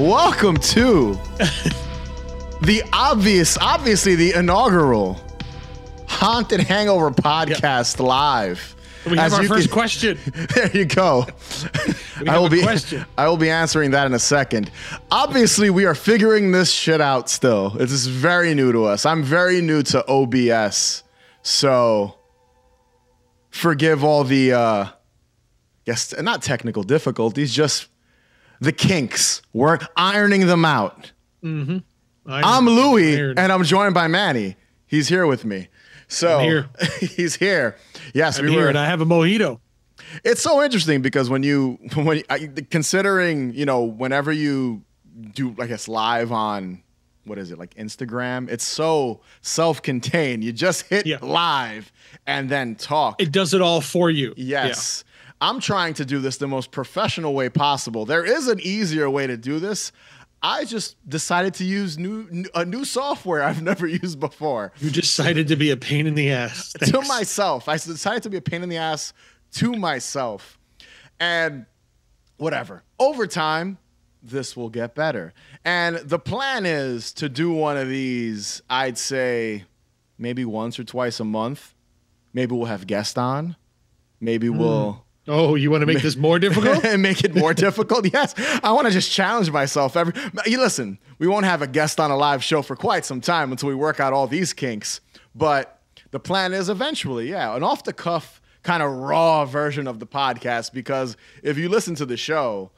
Welcome to the obvious, obviously the inaugural Haunted Hangover podcast live. We have As our first can- question. There you go. I will be question. I will be answering that in a second. Obviously, we are figuring this shit out still. This is very new to us. I'm very new to OBS. So forgive all the uh yes, not technical difficulties, just the kinks. We're ironing them out. Mm-hmm. I'm Louie, Iron. and I'm joined by Manny. He's here with me. So I'm here. he's here. Yes, I'm we here were. and I have a mojito. It's so interesting because when you when you, I- considering you know whenever you do I guess live on what is it like Instagram, it's so self-contained. You just hit Yeah. live and then talk. It does it all for you. Yes. I'm trying to do this the most professional way possible. There is an easier way to do this. I just decided to use new a new software I've never used before. You decided to be a pain in the ass. to myself. I decided to be a pain in the ass to myself. And whatever. Over time, this will get better. And the plan is to do one of these, I'd say maybe once or twice a month. Maybe we'll have guests on. Maybe hmm. we'll Oh, you want to make this more difficult? and make it more difficult. Yes, I want to just challenge myself. Every you listen, we won't have a guest on a live show for quite some time until we work out all these kinks. But the plan is eventually, yeah, an off the cuff kind of raw version of the podcast. Because if you listen to the show,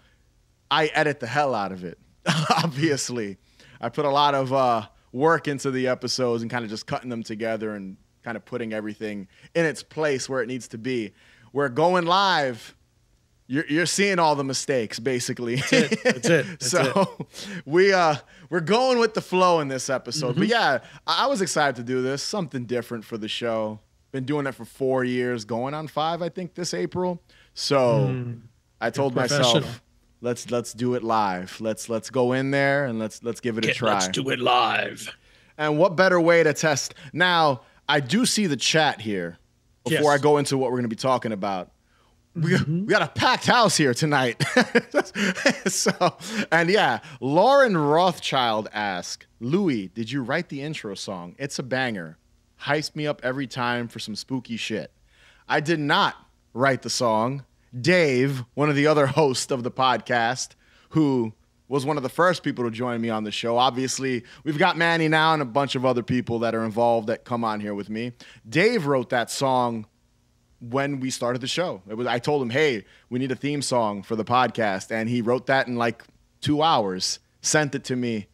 I edit the hell out of it. Obviously, I put a lot of uh, work into the episodes and kind of just cutting them together and kind of putting everything in its place where it needs to be. We're going live. You're, you're seeing all the mistakes, basically. That's it. That's it. That's so we uh we're going with the flow in this episode. Mm-hmm. But yeah, I I was excited to do this. Something different for the show. Been doing it for four years, going on five, I think, this April. So I told myself, let's let's do it live. Let's let's go in there and let's let's give it a try. Let's do it live. And what better way to test? Now, I do see the chat here before Yes. I go into what we're going to be talking about. We, Mm-hmm. we got a packed house here tonight. so, and yeah, Lauren Rothschild asked, Louie, did you write the intro song? It's a banger. Hypes me up every time for some spooky shit. I did not write the song. Dave, one of the other hosts of the podcast, who was one of the first people to join me on the show. Obviously, we've got Manny now and a bunch of other people that are involved that come on here with me. Dave wrote that song when we started the show. It was I told him, "Hey, we need a theme song for the podcast," and he wrote that in like 2 hours, sent it to me,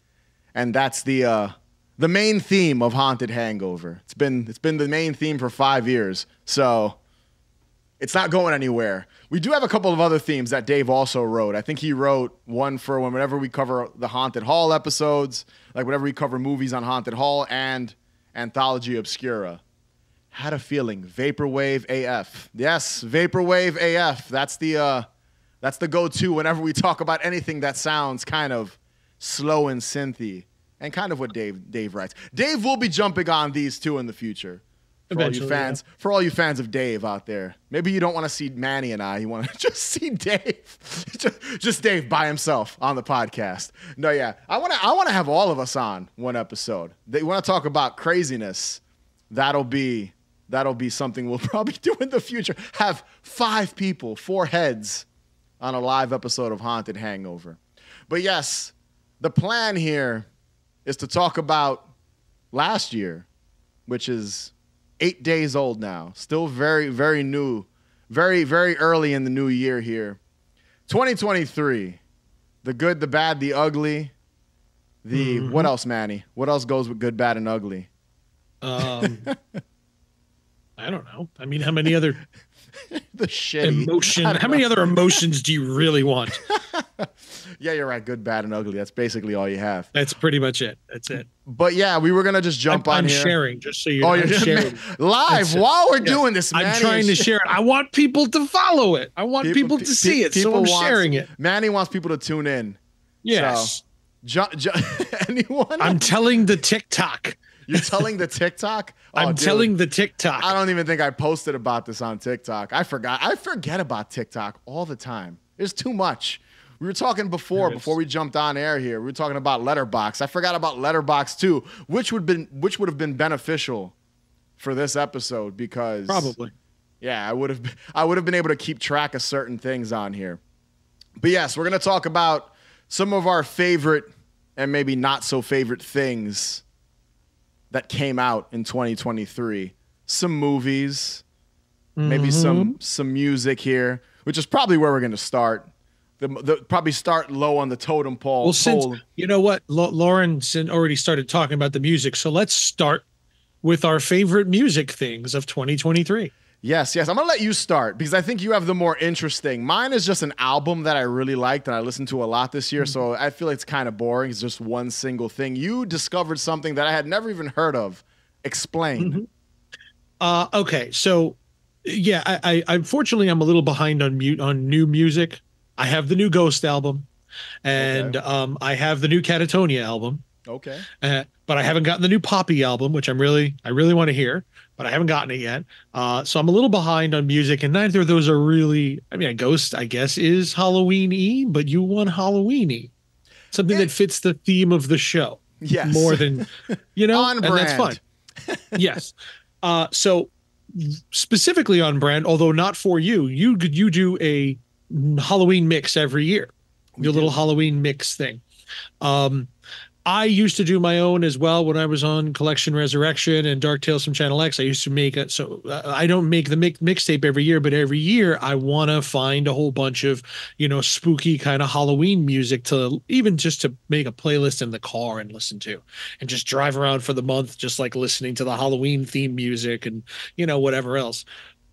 and that's the uh the main theme of Haunted Hangover. It's been it's been the main theme for 5 years. So, it's not going anywhere. We do have a couple of other themes that Dave also wrote. I think he wrote one for whenever we cover the Haunted Hall episodes, like whenever we cover movies on Haunted Hall and Anthology Obscura. Had a feeling Vaporwave AF. Yes, Vaporwave AF. That's the uh that's the go-to whenever we talk about anything that sounds kind of slow and synthy. And kind of what Dave Dave writes. Dave will be jumping on these two in the future. For all you fans, for all you fans of Dave out there, maybe you don't want to see Manny and I. You want to just see Dave, just, just Dave by himself on the podcast. No, yeah, I want to. I want to have all of us on one episode. They want to talk about craziness. That'll be that'll be something we'll probably do in the future. Have five people, four heads, on a live episode of Haunted Hangover. But yes, the plan here is to talk about last year, which is eight days old now. Still very, very new, very, very early in the new year here. 2023. The good, the bad, the ugly. The what else, Manny? What else goes with good, bad, and ugly? Um, I don't know. I mean, how many other The shitty. emotion? How many other emotions do you really want? Yeah, you're right. Good, bad, and ugly. That's basically all you have. That's pretty much it. That's it. But yeah, we were gonna just jump I'm, on I'm here. sharing, just so you oh, know. Oh, I'm you're sharing. live That's it. while we're Yes. doing this. I'm Manny trying to share it. I want people to follow it. I want people, to pe- see it, so people I'm wants- sharing it. Manny wants people to tune in. Yes. Jo- jo- anyone? I'm telling the TikTok. You're telling the TikTok? Oh, I'm dude, telling the TikTok. I don't even think I posted about this on TikTok. I forgot. I forget about TikTok all the time. There's too much. We were talking before, before we jumped on air here. We were talking about Letterboxd. I forgot about Letterboxd too, which would been which would have been beneficial for this episode because Probably. yeah, I would have I would have been able to keep track of certain things on here. But yes, we're gonna talk about some of our favorite and maybe not so favorite things that came out in 2023. Some movies, maybe mm-hmm. some some music here, which is probably where we're gonna start. The, the probably start low on the totem pole. Well, since pole. you know what, Lau- Lauren already started talking about the music, so let's start with our favorite music things of 2023. Yes, yes. I'm gonna let you start because I think you have the more interesting. Mine is just an album that I really liked and I listened to a lot this year, so I feel like it's kind of boring. It's just one single thing. You discovered something that I had never even heard of. Explain. Uh, okay, so yeah, I, I unfortunately I'm a little behind on mute on new music. I have the new Ghost album, and Okay. um, I have the new Katatonia album, Okay. uh, but I haven't gotten the new Poppy album, which I'm really I really want to hear, but I haven't gotten it yet. Uh, so I'm a little behind on music, and neither of those are really. I mean, a Ghost I guess is Halloween-y, but you want Halloween-y, something Eh. that fits the theme of the show Yes. more than you know, On and that's brand. fine. yes. Uh, so specifically on brand, although not for you, you you do a Halloween mix every year. Your little Halloween mix thing. Um, I used to do my own as well when I was on Collection Resurrection and Dark Tales from Channel X. I used to make it. So I don't make the mix, mixtape every year, but every year I want to find a whole bunch of, you know, spooky kind of Halloween music to even just to make a playlist in the car and listen to and just drive around for the month, just like listening to the Halloween theme music and, you know, whatever else.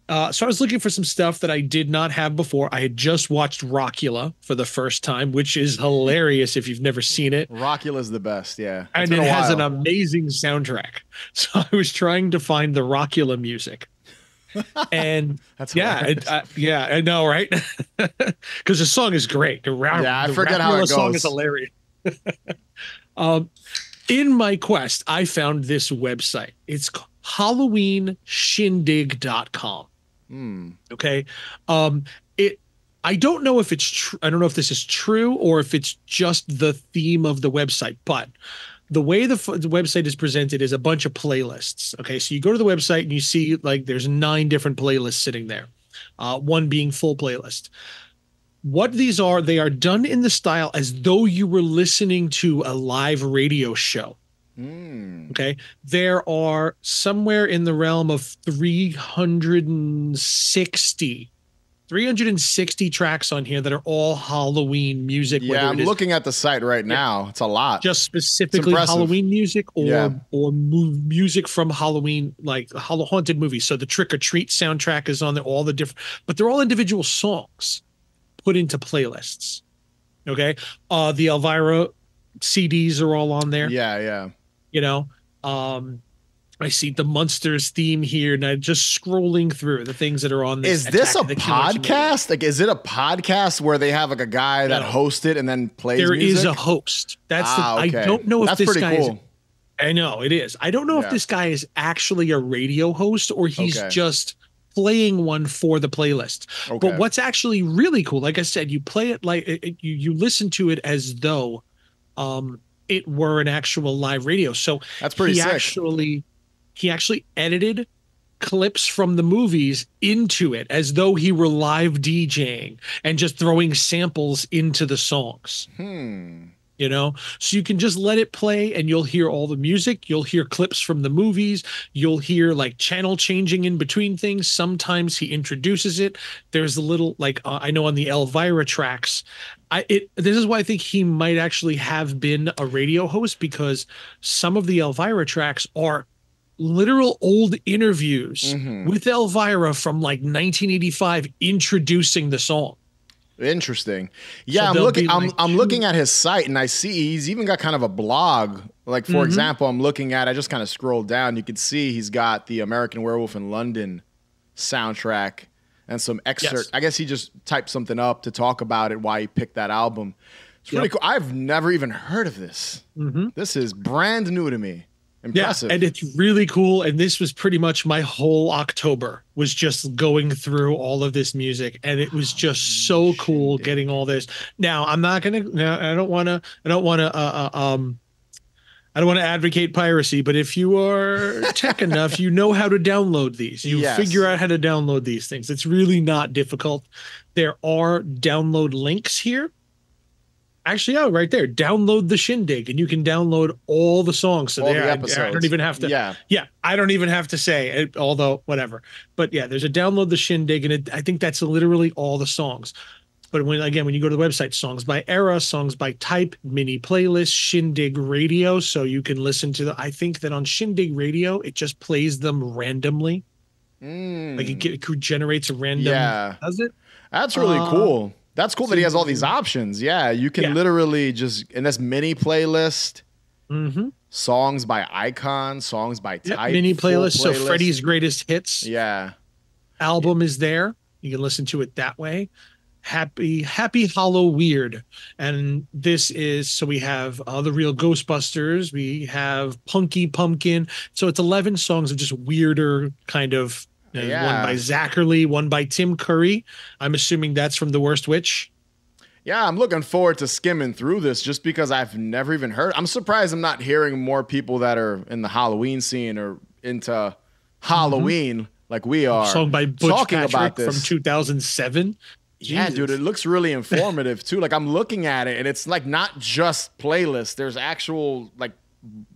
Uh, so I was looking for some stuff that I did not have before. I had just watched Rockula for the first time, which is hilarious if you've never seen it Rockula's the best. Yeah. It's and it has an amazing soundtrack. So I was trying to find the Rockula music, and That's yeah, it, uh, yeah, I know, right? Because the song is great. The Yeah, I forget how it Rockula song is hilarious. um, in my quest, I found this website. It's HalloweenShindig.com. Hmm. Okay. Um, it I don't know if it's true. I don't know if this is true or if it's just the theme of the website, but the way the, f- the website is presented is a bunch of playlists. Okay. So you go to the website and you see like there's nine different playlists sitting there, uh, one being full playlist. What these are, they are done in the style as though you were listening to a live radio show. Hmm. Okay. There are somewhere in the realm of 360, 360 tracks on here that are all Halloween music. Yeah, I'm looking at the site right now. It's a lot. just specifically. Halloween music or Yeah. or mu- music from Halloween, like haunted movies. So the Trick or Treat soundtrack is on there, all the different, but they're all individual songs put into playlists. Okay. Uh, the Elvira CDs are all on there yeah, yeah. You know um i see the monsters theme here and i'm just scrolling through the things that are on this Is this a podcast? Like, is it a podcast where they have like a guy that No. hosts it and then plays There is music? a host that's ah, the okay. i don't know if That's this guy cool. is i know it is i don't know Yeah. if this guy is actually a radio host or he's Okay. just playing one for the playlist Okay. but what's actually really cool like i said you play it like you you listen to it as though um it were an actual live radio. So That's pretty he sick. actually he actually edited clips from the movies into it as though he were live DJing and just throwing samples into the songs. Hmm. you know? So you can just let it play and you'll hear all the music. You'll hear clips from the movies. You'll hear like channel changing in between things. Sometimes he introduces it. There's a little like uh, i know on the elvira tracks i it this is why i think he might actually have been a radio host because some of the elvira tracks are literal old interviews Mhm. with elvira from like 1985 introducing the song Interesting. Yeah, I'm looking. I'm like, I'm looking at his site and I see he's even got kind of a blog. Like for Mhm. example, I'm looking at. I just kind of scrolled down. You can see he's got the American Werewolf in London soundtrack and some excerpt. Yes. I guess he just typed something up to talk about it. Why he picked that album. It's really Yep. cool. I've never even heard of this. Mhm. This is brand new to me. Impressive. Yeah, and it's really cool. And this was pretty much my whole October was just going through all of this music, and it was just so cool getting all this. Now I'm not gonna. Now I don't want to. I don't want to. Uh, uh, um, I don't want to advocate piracy, but if you are tech enough, you know how to download these. You Yes. figure out how to download these things. It's really not difficult. There are download links here. Actually, oh, right there. Download the Shindig, and you can download all the songs. So All there, the I- I, don't even have to. Yeah. Yeah, I don't even have to say it, although whatever. But yeah, there's a download the Shindig, and it, I think that's literally all the songs. But when again, when you go to the website, songs by era, songs by type, mini playlist, Shindig Radio, so you can listen to the. I think that on Shindig Radio, it just plays them randomly, Mm. like it, ge- it generates a random. yeah. Does it? That's really Uh, cool. That's cool that he has all these options. Yeah, you can Yeah. literally just in this mini playlist, Mm-hmm. songs by icon, songs by Yep, type, mini full playlist. So playlist. Freddie's greatest hits. Yeah. album is there. You can listen to it that way happy happy hollow weird and this is so we have uh, the real ghostbusters we have punky pumpkin so it's 11 songs of just weirder kind of uh, yeah. one by zacherley one by tim curry i'm assuming that's from the worst witch yeah, I'm looking forward to skimming through this just because I've never even heard. I'm surprised I'm not hearing more people that are in the Halloween scene or into mm-hmm. Halloween mm-hmm. like we are. Song by Butch talking Patrick about this. from 2007. Jesus. Yeah, dude, it looks really informative too. Like I'm looking at it, and it's like not just playlists. There's actual like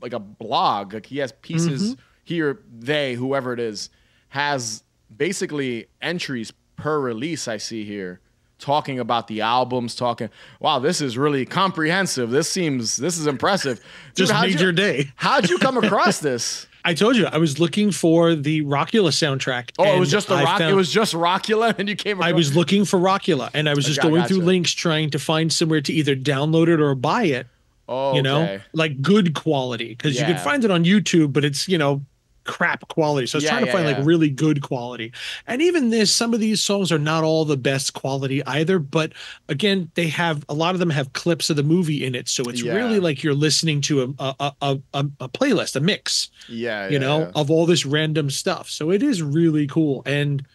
like a blog. Like he has pieces mm-hmm. here, they, whoever it is, has basically entries per release. I see here talking about the albums, talking. Wow, this is really comprehensive. This seems this is impressive. Dude, just made you, your day. how'd you come across this? I told you I was looking for the Rockula soundtrack. Oh, it was just the I rock. found- it was just Rockula, and you came. Across- I was looking for Rockula and I was just Okay, going through links trying to find somewhere to either download it or buy it, Oh, you know, okay. like good quality because you can find it on YouTube, but it's, you know, crap quality. So I was Yeah, trying to yeah, find yeah. like really good quality. And even this, some of these songs are not all the best quality either, but again, they have a lot of them have clips of the movie in it. So it's really like you're listening to a, a, a, a, a playlist, a mix Yeah, you know, of all this random stuff. So it is really cool. And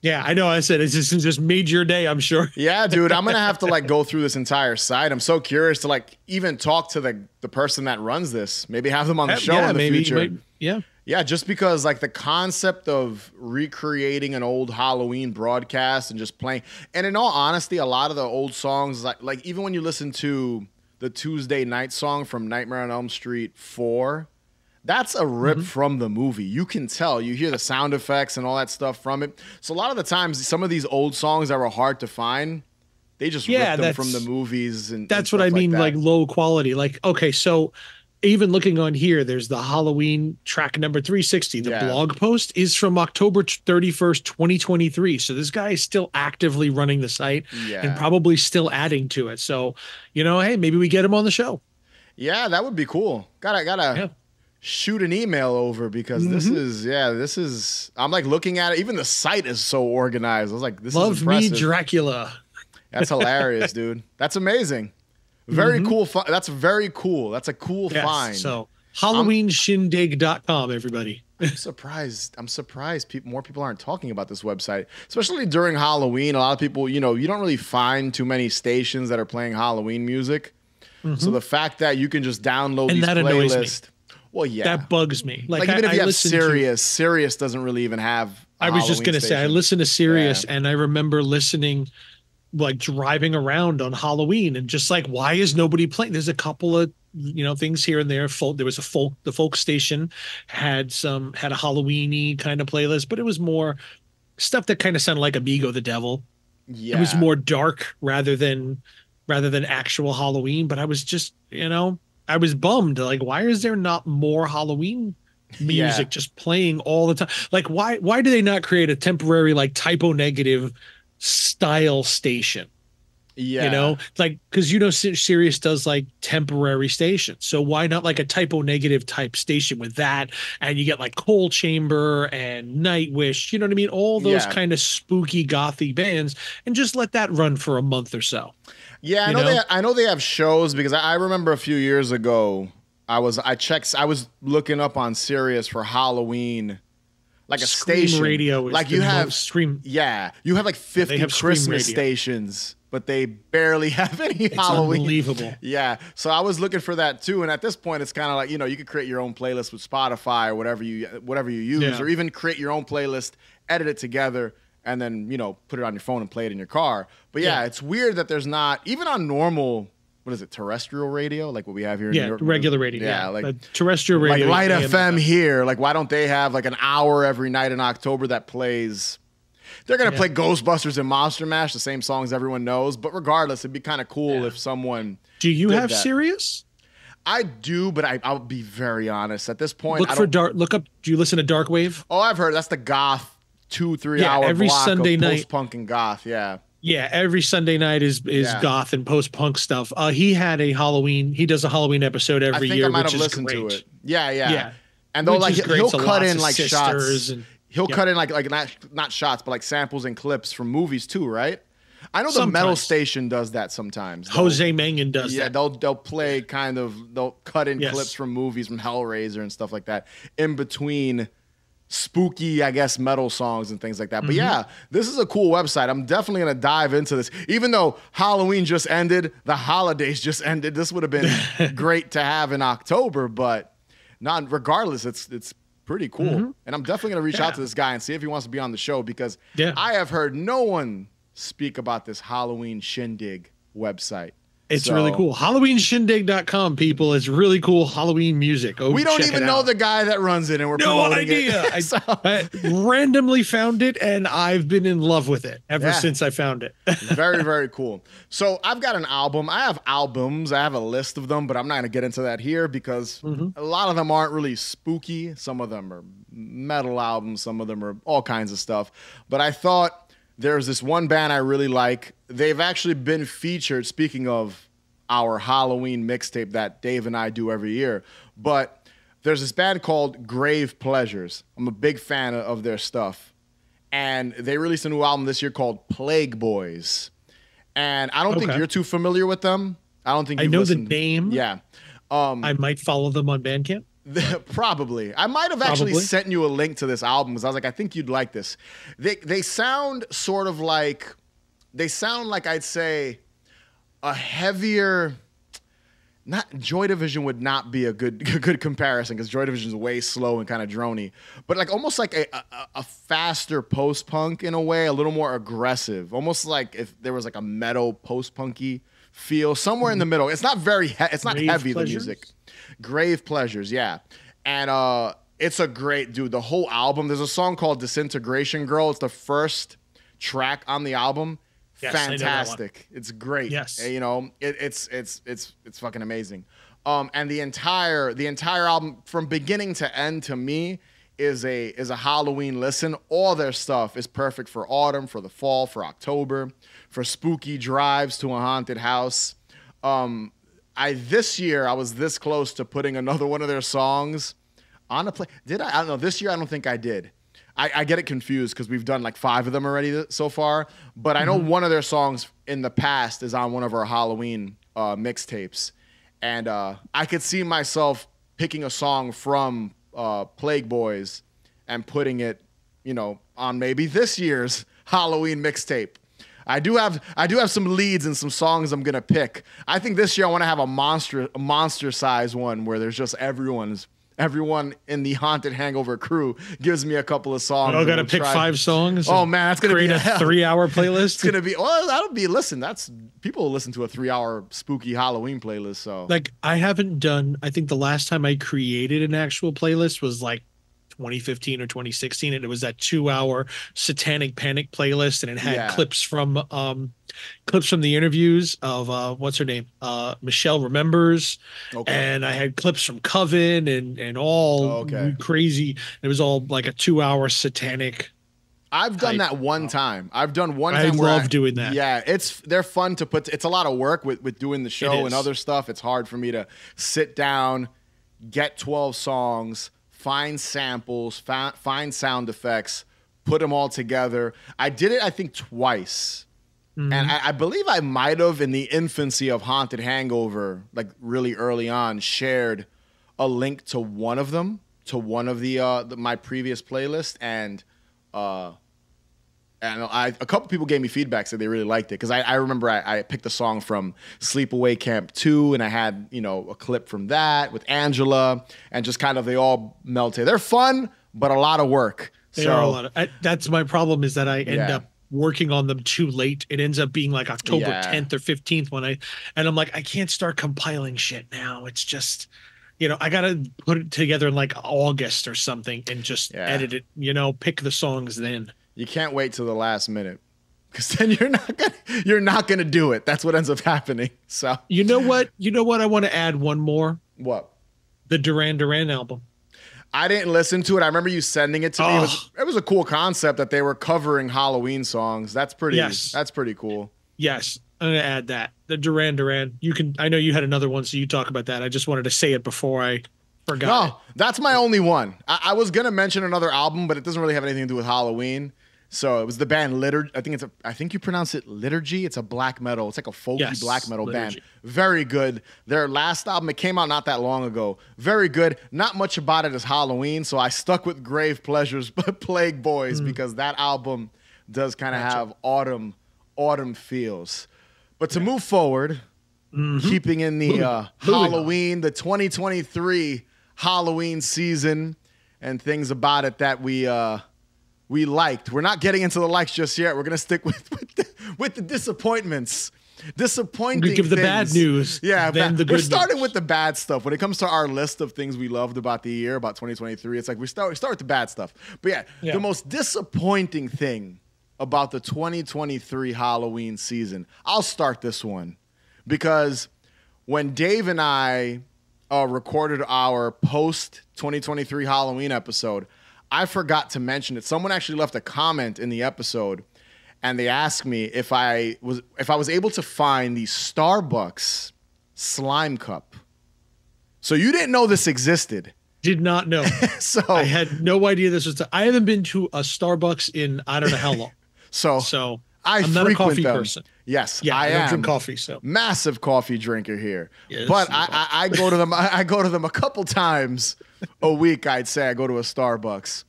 yeah, I know I said it's just, it's just made your day, I'm sure. Yeah, dude, I'm gonna have to like go through this entire site. I'm so curious to like even talk to the the person that runs this. Maybe have them on the show yeah, in the maybe. future. might- yeah. Yeah, just because like the concept of recreating an old Halloween broadcast and just playing. And in all honesty, a lot of the old songs, like like even when you listen to the Tuesday night song from Nightmare on Elm Street Four, that's a rip Mm-hmm. from the movie. You can tell. You hear the sound effects and all that stuff from it. So a lot of the times, some of these old songs that were hard to find, they just Yeah, ripped them from the movies and That's and what I mean, like, low quality. Like, okay, so even looking on here, there's the Halloween track number 360. The Yeah. blog post is from October 31st, 2023. So this guy is still actively running the site yeah. and probably still adding to it. So, you know, hey, maybe we get him on the show. Yeah, that would be cool. Gotta gotta Yeah. shoot an email over because this Mhm. is yeah, this is I'm like looking at it. Even the site is so organized. I was like, this Love is me. Dracula. That's hilarious, dude. That's amazing. Very Mhm. cool. Fi- that's very cool. That's a cool Yes, find. So HalloweenShindig.com, everybody. I'm surprised. I'm surprised people more people aren't talking about this website, especially during Halloween. A lot of people, you know, you don't really find too many stations that are playing Halloween music. So the fact that you can just download Mm-hmm. And these that annoys me. Well, yeah. That bugs me. like, Like, even I, if you I have listen to- Sirius, Sirius doesn't really even have. I I was just gonna say I listen to Sirius and I remember listening like driving around on Halloween and just like why is nobody playing? There's a couple of you know things here and there. Folk there was a folk the folk station had some had a Halloweeny kind of playlist, but it was more stuff that kind of sounded like Amigo the Devil. Yeah, It was more dark rather than rather than actual Halloween. But I was just you know I was bummed. Like why is there not more Halloween music Yeah. just playing all the time. Like why why do they not create a temporary like Type O Negative style station? Yeah, You know, like because you know Sirius does like temporary stations. So why not like a Type O Negative type station with that? And you get like Coal Chamber and Nightwish. You know what I mean? All those Yeah. kind of spooky gothy bands, and just let that run for a month or so. Yeah, I know, know? they. I know they have shows because I, I remember a few years ago I was I checked I was looking up on Sirius for Halloween like a Scream station radio like you have Scream. yeah, you have like 50 have Christmas stations, but they barely have any It's Halloween. unbelievable. Yeah, so I was looking for that too, and at this point, it's kind of like you know you could create your own playlist with Spotify or whatever you whatever you use, Yeah. or even create your own playlist, edit it together, and then you know put it on your phone and play it in your car. But yeah, Yeah. it's weird that there's not even on normal. What is it? Terrestrial radio, like what we have here in New Yeah, York. regular radio. Yeah, Yeah, like Uh, terrestrial radio. like Light AM. FM here. Like, why don't they have like an hour every night in October that plays? They're gonna Yeah. play Ghostbusters and Monster Mash, the same songs everyone knows. But regardless, it'd be kind of cool if someone. Do you have that. Sirius? I do, but I, I'll be very honest. At this point, Look I for dark. Look up. Do you listen to Dark Wave? Oh, I've heard that's the goth two three hour every block Sunday night. post punk and goth. Yeah, Yeah, every Sunday night is is Yeah. goth and post punk stuff. Uh, he had a Halloween. He does a Halloween episode every year, I might which have is listened great. to it. Yeah, yeah, Yeah. And they'll Which like he'll cut in like shots. and- he'll Yep. cut in like like not not shots, but like samples and clips from movies too, right? I know the metal station does that sometimes. They'll- Jose Mangin does yeah, that. they'll they'll play kind of they'll cut in Yes. clips from movies from Hellraiser and stuff like that in between spooky, I guess, metal songs and things like that. But Mm-hmm. yeah, this is a cool website. I'm definitely gonna dive into this. Even though Halloween just ended, the holidays just ended. This would have been great to have in October, but not regardless, it's it's pretty cool. And I'm definitely gonna reach out Mm-hmm. To this guy and see if he wants to be on the show because Yeah. I have heard no one speak about this Halloween shindig website. It's So- really cool. HalloweenShindig.com, people. It's really cool Halloween music. Go We don't even know the guy that runs it, and we're no idea. It. I, So, I randomly found it, and I've been in love with it ever Yeah. since I found it. very, very cool. So I've got an album. I have albums. I have a list of them, but I'm not going to get into that here because Mm-hmm. a lot of them aren't really spooky. Some of them are metal albums. Some of them are all kinds of stuff. But I thought there's this one band I really like. They've actually been featured. Speaking of our Halloween mixtape that Dave and I do every year, but there's this band called Grave Pleasures. I'm a big fan of their stuff. And they released a new album this year called Plague Boys. And I don't think you're too familiar with them. I don't think I know the name. Yeah. Um, I might follow them on Bandcamp. probably. I might have actually Probably. sent you a link to this album because I was like, I think you'd like this. They they sound sort of like they sound like I'd say a heavier. Not Joy Division would not be a good a good comparison because Joy Division is way slow and kind of drony, but like almost like a, a, a faster post punk in a way, a little more aggressive, almost like if there was like a metal post punky feel somewhere in the middle. It's not very it's not Grave heavy Pleasures? the music. Grave Pleasures, yeah. And uh it's a great dude. The whole album, there's a song called Disintegration Girl. It's the first track on the album. Yes, I know that one. Fantastic. It's great. Yes. Uh, You know, it, it's it's it's it's fucking amazing. Um and the entire the entire album from beginning to end to me is a is a Halloween listen. All their stuff is perfect for autumn, for the fall, for October, for spooky drives to a haunted house. Um I this year I was this close to putting another one of their songs on a play. Did I? I don't know. This year I don't think I did. I, I get it confused because we've done like five of them already th- so far. But I know one of their songs in the past is on one of our Halloween uh, mixtapes, and uh, I could see myself picking a song from uh, Plague Boys and putting it, you know, on maybe this year's Halloween mixtape. I do have I do have some leads and some songs I'm gonna pick. I think this year I want to have a monster a monster size one where there's just everyone's everyone in the haunted hangover crew gives me a couple of songs. I got to pick try- five songs. Oh man, that's gonna create be a three-hour playlist. It's gonna be oh that'll be listen. That's people will listen to a three hour spooky Halloween playlist. So like I haven't done. I think the last time I created an actual playlist was like 2015 or 2016, and it was that two-hour Satanic Panic playlist, and it had Yeah. clips from um clips from the interviews of uh what's her name uh Michelle remembers, okay. and I had clips from Coven and and all Oh, okay. crazy. It was all like a two-hour Satanic. I've done that one time. I've done one I time. where love doing that. Yeah, it's they're fun to put. It's a lot of work with with doing the show and other stuff. It's hard for me to sit down, get twelve songs, find samples, fa- find sound effects, put them all together. I did it, I think, twice. Mm-hmm. And I, I believe I might have, in the infancy of Haunted Hangover, like really early on, shared a link to one of them, to one of the, uh, the my previous playlist, and uh, and I, a couple people gave me feedback said they really liked it because I, I remember I, I picked a song from Sleepaway Camp 2 and I had you know a clip from that with Angela and just kind of they all melted. They're fun, but a lot of work. They so, are a lot of. I, that's my problem is that I end Yeah. up working on them too late. It ends up being like October Yeah. 10th or 15th when I, and I'm like, I can't start compiling shit now. It's just, you know, I gotta put it together in like August or something and just Yeah. edit it. You know, pick the songs then. You can't wait till the last minute because then you're not gonna you're not gonna do it. That's what ends up happening. So You know what? You know what? I want to add one more. what? The Duran Duran album. I didn't listen to it. I remember you sending it to me. It was, Oh. it was a cool concept that they were covering Halloween songs. That's pretty. Yes. That's pretty cool. Yes, I'm gonna add that. The Duran Duran. You can. I know you had another one, so you talk about that. I just wanted to say it before I forgot. No, that's my only one. I, I was gonna mention another album, but it doesn't really have anything to do with Halloween. So it was the band Liturgy. I think it's a. I think you pronounce it Liturgy. It's a black metal. It's like a folky Yes, black metal band. Very good. Their last album, it came out not that long ago. Very good. Not much about it is Halloween, so I stuck with Grave Pleasures, but Plague Boys, because that album does kind of Mm. Gotcha. have autumn, autumn feels. But to move forward, keeping in the uh, Mm-hmm. Halloween, the 2023 Halloween season, and things about it that we uh, we liked. We're not getting into the likes just yet. We're gonna stick with with the, with the disappointments. Disappointing. We give the bad news, Yeah, then ba- the we're starting news. with the bad stuff. When it comes to our list of things we loved about the year, about 2023, it's like we start we start with the bad stuff. But yeah, Yeah. the most disappointing thing about the 2023 Halloween season. I'll start this one because when Dave and I uh, recorded our post 2023 Halloween episode, I forgot to mention it. Someone actually left a comment in the episode, and they asked me if I was if I was able to find the Starbucks slime cup. So you didn't know this existed. Did not know. So I had no idea this was. I haven't been to a Starbucks in I don't know how long. so So I I'm not a coffee them. person. Yes, Yeah, I, I, am. drink coffee. So massive coffee drinker here. Yes, but I. I, I go to them. I, go to them a couple times a week. I'd say I go to a Starbucks.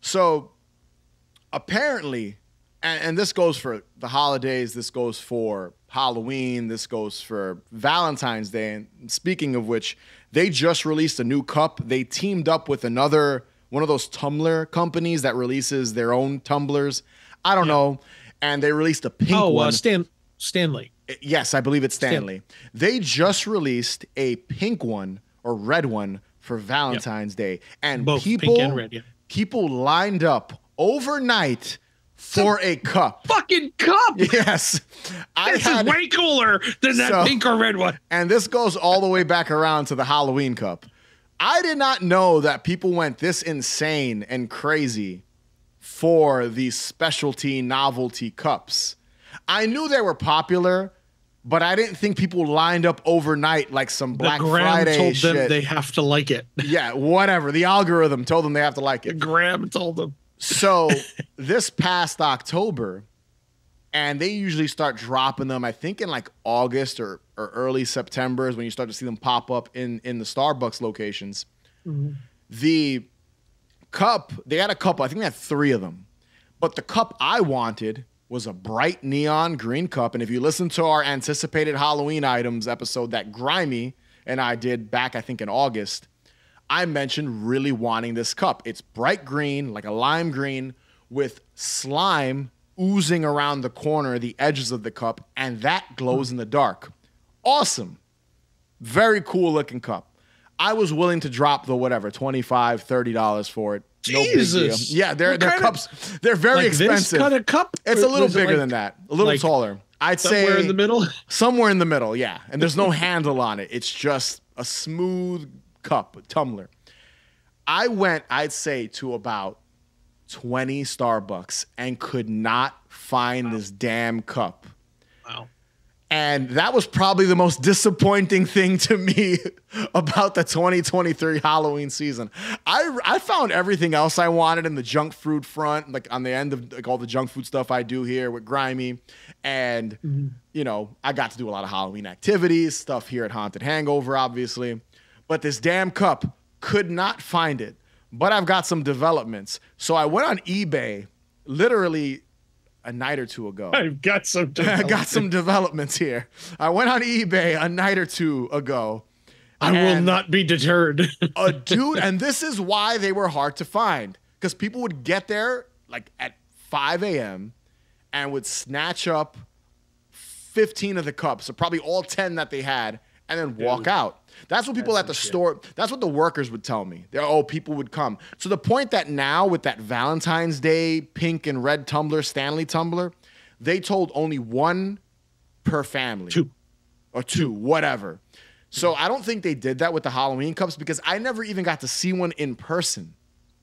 So apparently, and, and this goes for the holidays. This goes for Halloween. This goes for Valentine's Day. And speaking of which, they just released a new cup. They teamed up with another one of those tumbler companies that releases their own tumblers. I don't know. And they released a pink oh, one. uh, Stan Stanley. Yes, I believe it's Stanley. Stanley. They just released a pink one or red one for Valentine's Day, and Both people and red, yeah. people lined up overnight for a cup. Fucking cup. Yes, I This had, is way cooler than that So- pink or red one. and this goes all the way back around to the Halloween cup. I did not know that people went this insane and crazy for these specialty novelty cups. I knew they were popular, but I didn't think people lined up overnight like some Black the Graham Friday told shit. them they have to like it. yeah, whatever. The algorithm told them they have to like it. Graham told them. So this past October, and they usually start dropping them. I think in like August or, or early September is when you start to see them pop up in in the Starbucks locations. Mm-hmm. The cup they had a couple. I think they had three of them, but the cup I wanted was a bright neon green cup. And if you listen to our anticipated Halloween items episode that Grimy and I did back, I think in August, I mentioned really wanting this cup. It's bright green, like a lime green, with slime oozing around the corner, the edges of the cup, and that glows hmm. in the dark. Awesome. Very cool looking cup. I was willing to drop the whatever, $25, $30 for it. No. Jesus. Yeah, they're, What they're kind of- cups. they're very like expensive. This kind of cup. it's a little bigger like than that, a little like taller. I'd Somewhere say in the middle. somewhere in the middle, yeah. And there's no handle on it. It's just a smooth cup, a tumbler. I went, I'd say, to about 20 Starbucks and could not find this damn cup. And that was probably the most disappointing thing to me about the 2023 Halloween season. I, I found everything else I wanted in the junk food front, like on the end of like all the junk food stuff I do here with Grimy. And, mm-hmm. you know, I got to do a lot of Halloween activities, stuff here at Haunted Hangover, obviously. but this damn cup could not find it. But I've got some developments. So I went on eBay literally a night or two ago. I've got some. I got some developments here. I went on eBay a night or two ago. I will not be deterred. a dude, and this is why they were hard to find because people would get there like at 5 a.m. and would snatch up 15 of the cups, so probably all 10 that they had, and then walk Dude. out. That's what people That's at the shit. store, that's what the workers would tell me. They're, oh, people would come. So the point that now with that Valentine's Day pink and red tumbler, Stanley tumbler, they told only one per family Two. or two, whatever. So I don't think they did that with the Halloween cups because I never even got to see one in person.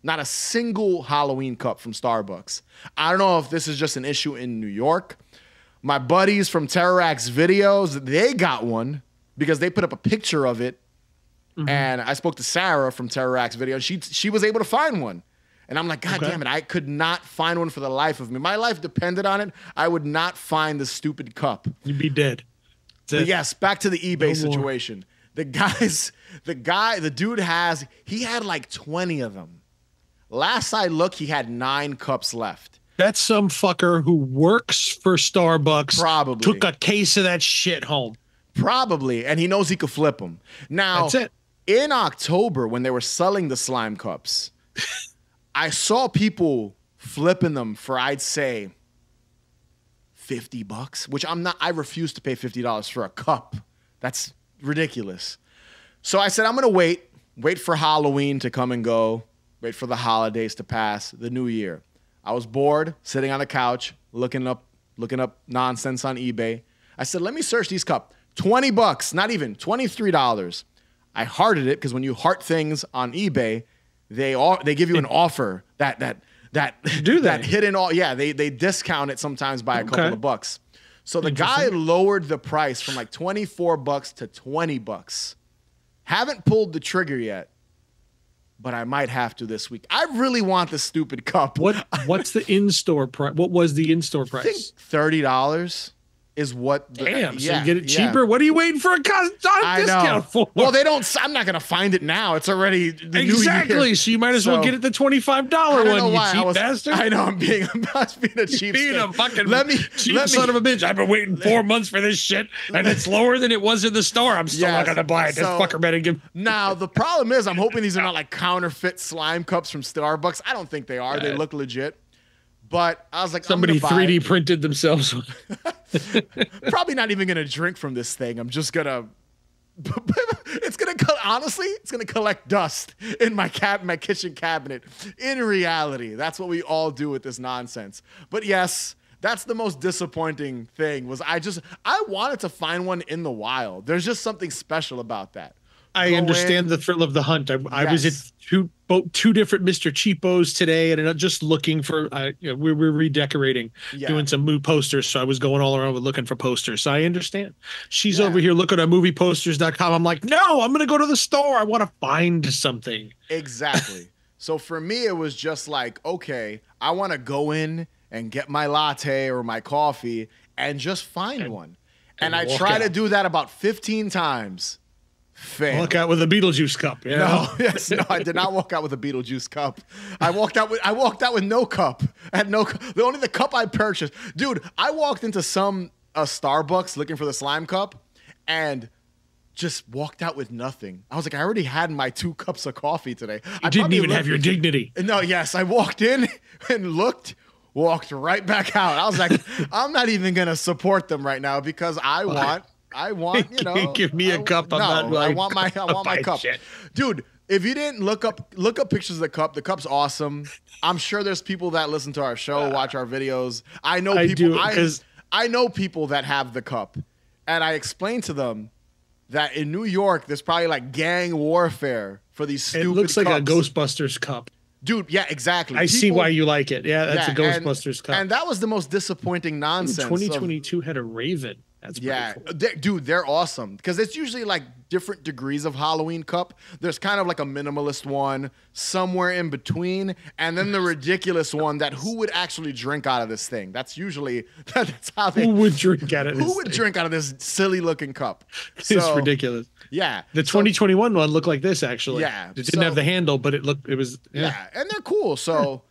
Not a single Halloween cup from Starbucks. I don't know if this is just an issue in New York. My buddies from Terrorax videos, they got one because they put up a picture of it. Mm-hmm. And I spoke to Sarah from Terrorax video. She she was able to find one. And I'm like, God Okay. damn it, I could not find one for the life of me. My life depended on it. I would not find the stupid cup. You'd be dead. But yes, back to the eBay No more. situation. The guys, the guy, the dude has, he had like 20 of them. Last I looked, he had nine cups left. That's some fucker who works for Starbucks. Probably. took a case of that shit home. Probably. And he knows he could flip them. Now, in October, when they were selling the slime cups, I saw people flipping them for, I'd say, 50 bucks, which I'm not, I refuse to pay $50 for a cup. That's ridiculous. So I said, I'm going to wait, wait for Halloween to come and go, wait for the holidays to pass, the new year. I was bored, sitting on the couch, looking up, looking up nonsense on eBay. I said, let me search these cup. 20 bucks, not even, $23. I hearted it because when you heart things on eBay, they all they give you an offer that that that Do that hidden all yeah, they they discount it sometimes by a couple of bucks. So the guy lowered the price from like 24 bucks to 20 bucks. Haven't pulled the trigger yet, but I might have to this week. I really want the stupid cup. What What's the in store price? What was the in store I think price? thirty dollars is what. The, Damn, so yeah, you get it yeah. cheaper. What are you waiting for a cost I know. discount for? Well, they don't. I'm not gonna find it now. It's already the new year. exactly. So you might as well get it the twenty five dollar one. You why I cheap was. bastard. I know I'm being. I'm not being a cheap. Being a fucking Let me. cheap let me, son of a bitch. I've been waiting four months for this shit, and it's lower than it was in the store. I'm still Yes. not gonna buy it. This fucker better give. Now the problem is, I'm hoping these are not like counterfeit slime cups from Starbucks. I don't think they are. They look legit. But I was like, Somebody I'm 3D it. printed themselves. Probably not even gonna drink from this thing. I'm just gonna. it's gonna co- honestly, it's gonna collect dust in my cab, my kitchen cabinet. In reality, that's what we all do with this nonsense. But yes, that's the most disappointing thing. Was I just I wanted to find one in the wild. There's just something special about that. I Go understand in- the thrill of the hunt. I, I was at two both two different Mr. Cheapos today, and I'm just looking for. I you know, we we're redecorating, Yeah. doing some moo posters. So I was going all around with looking for posters. So I understand. She's Yeah. over here looking at movieposters.com. I'm like, no, I'm gonna go to the store. I want to find something. Exactly. so for me, it was just like, okay, I want to go in and get my latte or my coffee and just find one. And, and I try to do that about 15 times. Fail. Look out with a Beetlejuice cup. You know? No, yes, no, I did not walk out with a Beetlejuice cup. I walked out with I walked out with no cup. I had no the only the cup I purchased. Dude, I walked into some uh, Starbucks looking for the slime cup and just walked out with nothing. I was like, I already had my two cups of coffee today. I didn't even looked- have your dignity. no, yes, I walked in and looked, walked right back out. I was like, I'm not even gonna support them right now because I want, I want, you know, Give me a I- cup, I'm no, not I want my, I want my cup, shit. dude. If you didn't look up, look up pictures of the cup. The cup's awesome. I'm sure there's people that listen to our show, watch our videos. I know I people. do, I, I know people that have the cup, and I explained to them that in New York, there's probably like gang warfare for these stupid. It looks like a. Ghostbusters cup. dude. Yeah, exactly. I see why you like it. Yeah, that's a yeah, and- Ghostbusters cup. And that was the most disappointing nonsense. of- 2022 had a Raven That's Yeah, cool. they- dude, they're awesome because it's usually like different degrees of Halloween cup. There's kind of like a minimalist one somewhere in between, and then the ridiculous one that who would actually drink out of this thing? That's usually that's how they. Who would drink out of this? Who would thing? drink out of this silly looking cup? It's ridiculous. Yeah, The so- 2021 one looked like this actually. Yeah, It didn't so- have the handle, but it looked. It was. Yeah. Yeah. and they're cool. So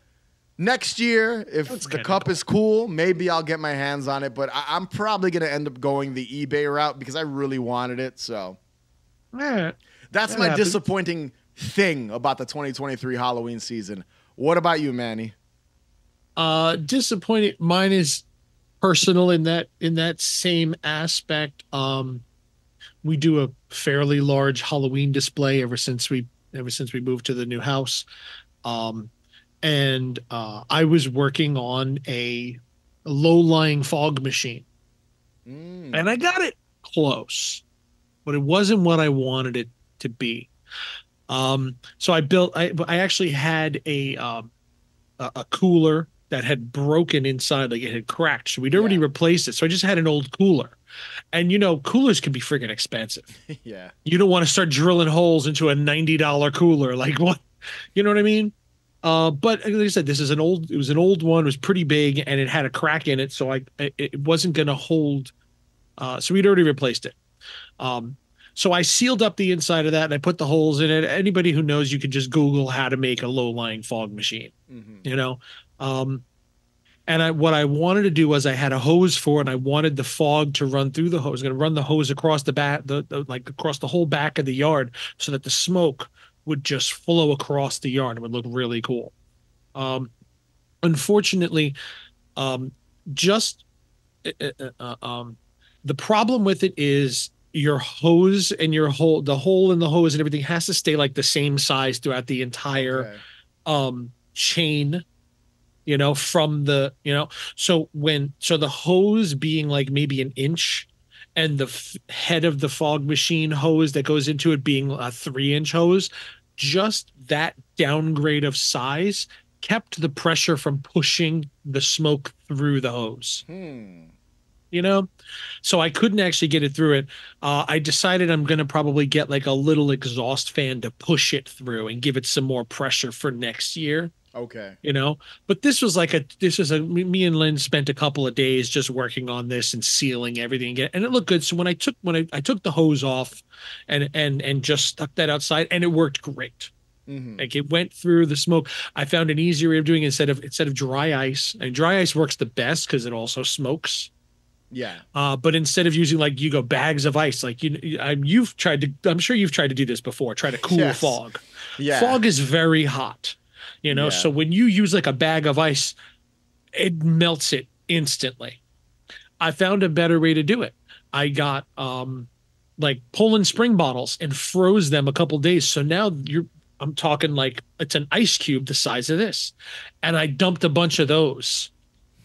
next year, if That's the cup is cool, maybe I'll get my hands on it. But I- I'm probably gonna end up going the eBay route because I really wanted it. So Yeah. that's That my happens. disappointing thing about the 2023 Halloween season. What about you, Manny? Uh, disappointed. Mine is personal in that in that same aspect. Um, we do a fairly large Halloween display ever since we ever since we moved to the new house. Um, and uh, I was working on a low lying fog machine. Mm, and I got it close, but it wasn't what I wanted it to be. Um, so I built. I I actually had a um, a, a cooler that had broken inside, like it had cracked. So we'd already Yeah. replaced it. So I just had an old cooler, and you know, coolers can be freaking expensive. yeah. You don't want to start drilling holes into a ninety dollar cooler, like what? You know what I mean? Uh, but like I said, this is an old. It was an old one. It was pretty big, and it had a crack in it, so I it, wasn't going to hold. Uh, so we'd already replaced it. Um, so I sealed up the inside of that, and I put the holes in it. Anybody who knows, you can just Google how to make a low lying fog machine Mhm. you know um and i what i wanted to do was i had a hose for it and i wanted the fog to run through the hose going to run the hose across the back the, the like across the whole back of the yard so that the smoke would just flow across the yard it would look really cool um unfortunately um just uh, uh, uh, um the problem with it is your hose and your hole the hole in the hose and everything has to stay like the same size throughout the entire Okay. um chain you know from the you know so when so the hose being like maybe an inch and the f- head of the fog machine hose that goes into it being a three inch hose just that downgrade of size kept the pressure from pushing the smoke through the hose. Hmm. you know? So i couldn't actually get it through it. Uh, i decided i'm going to probably get like a little exhaust fan to push it through and give it some more pressure for next year Okay. you know but this was like a this was a me and lynn spent a couple of days just working on this and sealing everything and it looked good so when i took when i, I took the hose off and and and just stuck that outside and it worked great Mhm. like it went through the smoke i found an easier way of doing it instead of instead of dry ice and dry ice works the best because it also smokes Yeah. uh, but instead of using like you go bags of ice, like you, I, you've tried to, I'm sure you've tried to do this before, try to cool Yes. fog. Yeah. Fog is very hot, you know. Yeah. So when you use like a bag of ice, it melts it instantly. I found a better way to do it. I got um like Poland Spring bottles and froze them a couple days. So now you're, I'm talking like it's an ice cube the size of this, and I dumped a bunch of those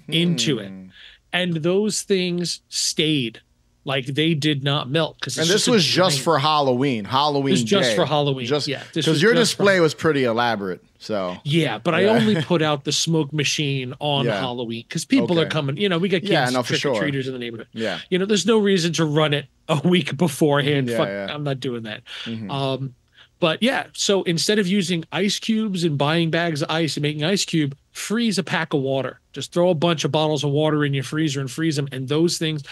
into it Hmm. and those things stayed like they did not melt because And this was just for Halloween. Halloween. it was just for Halloween. Just yeah, because your just for- display was pretty elaborate. So yeah, but I only put out the smoke machine on Yeah. Halloween because people are coming. You know, we got kids, Yeah, no, trick or sure. treaters in the neighborhood. yeah. You know, there's no reason to run it a week beforehand. Yeah, Fuck, yeah. I'm not doing that. Mhm. Um, but yeah, so instead of using ice cubes and buying bags of ice and making ice cube, freeze a pack of water. Just throw a bunch of bottles of water in your freezer and freeze them. And those things,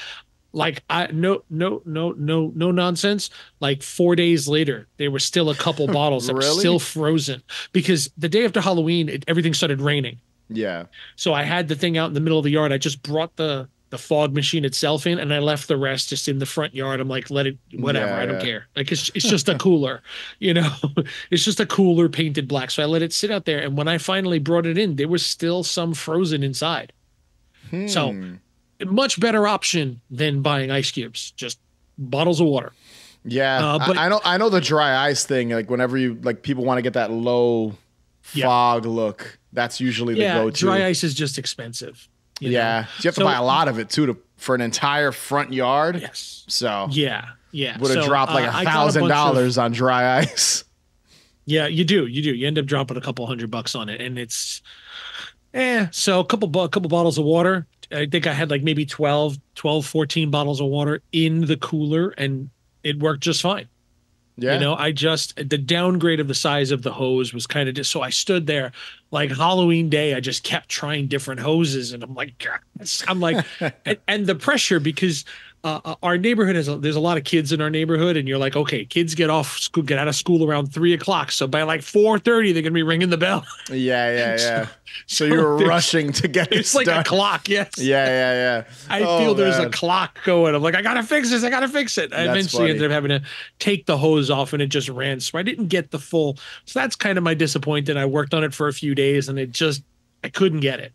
like I no no no no no nonsense. Like four days later, there were still a couple bottles that were still frozen because the day after Halloween, it, everything started raining. yeah. So I had the thing out in the middle of the yard. I just brought the the fog machine itself in, and I left the rest just in the front yard. I'm like, let it, whatever. Yeah, I don't yeah. care. Like it's it's just a cooler, you know. it's just a cooler painted black. So I let it sit out there, and when I finally brought it in, there was still some frozen inside. So- Hmm. A much better option than buying ice cubes. Just bottles of water. Yeah, Uh, but- I, I know. I know the dry ice thing. Like whenever you like, people want to get that low Yeah. fog look. That's usually the yeah, go-to. dry ice is just expensive. yeah, so you have to So- buy a lot of it too to for an entire front yard. Yes. So Yeah. Yeah. would have So, dropped like uh, a thousand dollars on dry ice. Yeah, you do. You do. You end up dropping a couple hundred bucks on it, and it's, eh. So a couple, a couple bottles of water I think I had like maybe 12, 12, 14 bottles of water in the cooler and it worked just fine. Yeah. You know, I just the downgrade of the size of the hose was kind of just so I stood there like Halloween day. I just kept trying different hoses, and I'm like, I'm like, and, and the pressure because uh, uh, our neighborhood has a, there's a lot of kids in our neighborhood, and you're like, okay, kids get off school, get out of school around three o'clock, so by like four thirty, they're gonna be ringing the bell. Yeah, yeah, yeah. so, you're rushing to get it's like done. a clock. Yes. Yeah, yeah, yeah. I Oh, feel there's man. a clock going. I'm like, I gotta fix this. I gotta fix it. I That's eventually funny. ended up having to take the hose off, and it just ran. So I didn't get the full. So that's kind of my disappointment. I worked on it for a few days, and it just I couldn't get it.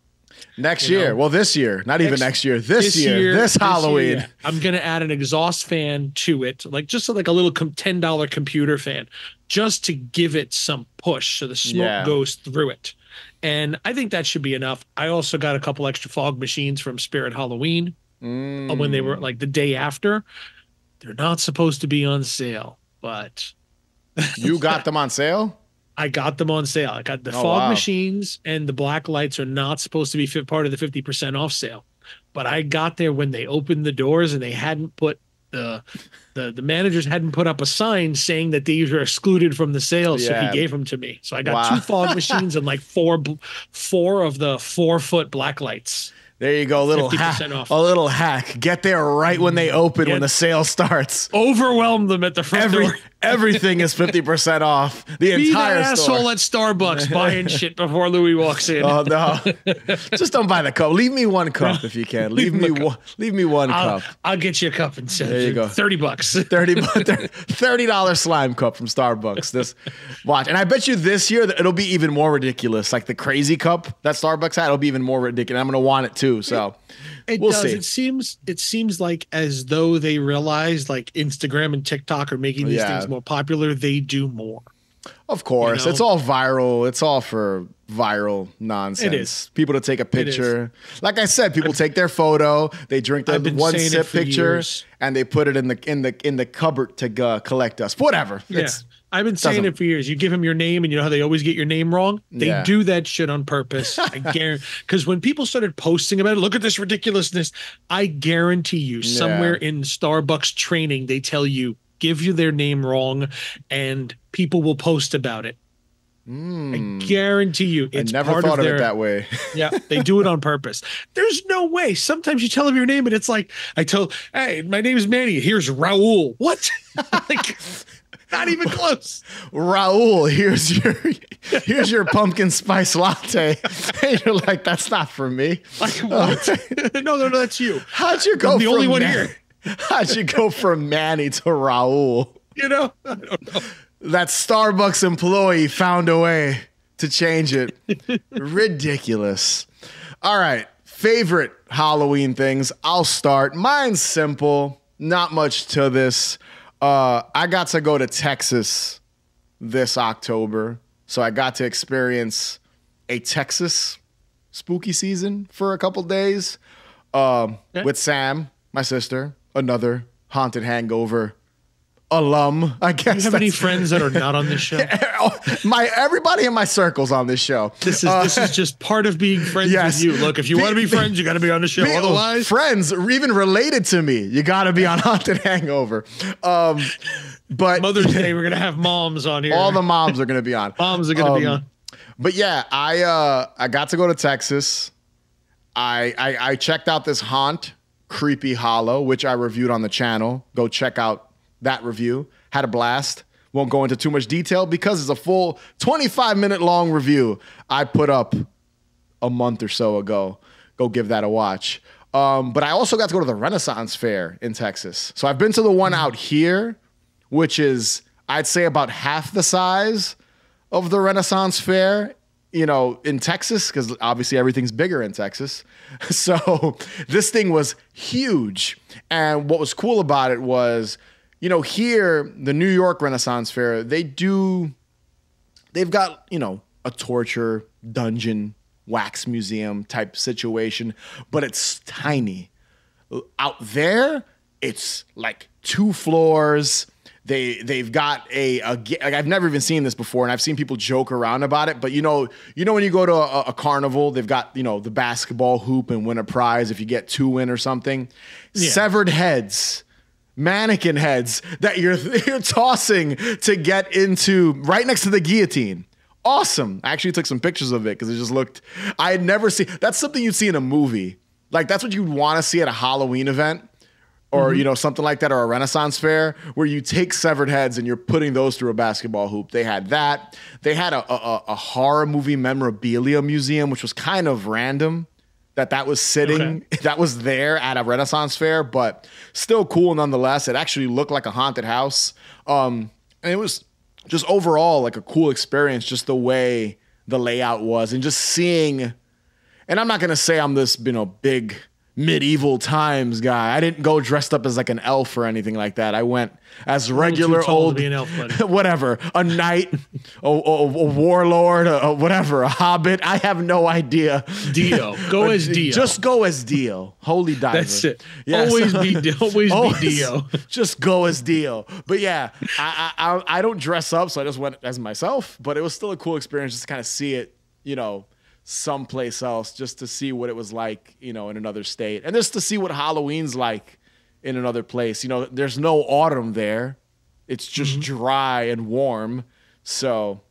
Next you year. know. well, this year, not even Next- next year. This, year, this, year, Halloween. yeah. I'm gonna add an exhaust fan to it, like just like a little ten dollar computer fan, just to give it some push, so the smoke Yeah. goes through it. And I think that should be enough. I also got a couple extra fog machines from Spirit Halloween Mm. when they were like the day after. They're not supposed to be on sale, but you got them on sale. I got them on sale. I got the Oh, fog wow. machines and the black lights are not supposed to be fit part of the 50% off sale. But I got there when they opened the doors and they hadn't put the the the managers hadn't put up a sign saying that these were excluded from the sale. So he gave them to me. So I got Wow. two fog machines and like four four of the four foot black lights. There you go, a little hack. off. A little hack. Get there right when they mm, open, when the sale starts. Overwhelm them at the front Every door. Everything is fifty percent off. The Be entire that store. asshole at Starbucks buying shit before Louie walks in. Oh no! Just don't buy the cup. Leave me one cup if you can. Leave, Leave me one. Leave me one I'll, cup. I'll get you a cup and send There you go. 30 bucks. 30 thirty dollar slime cup from Starbucks. This watch, and I bet you this year it'll be even more ridiculous. Like the crazy cup that Starbucks had, it'll be even more ridiculous. I'm gonna want it too. So It We'll does. see. It seems it seems like as though they realize like Instagram and TikTok are making these Yeah. things more popular, they do more. of course, know? it's all viral. It's all for viral nonsense. It is. People to take a picture. Like I said, people take their photo, they drink their one sip picture, years. and they put it in the in the in the cupboard to uh, collect us. Whatever. Yeah. It's, I've been saying it for years. You give them your name, and you know how they always get your name wrong. They Yeah. do that shit on purpose. I guarantee. Because when people started posting about it, look at this ridiculousness. I guarantee you, somewhere in Starbucks training, they tell you give you their name wrong, and people will post about it. Mm. I guarantee you, I it's never part thought of of their it that way. yeah, they do it on purpose. There's no way. Sometimes you tell them your name and it's like, I told, hey, my name is Manny. Here's Raul. What? like, not even close. Raul, here's your here's your pumpkin spice latte. And you're like, that's not for me. Like, what? no, no, no, that's you. How'd you go I'm the only one here. How'd you go from Manny to Raul? You know? I don't know. That Starbucks employee found a way to change it. Ridiculous. All right. Favorite Halloween things. I'll start. Mine's simple. Not much to this. Uh, I got to go to Texas this October. So I got to experience a Texas spooky season for a couple days um, Okay. with Sam, my sister, another haunted hangover alum. I guess. Do you have any friends that are not on this show? my everybody in my circles on this show. This is this is just part of being friends yes. with you. Look, if you want to be be- friends, you got to be on the show. Be- Otherwise, friends, even related to me, you got to be on Haunted Hangover. Um, but Mother's Day, we're gonna have moms on here. all the moms are to be on. moms are gonna be Um, on. But yeah, I uh, I got to go to Texas. I, I I checked out this haunt, Creepy Hollow, which I reviewed on the channel. Go check out that review. Had a blast. Won't go into too much detail because it's a full 25 minute long review I put up a month or so ago. Go give that a watch. Um, but I also got to go to the Renaissance Fair in Texas. So I've been to the one out here, which is I'd say about half the size of the Renaissance Fair, you know, in Texas, because obviously everything's bigger in Texas. So this thing was huge. And what was cool about it was, you know, here, the New York Renaissance Fair, they do, they've got, you know, a torture dungeon, wax museum type situation, but it's tiny out there it's like two floors they they've got a, a like I've never even seen this before, and I've seen people joke around about it. But you know, you know when you go to a, a carnival, they've got you know the basketball hoop and win a prize if you get two in or something. Severed heads, mannequin heads that you're you're tossing to get into right next to the guillotine. Awesome. I actually took some pictures of it because it just looked. I had never seen. That's something you'd see in a movie. Like that's what you'd want to see at a Halloween event or Mm-hmm. you know something like that or a renaissance fair where you take severed heads and you're putting those through a basketball hoop. They had that. They had a, a, a horror movie memorabilia museum which was kind of random that that was sitting that was there at a renaissance fair but still cool nonetheless. It actually looked like a haunted house. Um and it was just overall like a cool experience just the way the layout was and just seeing and I'm not gonna say I'm this, you know, big medieval times guy. I didn't go dressed up as like an elf or anything like that. I went as regular old, be an elf, buddy. whatever, a knight, a, a- a warlord, a, a whatever, a hobbit. I have no idea. Dio. Go as Dio. Just go as Dio. Holy diver. That's it. Yeah, always be always, Always be Dio. just go as Dio. But yeah, I, I I I don't dress up, so I just went as myself. But it was still a cool experience just to kind of see it, you know, someplace else, just to see what it was like, you know, in another state, and just to see what Halloween's like in another place. You know, there's no autumn there; it's just Mm-hmm. dry and warm. So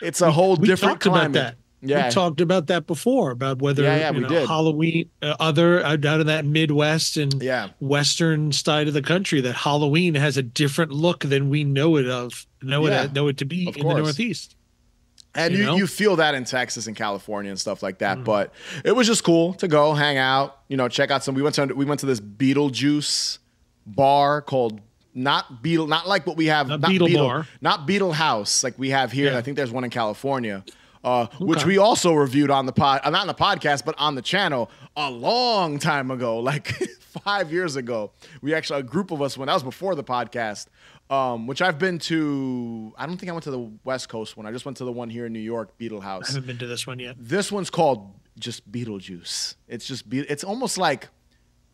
it's a whole We different talked about that. Yeah, We talked about that before about whether Yeah, yeah, we know, did. Halloween, uh, other out out of that Midwest and Yeah. Western side of the country, that Halloween has a different look than we know it of know Yeah, it know it to be in course. the Northeast. And you you, know? you feel that in Texas and California and stuff like Mm. that. But it was just cool to go hang out, you know, check out some. We went to we went to this Beetlejuice bar called not Beetle, not like what we have, Not not Beetle Bar. not Beetle House like we have here. Yeah. I think there's one in California, uh, which we also reviewed on the pod, uh, not on the podcast, but on the channel a long time ago, like five years ago. We actually a group of us when that was before the podcast. Um, which I've been to. I don't think I went to the West Coast one. I just went to the one here in New York, Beetle House. I haven't been to this one yet. This one's called just Beetlejuice. It's just be- it's almost like,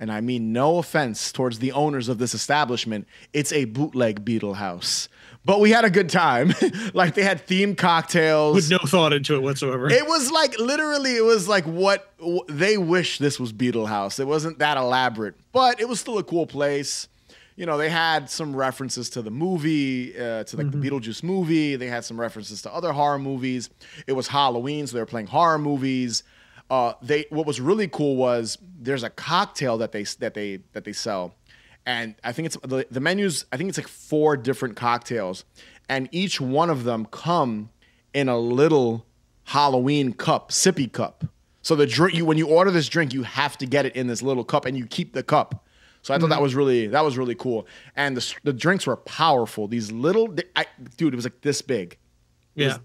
and I mean no offense towards the owners of this establishment, it's a bootleg Beetle House. But we had a good time. like they had themed cocktails. With no thought into it whatsoever. It was like literally, it was like what w- they wish this was Beetle House. It wasn't that elaborate, but it was still a cool place. You know, they had some references to the movie, uh, to like the Beetlejuice movie. They had some references to other horror movies. It was Halloween, so they were playing horror movies. Uh, they what was really cool was there's a cocktail that they that they that they sell, and I think it's the, the menus. I think it's like four different cocktails, and each one of them come in a little Halloween cup, sippy cup. So the drink you when you order this drink, you have to get it in this little cup, and you keep the cup. So I thought Mm-hmm. that was really that was really cool, and the the drinks were powerful. These little, I, dude, it was like this big. It yeah. was,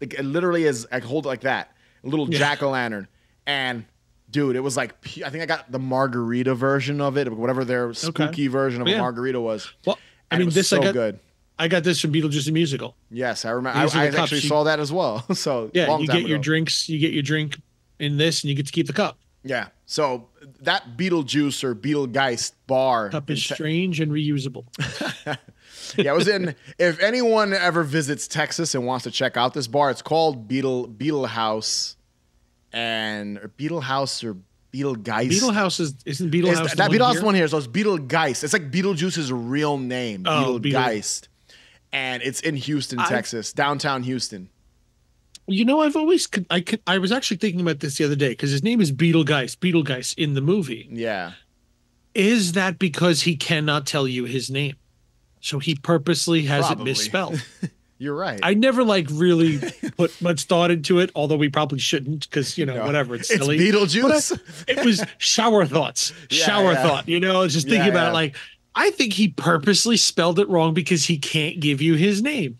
like, it literally is. I hold it like that, a little Yeah. jack o' lantern, and dude, it was like I think I got the margarita version of it, whatever their spooky version of a margarita was. Well, I mean, this so I got. good. I got this from Beetlejuice the musical. Yes, I remember. I, I actually saw that as well. So Yeah, long you get your drinks. You get your drink in this, and you get to keep the cup. Yeah. So that Beetlejuice or Betelgeuse bar. Cup is Te- strange and reusable. yeah, it was in. If anyone ever visits Texas and wants to check out this bar, it's called Beetle Beetle House, and or Beetle House or Betelgeuse. Beetle House is isn't Beetle House the that one Beetle House one here. So it's Betelgeuse. It's like Beetlejuice's real name, Oh, Beetle- Betelgeuse, and it's in Houston, I- Texas, downtown Houston. You know, I've always could- I could, I was actually thinking about this the other day because his name is Betelgeuse. Betelgeuse in the movie. Yeah. Is that because he cannot tell you his name, so he purposely has Probably. it misspelled? You're right. I never like really put much thought into it, although we probably shouldn't because you know No. whatever it's it's silly. Beetlejuice. it was shower thoughts, Yeah, shower yeah. thought. You know, just thinking Yeah, about it like I think he purposely spelled it wrong because he can't give you his name.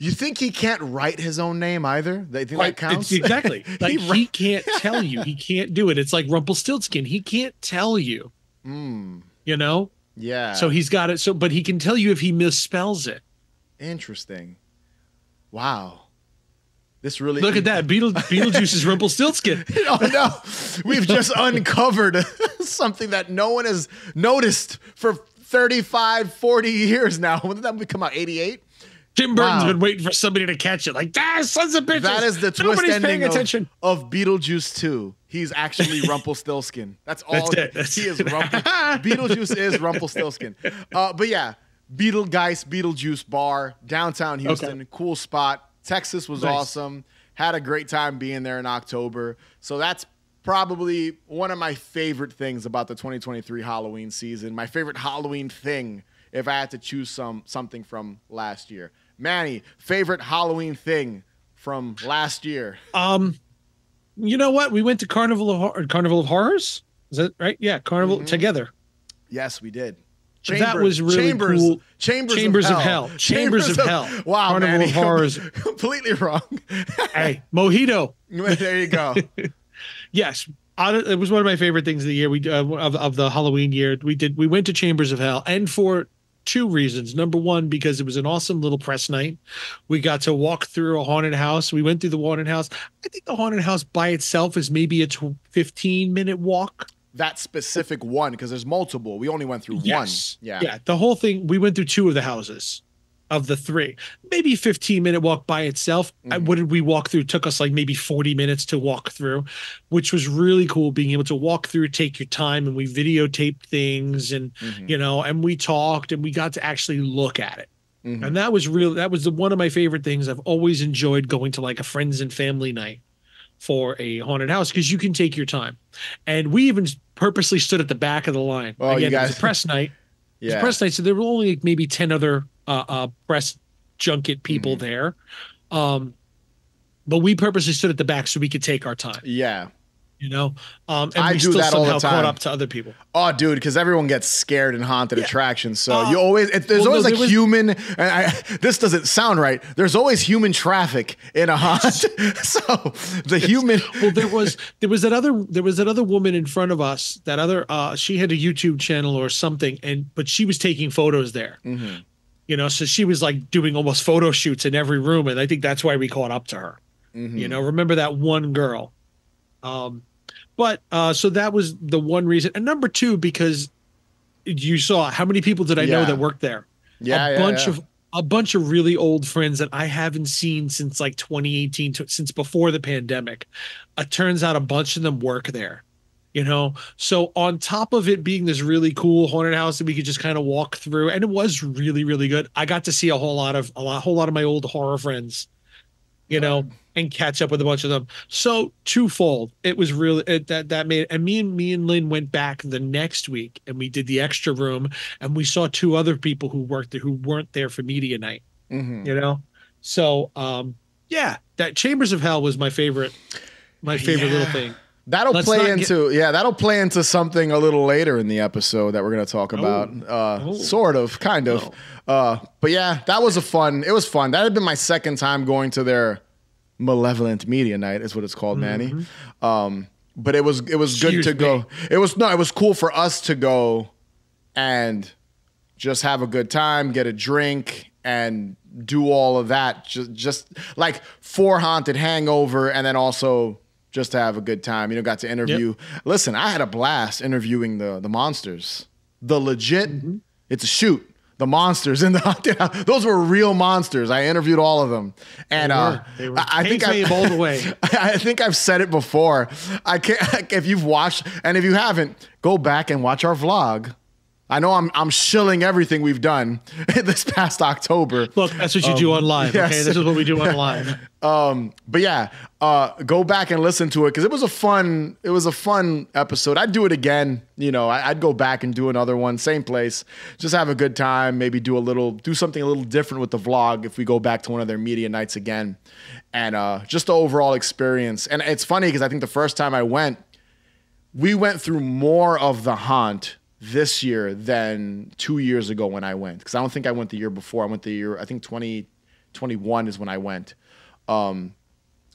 You think he can't write his own name either? They think Like, that counts. it's- exactly. Like He he, can't tell you. He can't do it. It's like Rumpelstiltskin. He can't tell you. Mm, You know. yeah. So he's got it. So, but he can tell you if he misspells it. interesting. Wow. This really Look at that. Beetle Beetlejuice is Rumpelstiltskin. oh no, we've just uncovered something that no one has noticed for 35, 40 years now. When did that movie come out? 88? Tim Burton's Wow. been waiting for somebody to catch it. Like, ah, sons of bitches. That is the twist Nobody's ending of, attention. of Beetlejuice 2. He's actually Rumpelstiltskin. That's all. That's. That's he is. Rumpel, Beetlejuice is Rumpelstiltskin. Uh, but yeah, Betelgeuse, Beetlejuice Bar, downtown Houston, cool spot. Texas was Nice. awesome. Had a great time being there in October. So that's probably one of my favorite things about the 2023 Halloween season. My favorite Halloween thing, if I had to choose some something from last year. Manny, favorite Halloween thing from last year. Um, you know what? We went to Carnival of Hor- Carnival of Horrors. Is that right? Yeah, Carnival Mm-hmm. together. Yes, we did. That was really Chambers, cool. Chambers, Chambers of of Hell. Hell. Chambers of Hell. Wow, Carnival Manny, of Horrors. completely wrong. Hey, mojito. there you go. Yes, I- it was one of my favorite things of the year. We uh, of of the Halloween year. We did. We went to Chambers of Hell, and for two reasons. Number one, because it was an awesome little press night. We got to walk through a haunted house. We went through the haunted house. I think the haunted house by itself is maybe a fifteen minute walk. That specific one, because there's multiple. We only went through Yes. one. Yeah. Yeah. The whole thing, we went through two of the houses of the three. Maybe 15 minute walk by itself. I- Mhm. What did we walk through? Took us like maybe 40 minutes to walk through, which was really cool being able to walk through, take your time, and we videotaped things and, Mhm. you know, and we talked and we got to actually look at it. Mhm. And that was real. That was the, one of my favorite things. I've always enjoyed going to like a friends and family night for a haunted house because you can take your time. And we even purposely stood at the back of the line. Oh, you Again, it was a press night. It was Yeah. press night, so there were only like maybe ten other uh, uh, press junket people Mhm. there. Um, but we purposely stood at the back so we could take our time. Yeah. You know, um, and I we do still that all the somehow time. caught up to other people. Oh, dude, because everyone gets scared in haunted Yeah. attractions. So Uh, you always it, there's well, no, always like there was- human. And I, this doesn't sound right. There's always human traffic in a haunt. so the human. well there was there was that other there was that other woman in front of us that other uh she had a youtube channel or something and but she was taking photos there Mhm. You know so she was like doing almost photo shoots in every room and i think that's why we caught up to her Mhm. you know remember that one girl um but uh so that was the one reason and number two because you saw how many people did i know that worked there yeah, a yeah, bunch yeah. of a bunch of really old friends that I haven't seen since like 2018 to, since before the pandemic. It turns out a bunch of them work there. You know, so on top of it being this really cool haunted house that we could just kind of walk through, and it was really, really good. I got to see a whole lot of a lot, whole lot of my old horror friends, you know, and catch up with a bunch of them. So twofold, it was really it, that that made. And me and me and Lynn went back the next week, and we did the extra room, and we saw two other people who worked there who weren't there for media night. Mhm. You know, so um, yeah, that Chambers of Hell was my favorite, my favorite Yeah. little thing. That'll Let's play not get- into yeah, that'll play into something a little later in the episode that we're gonna talk about. Uh, Oh. Sort of, kind of. Uh, but yeah, that was a fun. It was fun. That had been my second time going to their malevolent media night, is what it's called, Manny. Um, but it was it was good Mm-hmm. To go. me. It was no, it was cool for us to go and just have a good time, get a drink, and do all of that. Just just like for haunted hangover, and then also just to have a good time. You know, got to interview. Listen, I had a blast interviewing the the monsters. The legit, Mm-hmm. it's a shoot. The monsters in the haunted house. Those were real monsters. I interviewed all of them, and They uh. They were I, I think I, all the way. I think I've said it before. I can't. If you've watched, and if you haven't, go back and watch our vlog. I know I'm I'm shilling everything we've done this past October. Look, that's what you do on live. Okay, Um, this is what we do on live. Um, but yeah, uh, go back and listen to it because it was a fun. It was a fun episode. I'd do it again. You know, I, I'd go back and do another one, same place, just have a good time. Maybe do a little, do something a little different with the vlog if we go back to one of their media nights again, and uh, just the overall experience. And it's funny because I think the first time I went, we went through more of the haunt this year than two years ago when I went. Because I don't think I went the year before. I went the year I think 2021 is when I went. Um,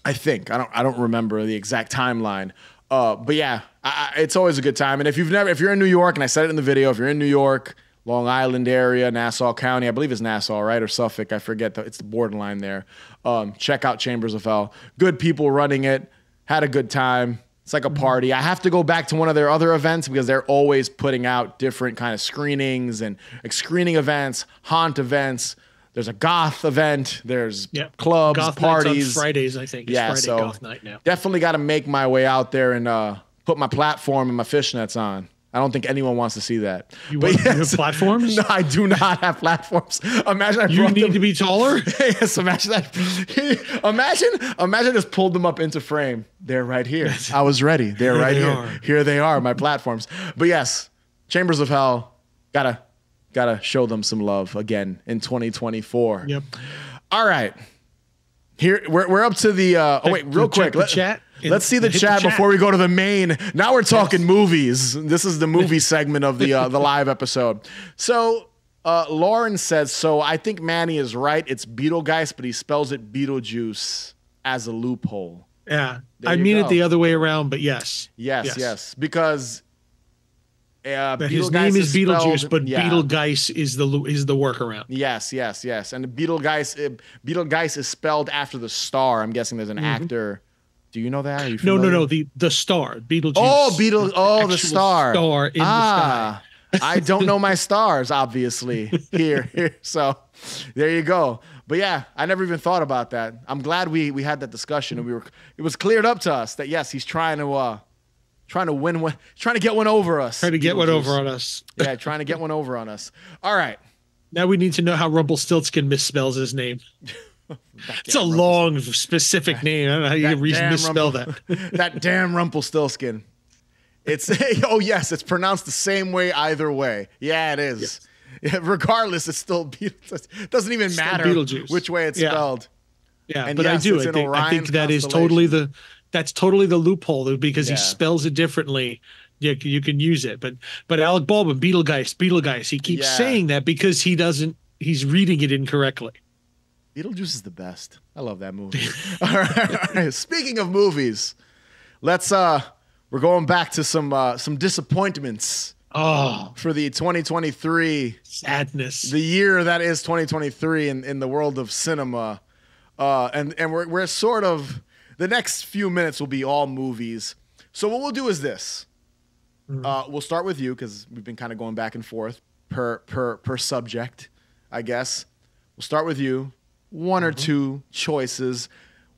I think I don't I don't remember the exact timeline. Uh, but yeah, I, I, it's always a good time. And if you've never, if you're in New York, and I said it in the video, if you're in New York, Long Island area, Nassau County, I believe it's Nassau, right, or Suffolk, I forget. The, it's the borderline there. Um, check out Chambers of Hell. Good people running it. Had a good time. It's like a party. I have to go back to one of their other events because they're always putting out different kind of screenings and like screening events, haunt events. There's a goth event. There's Yeah. clubs, Goth parties. Fridays, I think. It's Yeah, Friday so- Goth night now. Definitely got to make my way out there and uh, put my platform and my fishnets on. I don't think anyone wants to see that. You, But want, you have platforms? No, I do not have platforms. Imagine I you need them- to be taller. yes, imagine that. imagine, imagine just pulled them up into frame. They're right here. I was ready. They're Here right they here. are. Here they are, my platforms. But yes, Chambers of Hell, gotta, gotta show them some love again in 2024. Yep. All right. Here we're, we're up to the. Uh, oh wait, real quick. the Let, chat let's see the hit the chat chat. before we go to the main. Now we're talking movies. This is the movie segment of the uh, the live episode. So uh, Lauren says, so I think Manny is right. It's Betelgeuse, but he spells it Beetlejuice as a loophole. Yeah. There I mean go. it the other way around, but yes. Yes, yes, Yes. because uh, his name is Beetlejuice, spelled- but yeah. Betelgeuse is the is the workaround. Yes, yes, yes. And the Betelgeuse, uh, Betelgeuse is spelled after the star. I'm guessing there's an actor. Do you know that? You. No, no, no. The the star, Beetlejuice. Oh, Beetle. Oh, the star. Star in the sky. ah, I don't know my stars, obviously. Here, here. So, there you go. But yeah, I never even thought about that. I'm glad we we had that discussion and we were. It was cleared up to us that yes, he's trying to uh, trying to win one, trying to get one over us. Trying to get one over on us. yeah, trying to get one over on us. All right. Now we need to know how Rumpelstiltskin misspells his name. It's a long, specific name. I don't know how you can misspell that. that damn Rumpelstiltskin. It's oh yes, it's pronounced the same way either way. Yeah, it is. Yeah, regardless, it's still. It doesn't even matter which way it's Yeah. spelled. Yeah, And but I do. I think, I think that is totally the that's totally the loophole though, because Yeah. he spells it differently. You, you can use it, but but Alec Baldwin, Betelgeuse, Betelgeuse, he keeps saying that because he doesn't. He's reading it incorrectly. Beetlejuice is the best. I love that movie. all, right, all right. Speaking of movies, let's uh we're going back to some uh some disappointments Oh, for the 2023 sadness. the year that is 2023 in, in the world of cinema. Uh, and and we're, we're sort of, the next few minutes will be all movies. So what we'll do is this. Uh, we'll start with you because we've been kind of going back and forth per, per, per subject, I guess. We'll start with you. One or two choices.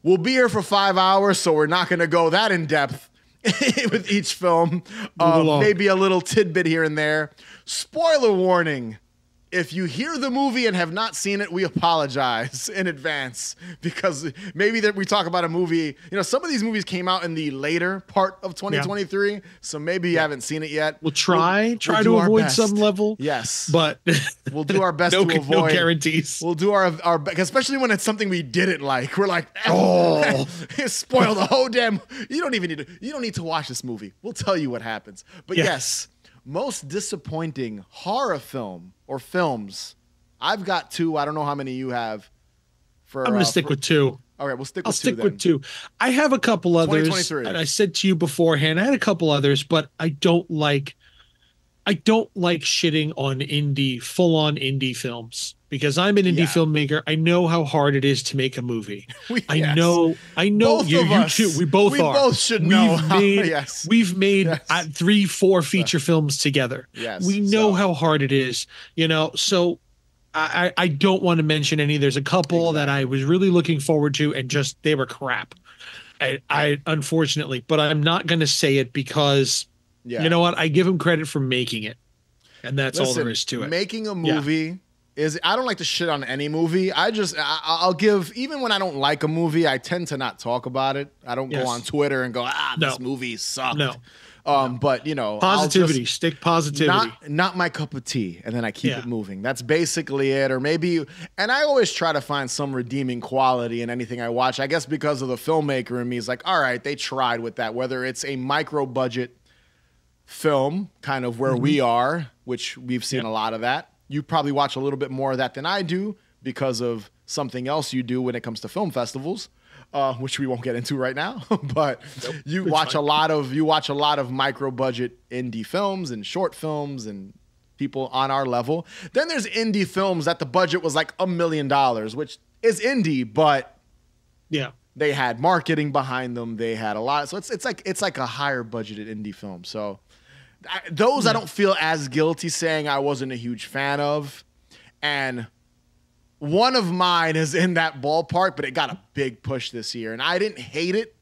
We'll be here for five hours, so we're not going to go that in depth with each film. Uh, maybe a little tidbit here and there. Spoiler warning. If you hear the movie and have not seen it, we apologize in advance because maybe that we talk about a movie. You know, some of these movies came out in the later part of 2023, so maybe you haven't seen it yet. We'll try We'll- try we'll to avoid best. some level, Yes, but we'll do our best no, to avoid. no guarantees. We'll do our our especially when it's something we didn't like. We're like, eh, Oh. spoil the whole damn. You don't even need to. You don't need to watch this movie. We'll tell you what happens. But Yeah. yes, most disappointing horror film or films. I've got two. I don't know how many you have. For I'm gonna uh, stick for- with two. All right, we'll stick I'll with two. stick then. with two. I have a couple others, 2023. and I said to you beforehand, I had a couple others, but I don't like, I don't like shitting on indie, full on indie films because I'm an indie Yeah. filmmaker. I know how hard it is to make a movie. We- I yes. know, I know Both you, of you us. too. We both are. We are. both should we've know how- Made, yes. We've made Yes. uh, three, four feature films together. Yes, We know so- how hard it is, you know. So I, I I don't want to mention any. There's a couple that I was really looking forward to, and just they were crap. I, I unfortunately, but I'm not going to say it because Yeah. you know what? I give him credit for making it, and that's all there is to it. Making a movie is I don't like to shit on any movie. I just I, I'll give even when I don't like a movie, I tend to not talk about it. I don't Yes. go on Twitter and go ah this No. movie sucked. No. Um, but you know, positivity, stick positivity. not not my cup of tea, and then I keep Yeah. it moving. That's basically it. Or maybe, and I always try to find some redeeming quality in anything I watch. I guess because of the filmmaker in me is like, all right, they tried with that. Whether it's a micro budget film, kind of where we are, which we've seen a lot of that. You probably watch a little bit more of that than I do because of something else you do when it comes to film festivals. Uh, which we won't get into right now, but you it's watch fine. a lot of you watch a lot of micro budget indie films and short films and people on our level. Then there's indie films that the budget was like a million dollars, which is indie, but yeah, they had marketing behind them. They had a lot. So it's it's like it's like a higher budgeted indie film. So I, those I don't feel as guilty saying I wasn't a huge fan of, and one of mine is in that ballpark, but it got a big push this year, and I didn't hate it,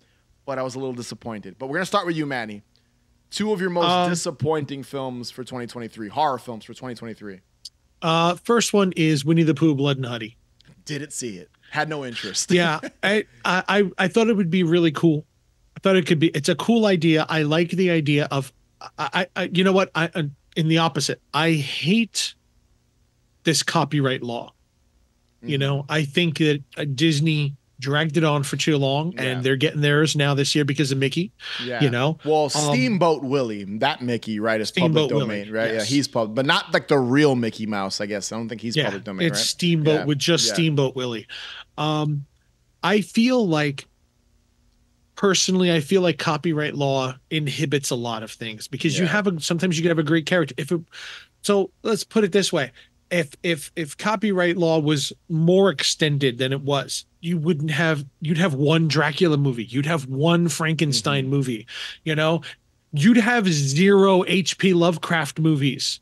but I was a little disappointed. But we're gonna start with you, Manny. Two of your most Um, disappointing films for 2023, horror films for 2023. Uh, first one is Winnie the Pooh, Blood and Honey. Didn't see it. Had no interest. Yeah, I I- I thought it would be really cool. I thought it could be. It's a cool idea. I like the idea of. I, I you know what? I uh, in the opposite. I hate this copyright law. You Mhm. know, I think that uh, Disney dragged it on for too long, Yeah. and they're getting theirs now this year because of Mickey. Yeah. You know, Well, Um, Steamboat Willie, that Mickey, right, is public Steamboat domain, Willie, right? yes. Yeah, he's public, but not like the real Mickey Mouse, I guess. I don't think he's yeah, public domain, it's right? Steamboat Yeah, with just. Steamboat Willie. Um, I feel like personally, I feel like copyright law inhibits a lot of things because you have a sometimes you can have a great character. If it, so, let's put it this way: if if if copyright law was more extended than it was, you wouldn't have you'd have one Dracula movie, you'd have one Frankenstein Mm-hmm. movie, you know, you'd have zero H.P. Lovecraft movies.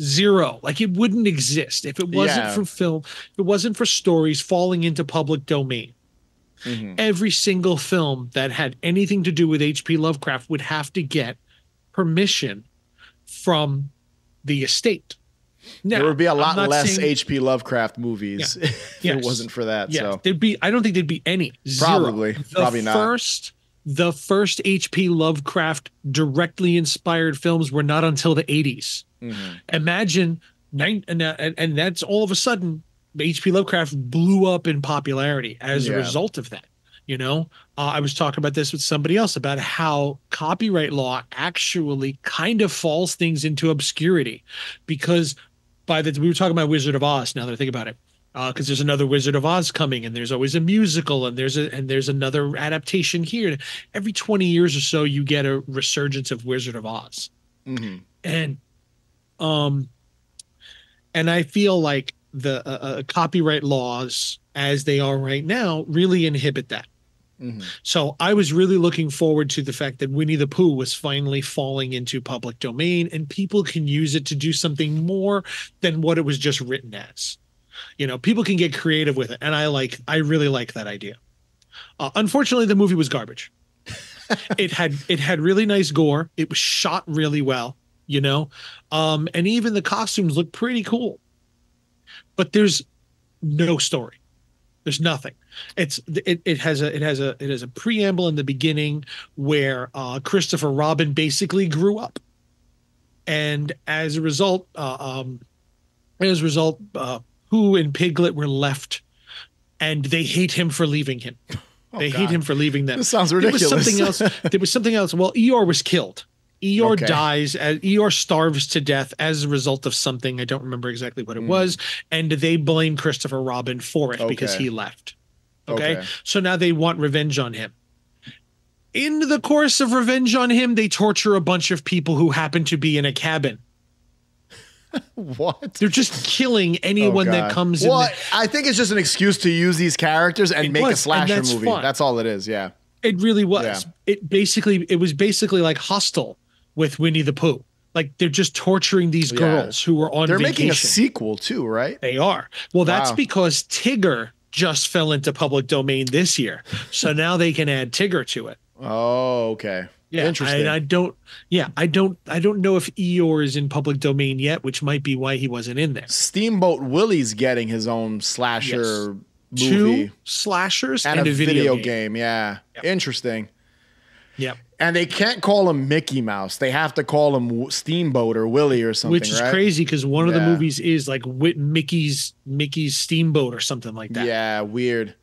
Zero. Like it wouldn't exist if it wasn't Yeah. for film, if it wasn't for stories falling into public domain Mhm. every single film that had anything to do with H.P. Lovecraft would have to get permission from the estate. Now, there would be a lot less H.P. Lovecraft movies if Yes. it wasn't for that. Yes, So there'd be. I don't think there'd be any. Zero. Probably. The Probably not. First, the first H.P. Lovecraft directly inspired films were not until the 80s. mhm. Imagine, and and that's all of a sudden H.P. Lovecraft blew up in popularity as Yeah. a result of that. You know, uh, I was talking about this with somebody else about how copyright law actually kind of falls things into obscurity, because by the we were talking about Wizard of Oz. Now that I think about it, because there's another Wizard of Oz coming, and there's always a musical, and there's a and there's another adaptation here. Every 20 years or so, you get a resurgence of Wizard of Oz Mhm. and um and i feel like the uh, uh, copyright laws as they are right now really inhibit that. Mhm. so i was really looking forward to the fact that winnie the pooh was finally falling into public domain and people can use it to do something more than what it was just written as. You know people can get creative with it and i like i really like that idea. Uh, unfortunately the movie was garbage. It had it had really nice gore. It was shot really well you know? Um and even the costumes looked pretty cool but there's no story there's nothing it's it, it has a it has a it has a preamble in the beginning where uh christopher robin basically grew up and as a result uh, um as a result uh Pooh and piglet were left and they hate him for leaving him Oh, they God. hate him for leaving them This sounds ridiculous. there was something else. There was something else. Well, Eeyore was killed. Eeyore Okay. dies. As, Eeyore starves to death as a result of something. I don't remember exactly what it Mm. was, and they blame Christopher Robin for it because he left. Okay? Okay. so now they want revenge on him. In the course of revenge on him, they torture a bunch of people who happen to be in a cabin. what? They're just killing anyone Oh, that comes in. Well, the- I think it's just an excuse to use these characters and It make was, a slasher that's movie. fine. That's all it is. Yeah. It really was. Yeah. It basically it was basically like hostile with Winnie the Pooh. Like they're just torturing these Yeah. girls who were on They're vacation. making a sequel too, right? they are. Well, that's Wow. because Tigger just fell into public domain this year. So now they can add Tigger to it. Oh, okay. Yeah. Interesting. And I don't yeah, I don't I don't know if Eeyore is in public domain yet, which might be why he wasn't in there. Steamboat Willie's getting his own slasher movie Two slashers and, and, a, video, game. game. Yeah. Yep. Interesting. Yep. And they can't call him Mickey Mouse. They have to call him Steamboat or Willie or something, Which is right? crazy because one of the movies is like Whit Mickey's Mickey's Steamboat or something like that. Yeah, weird.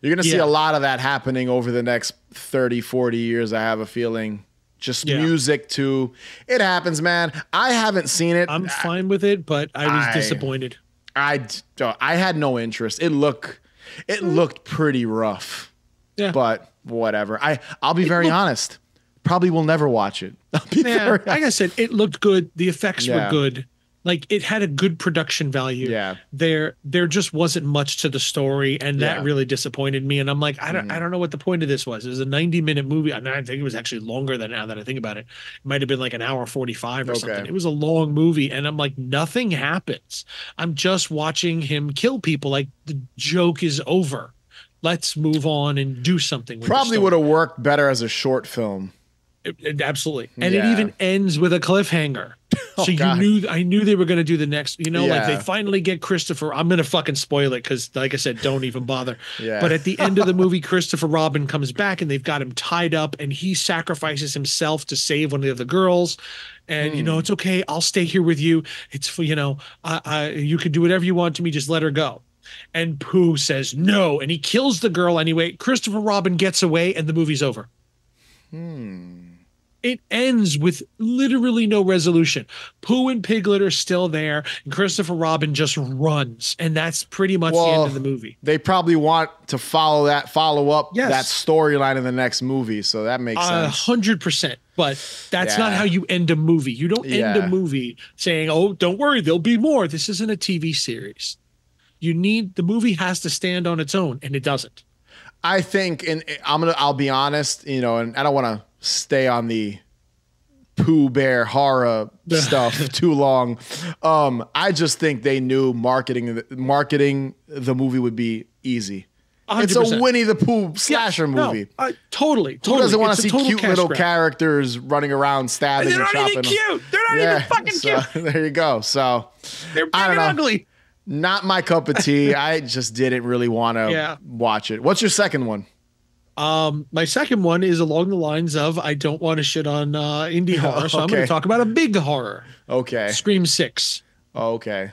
You're going to see a lot of that happening over the next 30, 40 years, I have a feeling. Just Yeah. music too. It happens, man. I haven't seen it. I'm fine with it, but I was I- disappointed. I, I had no interest. It look it hmm. looked pretty rough. Yeah. But whatever. I I'll be very honest. Probably will never watch it. I'll be Yeah, like I said, it looked good. The effects Yeah. were good. Like it had a good production value. Yeah. There there just wasn't much to the story and that Yeah. really disappointed me and I'm like I don't Mhm. I don't know what the point of this was. It was a 90 minute movie. I, think it was actually longer than now that I think about it. It might have been like an hour 45 or Okay. something. It was a long movie and I'm like nothing happens. I'm just watching him kill people like the joke is over. Let's move on and do something. Probably would have worked better as a short film. It- it- absolutely. And it even ends with a cliffhanger. Oh, so you God. knew I knew they were going to do the next, you know, like they finally get Christopher. I'm going to fucking spoil it cuz like I said don't even bother. Yeah. But at the end of the movie Christopher Robin comes back and they've got him tied up and he sacrifices himself to save one of the other girls. And you Hmm. know, it's okay. I'll stay here with you. It's for, you know, I, I you can do whatever you want to me, just let her go. And Pooh says no, and he kills the girl anyway. Christopher Robin gets away, and the movie's over Hmm. It ends with literally no resolution. Pooh and Piglet are still there, and Christopher Robin just runs, and that's pretty much the end of the movie. They probably want to follow that, follow up Yes. that storyline in the next movie. So that makes A sense. hundred percent. But that's not how you end a movie. You don't end Yeah. a movie saying, "Oh, don't worry, there'll be more." This isn't a TV series. You need the movie has to stand on its own, and it doesn't. I think, and I'm gonna, I'll be honest, you know, and I don't want to stay on the Pooh Bear horror stuff too long. Um, I just think they knew marketing, the- marketing the movie would be easy. It's a Winnie the Pooh slasher No, movie. uh, totally, Who totally. doesn't want to see cute little grab. characters running around stabbing They're and not chopping? even cute. They're not even fucking so, cute. There you go. So They're big and know. ugly. not my cup of tea. I just didn't really want to Yeah. watch it. What's your second one? Um, my second one is along the lines of I don't want to shit on uh, indie horror, so I'm going to talk about a big horror. Okay. Scream Six. Okay.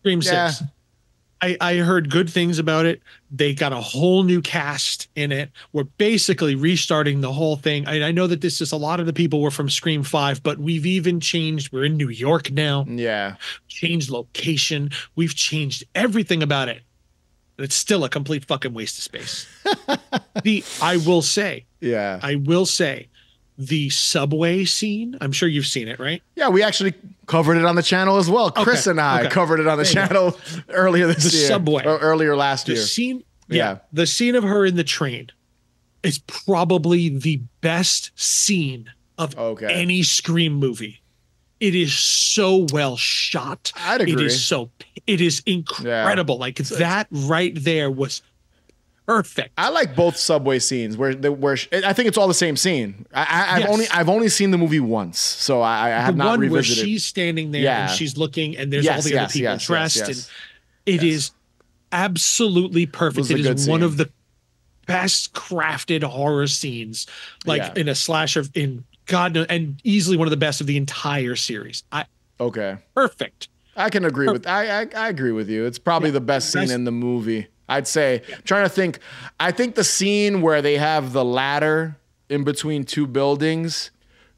Scream Yeah. Six. I, I heard good things about it. They got a whole new cast in it. We're basically restarting the whole thing. I, I know that this is a lot of the people were from Scream Five, but we've even changed. We're in New York now. Yeah. Changed location. We've changed everything about it. It's still a complete fucking waste of space. the I will say, Yeah. I will say the subway scene. I'm sure you've seen it, right? Yeah, we actually covered it on the channel as well. Chris Okay, and I okay. covered it on the There channel earlier this The year. subway. Or earlier last The year. scene, Yeah. yeah, the scene of her in the train is probably the best scene of Okay. any Scream movie. It is so well shot. I'd agree. is so. It is incredible. Like that right there was perfect. I like both subway scenes where the where I think it's all the same scene. I, I, I've Yes. only I've only seen the movie once, so I, I have the not one where she's standing there Yeah. and she's looking, and there's all Yes, the other yes, people yes, yes, dressed, yes. and it is absolutely perfect. It is one scene. of the best crafted horror scenes, like Yeah. in a slasher in God, kno- and easily one of the best of the entire series. I okay, perfect. I can agree with I, I I agree with you. It's probably Yeah, the best scene in the movie. I'd say. trying to think. I think the scene where they have the ladder in between two buildings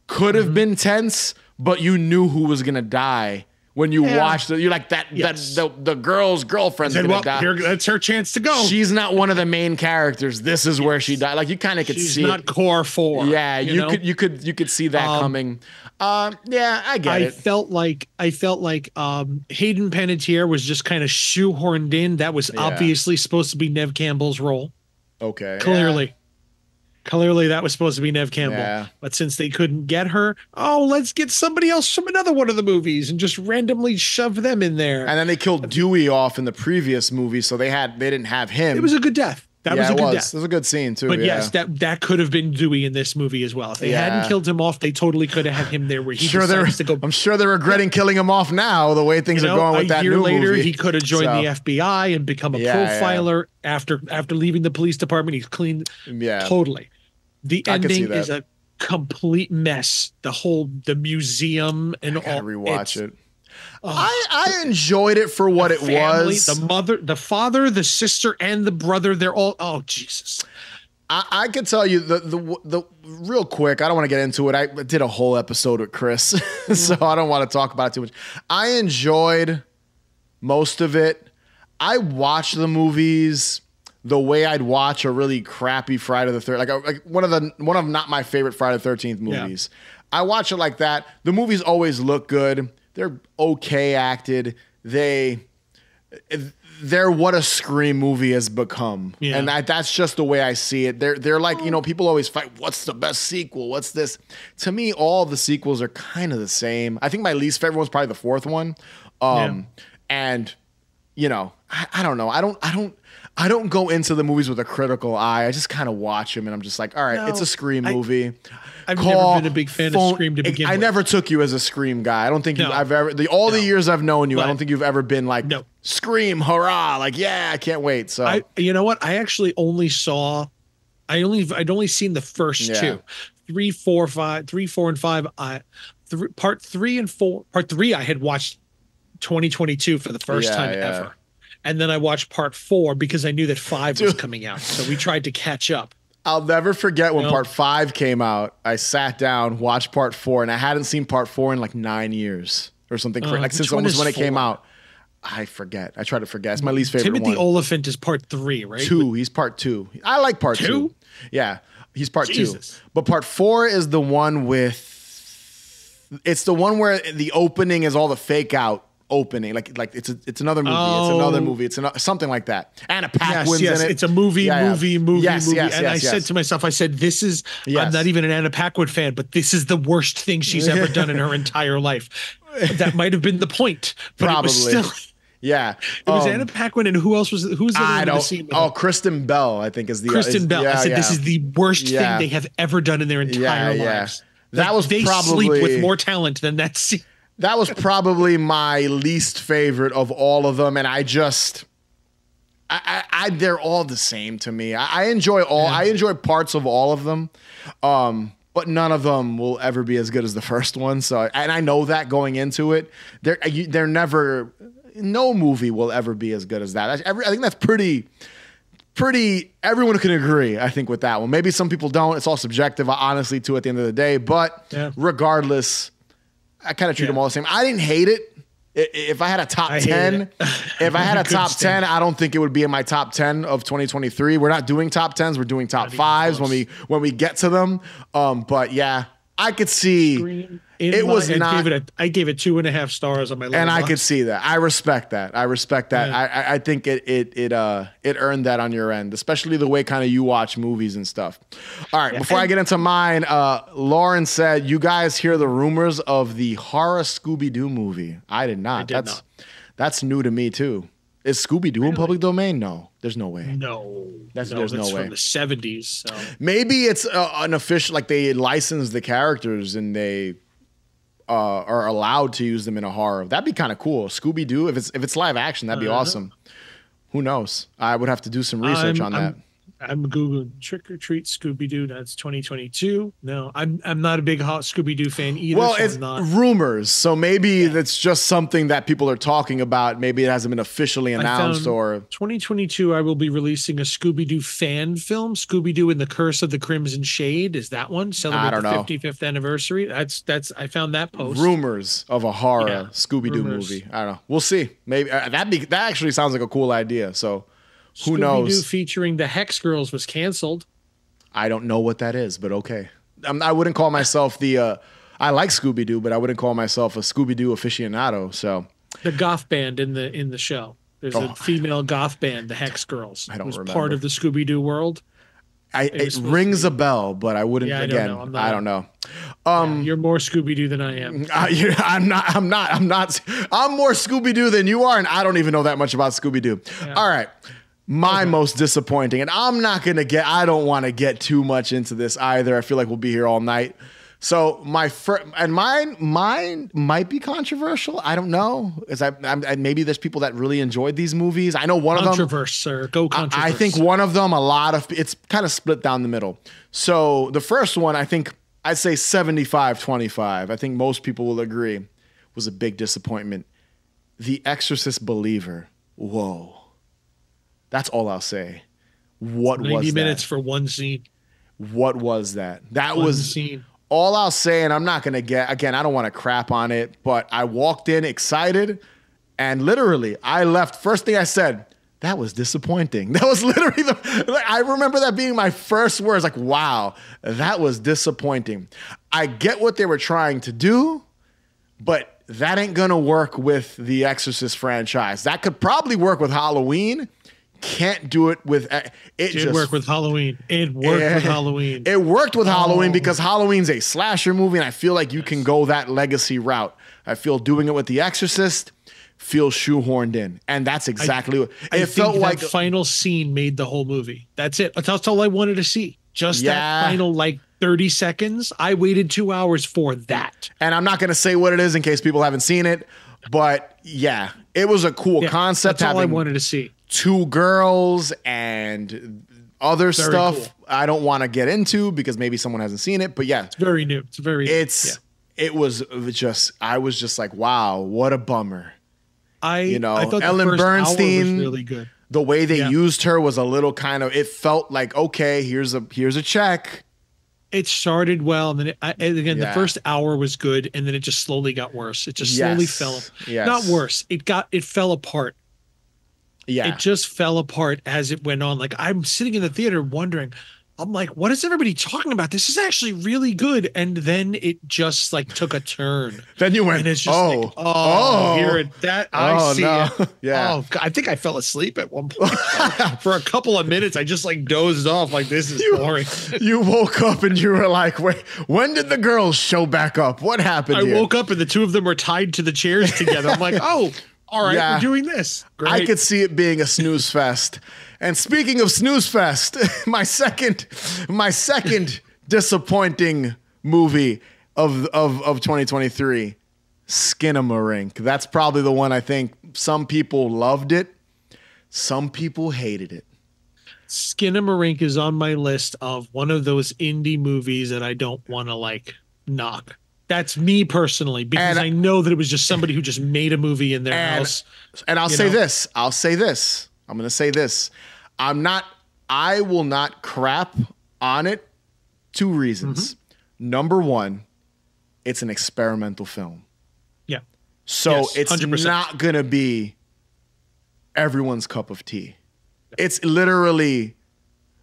could Mm-hmm. have been tense, but you knew who was gonna die when you Yeah. watched it. You're like that. Yes. That the the girl's girlfriend's Said, gonna well, die. here, that's her chance to go. She's not one of the main characters. This is where she died. Like you kind of could She's see not it. core four. Yeah, you, know? could you could you could see that Um, coming. Um, yeah, I get I it. felt like I felt like um Hayden Panettiere was just kind of shoehorned in. That was Yeah. obviously supposed to be Neve Campbell's role. Okay, Clearly. Clearly that was supposed to be Neve Campbell. Yeah. But since they couldn't get her, oh, let's get somebody else from another one of the movies and just randomly shove them in there. And then they killed Dewey off in the previous movie, so they had they didn't have him. it was a good death. That yeah, was a good was. death. It was a good scene too. But yeah. yes, that that could have been Dewey in this movie as well. If they Yeah. hadn't killed him off, they totally could have had him there where he sure they're. decides to go I'm sure they're regretting killing him off now. The way things you know, are going with a that year new later, movie. he could have joined So, the FBI and become a profiler after after leaving the police department. He's clean. Yeah, totally. The I ending is a complete mess. The whole the museum and I all rewatch it. oh, I I enjoyed it for what it family, was. The mother, the father, the sister, and the brother. They're all oh Jesus. I, I can tell you the, the the real quick. I don't want to get into it. I did a whole episode with Chris, so I don't want to talk about it too much. I enjoyed most of it. I watched the movies the way I'd watch a really crappy Friday the Third, like, a, like one of the one of not my favorite Friday the Thirteenth Yeah. movies. I watch it like that. The movies always look good. they're okay acted. They they're what a scream movie has become, Yeah. and I, that's just the way I see it. They're they're like you know people always fight. What's the best sequel? What's this? To me, all the sequels are kind of the same. I think my least favorite one's probably the fourth one, um, and you know I, I don't know. I don't I don't. I don't go into the movies with a critical eye. I just kind of watch them, and I'm just like, all right, No, it's a Scream I- movie. I've Call, never been a big fan phone- of Scream to begin I with. never took you as a Scream guy. I don't think you No. I've ever the all the years I've known you. I don't think you've ever been like No. Scream, hurrah! Like yeah, I can't wait. So I you know what? I actually only saw I only I'd only seen the first Yeah. two. Three, four, five, three, four, and five. I part three and four part three I had watched 2022 for the first Yeah, time yeah. ever. And then I watched part four because I knew that five was coming out. So we tried to catch up. I'll never forget when No. part five came out. I sat down, watched part four, and I hadn't seen part four in like nine years or something. Uh, like since almost when it came out. I forget. I try to forget. It's my least favorite Timothy one. Olyphant is part three, right? two. He's part two. I like part two. Two? Yeah, he's part Jesus. two. But part four is the one with. It's the one where the opening is all the fake out opening. Like like it's a, it's another movie. It's another Oh. movie. It's another, something like that. Anna Yes, Paquin's yes, in it. it's a movie, Yeah, yeah. movie, movie, Yes, movie. yes, and yes, I said to myself, I said, "This is. Yes. I'm not even an Anna Paquin fan, but this is the worst thing she's ever done in her entire life." That might have been the point, but it was Probably. still. Yeah, It was Um, Anna Paquin, and who else was? Who was the other I one in the don't. Oh? Kristen Bell, I think is the Kristen is- Bell. Yeah, I said, "This is the worst Yeah. thing they have ever done in their entire Yeah, yeah. lives." That Like, was they probably- sleep with more talent than that scene. That was probably my least favorite of all of them, and I just, I, I, I they're all the same to me. I, I enjoy all, I enjoy parts of all of them, um, but none of them will ever be as good as the first one. So, and I know that going into it, they're they're never, no movie will ever be as good as that. I, every- I think that's pretty. Pretty, everyone can agree, I think, with that one. Maybe some people don't. It's all subjective, honestly, too, at the end of the day. But Yeah. regardless, I kind of treat Yeah. them all the same. I didn't hate it. If I had a top I 10, if I had a top stand 10, I don't think it would be in my top 10 of 2023. We're not doing top 10s, we're doing top fives when we when we get to them. Um, but yeah, I could see It my- was I not- Gave it a, I gave it two and a half stars on my. and I Letterboxd. could see that. I respect that. I respect that. Yeah. I, I I think it it it uh it earned that on your end, especially the way kind of you watch movies and stuff. All right, before I get into mine, uh, Lauren said you guys hear the rumors of the horror Scooby Doo movie. I did not. did that's not. that's new to me too. Is Scooby Doo in public domain? No, there's no way. No, That's- no, there's no that's way. from the seventies. So Maybe it's uh, an official, like they license the characters and they uh, are allowed to use them in a horror. That'd be kind of cool. Scooby Doo, if it's if it's live action, that'd be Uh-huh. awesome. Who knows? I would have to do some research I'm- on that. I'm- googling Trick or Treat Scooby Doo. That's 2022. No, I'm I'm not a big hot Scooby Doo fan either. well, so it's not. rumors, so maybe that's just something that people are talking about. Maybe it hasn't been officially announced, or 2022, I will be releasing a Scooby Doo fan film, Scooby Doo and the Curse of the Crimson Shade. Is that one celebrate the 55th anniversary? That's that's I found that post. rumors of a horror Yeah, Scooby Doo movie. I don't know. We'll see. Maybe uh, that be that actually sounds like a cool idea. So who knows? Scooby-Doo knows? featuring the Hex Girls was canceled. I don't know what that is, but okay. I'm, I wouldn't call myself the. Uh, I like Scooby Doo, but I wouldn't call myself a Scooby Doo aficionado. So The goth band in the in the show. There's Oh. a female goth band, the Hex Girls. I don't was remember. part of the Scooby Doo world. I, was it rings a bell, but I wouldn't. Yeah, I don't know. Not- I don't know. Um, You're more Scooby Doo than I am. I, I'm not. I'm not. I'm not. I'm more Scooby Doo than you are, and I don't even know that much about Scooby Doo. All right. My most disappointing, and I'm not gonna get. I don't want to get too much into this either. I feel like we'll be here all night. So my first and mine, mine might be controversial. I don't know. Is I, I'm, maybe there's people that really enjoyed these movies. I know one of them. Controverse, sir. Go I- I think one of them, a lot of it's kind of split down the middle. So the first one, I think I'd say 75 25. I think most people will agree was a big disappointment. The Exorcist Believer. Whoa. That's all I'll say. What was 90 was minutes for one scene. What was that? That One was scene. all I'll say, and I'm not gonna get again. I don't want to crap on it, but I walked in excited, and literally, I left. First thing I said, that was disappointing. That was literally the. like, I remember that being my first words. Like, wow, that was disappointing. I get what they were trying to do, but that ain't gonna work with the Exorcist franchise. That could probably work with Halloween. Can't do it with uh, it. Did just work with Halloween. It worked Yeah. with Halloween. It worked with Halloween Oh. because Halloween's a slasher movie, and I feel like you can go that legacy route. I feel doing it with The Exorcist feels shoehorned in, and that's exactly what I it think felt like. final scene made the whole movie. That's it. That's, all I wanted to see. Just Yeah. that final like 30 seconds. I waited two hours for that. and I'm not going to say what it is in case people haven't seen it, but yeah, it was a cool Yeah, concept That's all I wanted to see. Two girls and other Very stuff. cool. I don't want to get into because maybe someone hasn't seen it, but yeah, It's very new. It's very. it's yeah. it was just I was just like, wow, what a bummer. I you know, I Ellen first hour was Burstyn- really good. The way they Yeah. used her was a little kind of it felt like okay, here's a here's a check. It started well, and then it, I, and again, Yeah. the first hour was good, and then it just slowly got worse. It just slowly Yes. fell. Yes. Not worse. It got it fell apart. Yeah. It just fell apart as it went on. Like I'm sitting in the theater wondering, I'm like, what is everybody talking about? This is actually really good. And then it just like took a turn. then you went, And it's just oh, like, oh, here it that I Oh, see no. it. Yeah. Oh, God, I think I fell asleep at one point. For a couple of minutes, I just like dozed off. Like this is You- boring. you woke up and you were like, wait, when did the girls show back up? What happened? I here? woke up and the two of them were tied to the chairs together. I'm like, oh, all right, Yeah. we're doing this. Great. I could see it being a snooze fest. And speaking of snooze fest, my second, my second disappointing movie of of of 2023, Skinamarink. That's probably the one I think some people loved it, some people hated it. Skinamarink is on my list of one of those indie movies that I don't want to like knock. That's me personally because And- I know that it was just somebody who just made a movie in their And- house. And I'll say know? this. I'll say this. I'm going to say this. I'm not, I will not crap on it. Two reasons. Mm-hmm. Number one, it's an experimental film. Yeah. So Yes, it's 100%. not going to be everyone's cup of tea. It's literally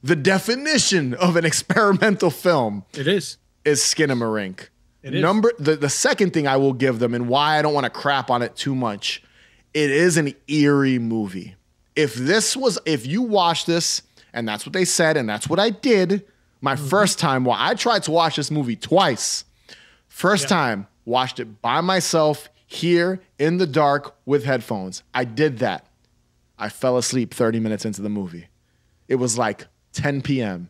the definition of an experimental film It is. is Skinamarink. It is. Number the, the second thing I will give them and why I don't want to crap on it too much, it is an eerie movie. If this was if you watch this and that's what they said and that's what I did my Mm-hmm. first time well I tried to watch this movie twice. First Yeah. time watched it by myself here in the dark with headphones. I did that. I fell asleep 30 minutes into the movie. It was like 10 p.m.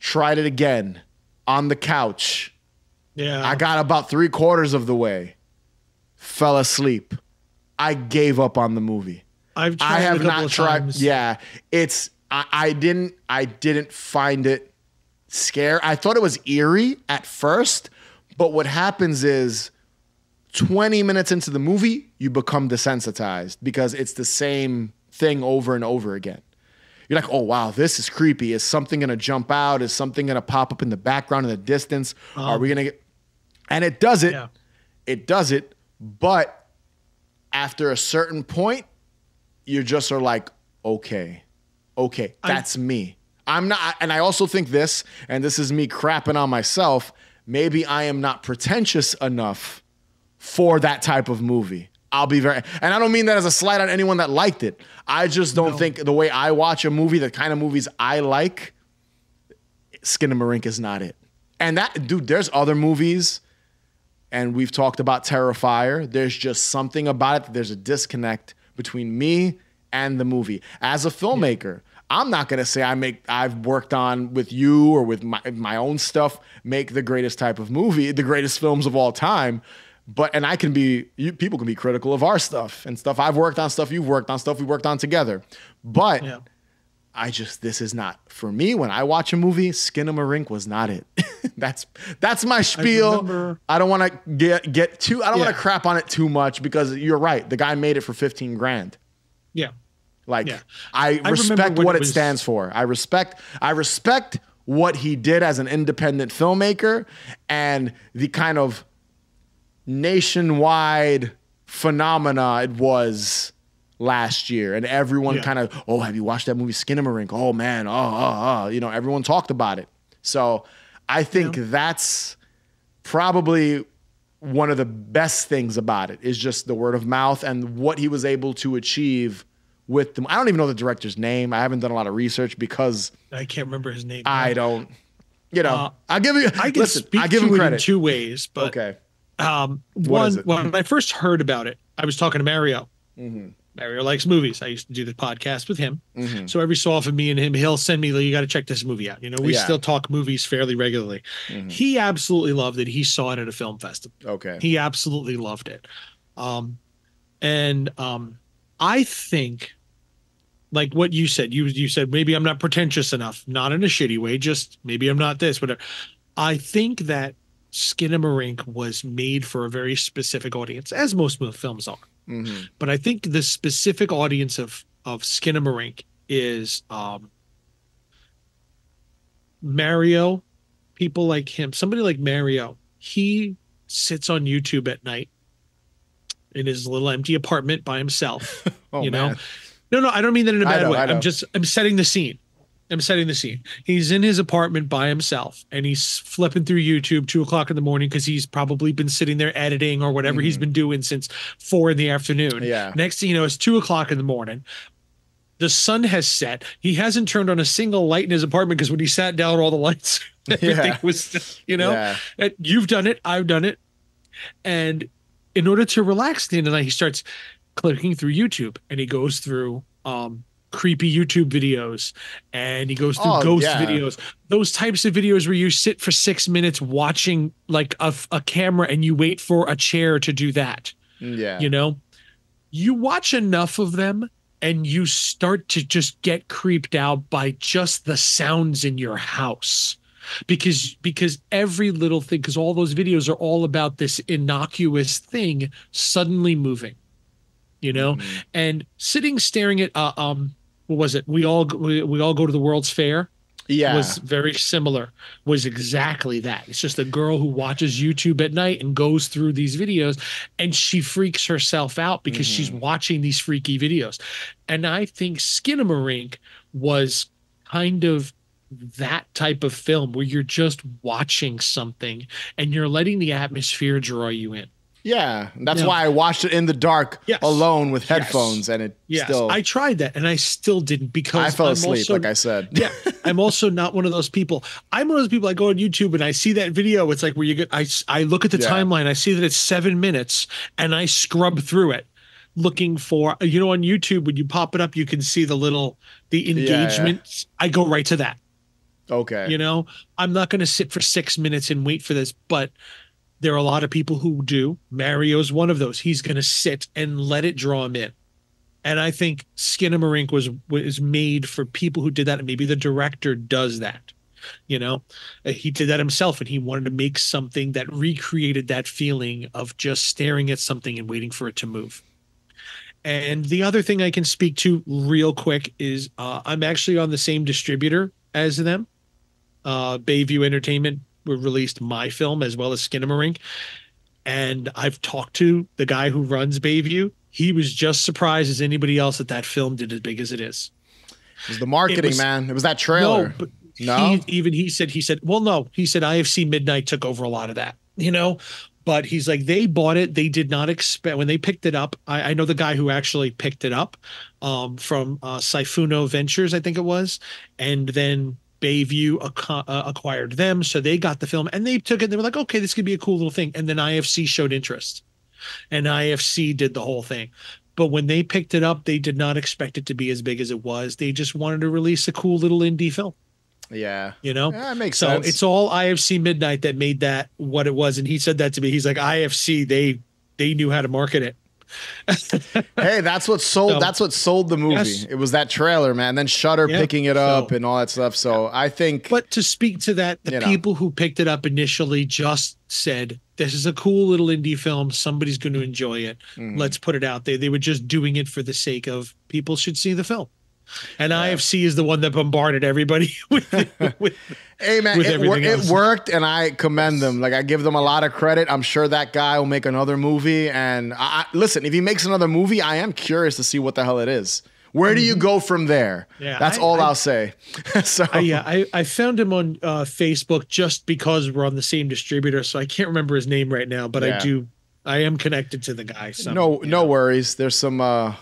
Tried it again on the couch. Yeah. I got about three quarters of the way, fell asleep. I gave up on the movie. I've tried I have not tried. times. Yeah, it's I, I didn't I didn't find it scare. I thought it was eerie at first, but what happens is 20 minutes into the movie, you become desensitized because it's the same thing over and over again. You're like, oh wow, this is creepy. Is something gonna jump out? Is something gonna pop up in the background in the distance? Are we um, gonna get and it does it. Yeah. It does it, but after a certain point, you just are like, okay, okay, that's me. I'm not, and I also think this, and this is me crapping on myself. Maybe I am not pretentious enough for that type of movie. I'll be very, and I don't mean that as a slight on anyone that liked it. I just don't No. think the way I watch a movie, the kind of movies I like, Skinamarink is not it. And that, dude, there's other movies, and we've talked about Terrifier. There's just something about it. that There's a disconnect between me and the movie. As a filmmaker, I'm not gonna say I make I've worked on with you or with my my own stuff make the greatest type of movie, the greatest films of all time. But and I can be you, people can be critical of our stuff and stuff I've worked on, stuff you've worked on, stuff we worked on together. But Yeah. I just this is not for me. When I watch a movie, Skinamarink was not it. that's that's my spiel. remember- I don't want to get get too. I don't want to crap on it too much because you're right. The guy made it for fifteen grand. Yeah. Like Yeah. I remember respect what it it, stands for. I respect I respect what he did as an independent filmmaker and the kind of nationwide phenomena it was last year and everyone Yeah. kind of oh have you watched that movie Skinamarink oh man oh oh oh you know everyone talked about it so I think that's probably one of the best things about it is just the word of mouth and what he was able to achieve with them. I don't even know the director's name. I haven't done a lot of research because I can't remember his name. I don't. You know, Uh, I'll give you. I can listen, speak I give him credit. in two ways, but okay. Um, one when I first heard about it, I was talking to Mario. hmm Mario likes movies. I used to do the podcast with him. hmm So every so often, me and him, he'll send me, you got to check this movie out. You know, we Yeah. still talk movies fairly regularly. hmm He absolutely loved it. He saw it at a film festival. Okay. He absolutely loved it. Um, and um, I think, like what you said, you you said maybe I'm not pretentious enough, not in a shitty way, just maybe I'm not this, whatever. I think that Skinamarink was made for a very specific audience, as most films are. hmm But I think the specific audience of of Skinamarink is um, Mario, people like him, somebody like Mario. He sits on YouTube at night in his little empty apartment by himself. Oh, you know, man. no, no, I don't mean that in a bad know, way. I'm just I'm setting the scene. I'm setting the scene. He's in his apartment by himself and he's flipping through YouTube two o'clock in the morning because he's probably been sitting there editing or whatever he's Mhm. been doing since four in the afternoon. Yeah. Next thing you know, it's two o'clock in the morning. The sun has set. He hasn't turned on a single light in his apartment because when he sat down, all the lights, everything Yeah. was, you know, Yeah. you've done it. I've done it. And in order to relax at the end of the night, he starts clicking through YouTube and he goes through um, creepy YouTube videos and he goes through Oh, ghost yeah. videos. Those types of videos where you sit for six minutes watching like a, a camera and you wait for a chair to do that Yeah. you know you watch enough of them and you start to just get creeped out by just the sounds in your house because because every little thing because all those videos are all about this innocuous thing suddenly moving you know Mhm. and sitting staring at uh, um what was it? We all we, we all go to the world's fair. Yeah. was very similar was exactly that. It's just a girl who watches youtube at night and goes through these videos and she freaks herself out because she's mm-hmm. watching these freaky videos. And i think skinamarink was kind of that type of film where you're just watching something and you're letting the atmosphere draw you in yeah. That's why I watched it in the dark Yes. alone with Yes. headphones, and it yes still. i tried that and i still didn't because I fell I'm asleep, also- like I said. yeah i'm also not one of those people i'm one of those people i go on youtube and i see that video it's like where you get i, I look at the Yeah. timeline i see that it's seven minutes and i scrub through it looking for you know on youtube when you pop it up you can see the little the Yeah, yeah. i go right to that Okay. you know i'm not going to sit for six minutes and wait for this but there are a lot of people who do. Mario's one of those. He's going to sit and let it draw him in. And i think skinamarink was was made for people who did that and maybe the director does that you know? Uh, he did that himself and he wanted to make something that recreated that feeling of just staring at something and waiting for it to move. And the other thing i can speak to real quick is uh, i'm actually on the same distributor as them uh, Bayview Entertainment released my film as well as Skinamarink. And I've talked to the guy who runs Bayview. He was just surprised as anybody else that that film did as big as it is. It was the marketing, was- man. It was that trailer. No, No? he, even he said he said, well, no, he said IFC Midnight took over a lot of that, you know. But he's like, they bought it. They did not expect when they picked it up. I, I know the guy who actually picked it up um, from uh, Siphuno Ventures, I think it was, and then Bayview uh, acquired them, so they got the film and they took it. And they were like, okay, this could be a cool little thing. And then IFC showed interest, and IFC did the whole thing. But when they picked it up, they did not expect it to be as big as it was. They just wanted to release a cool little indie film, yeah. you know. Yeah, that makes So sense. it's all IFC Midnight that made that what it was, and he said that to me. He's like IFC, they they knew how to market it. hey, that's what sold. So- that's what sold the movie. Yes. It was that trailer, man. Then Shudder Yeah. picking it up So- and all that stuff. So I think. But to speak to that, the You know. people who picked it up initially just said, "This is a cool little indie film. Somebody's going to enjoy it. Mhm. Let's put it out there." They were just doing it for the sake of people should see the film. And IFC is the one that bombarded everybody with, with Hey man, it, wor- everything it worked, and I commend them. Like I give them a lot of credit. I'm sure that guy will make another movie. And I, I, listen, if he makes another movie, I am curious to see what the hell it is. Where do you go from there? Yeah, That's I- all I- will say. so I, yeah, I, I found him on uh, Facebook just because we're on the same distributor, so I can't remember his name right now, but I do. I am connected to the guy. So no, no know, worries. There's some uh,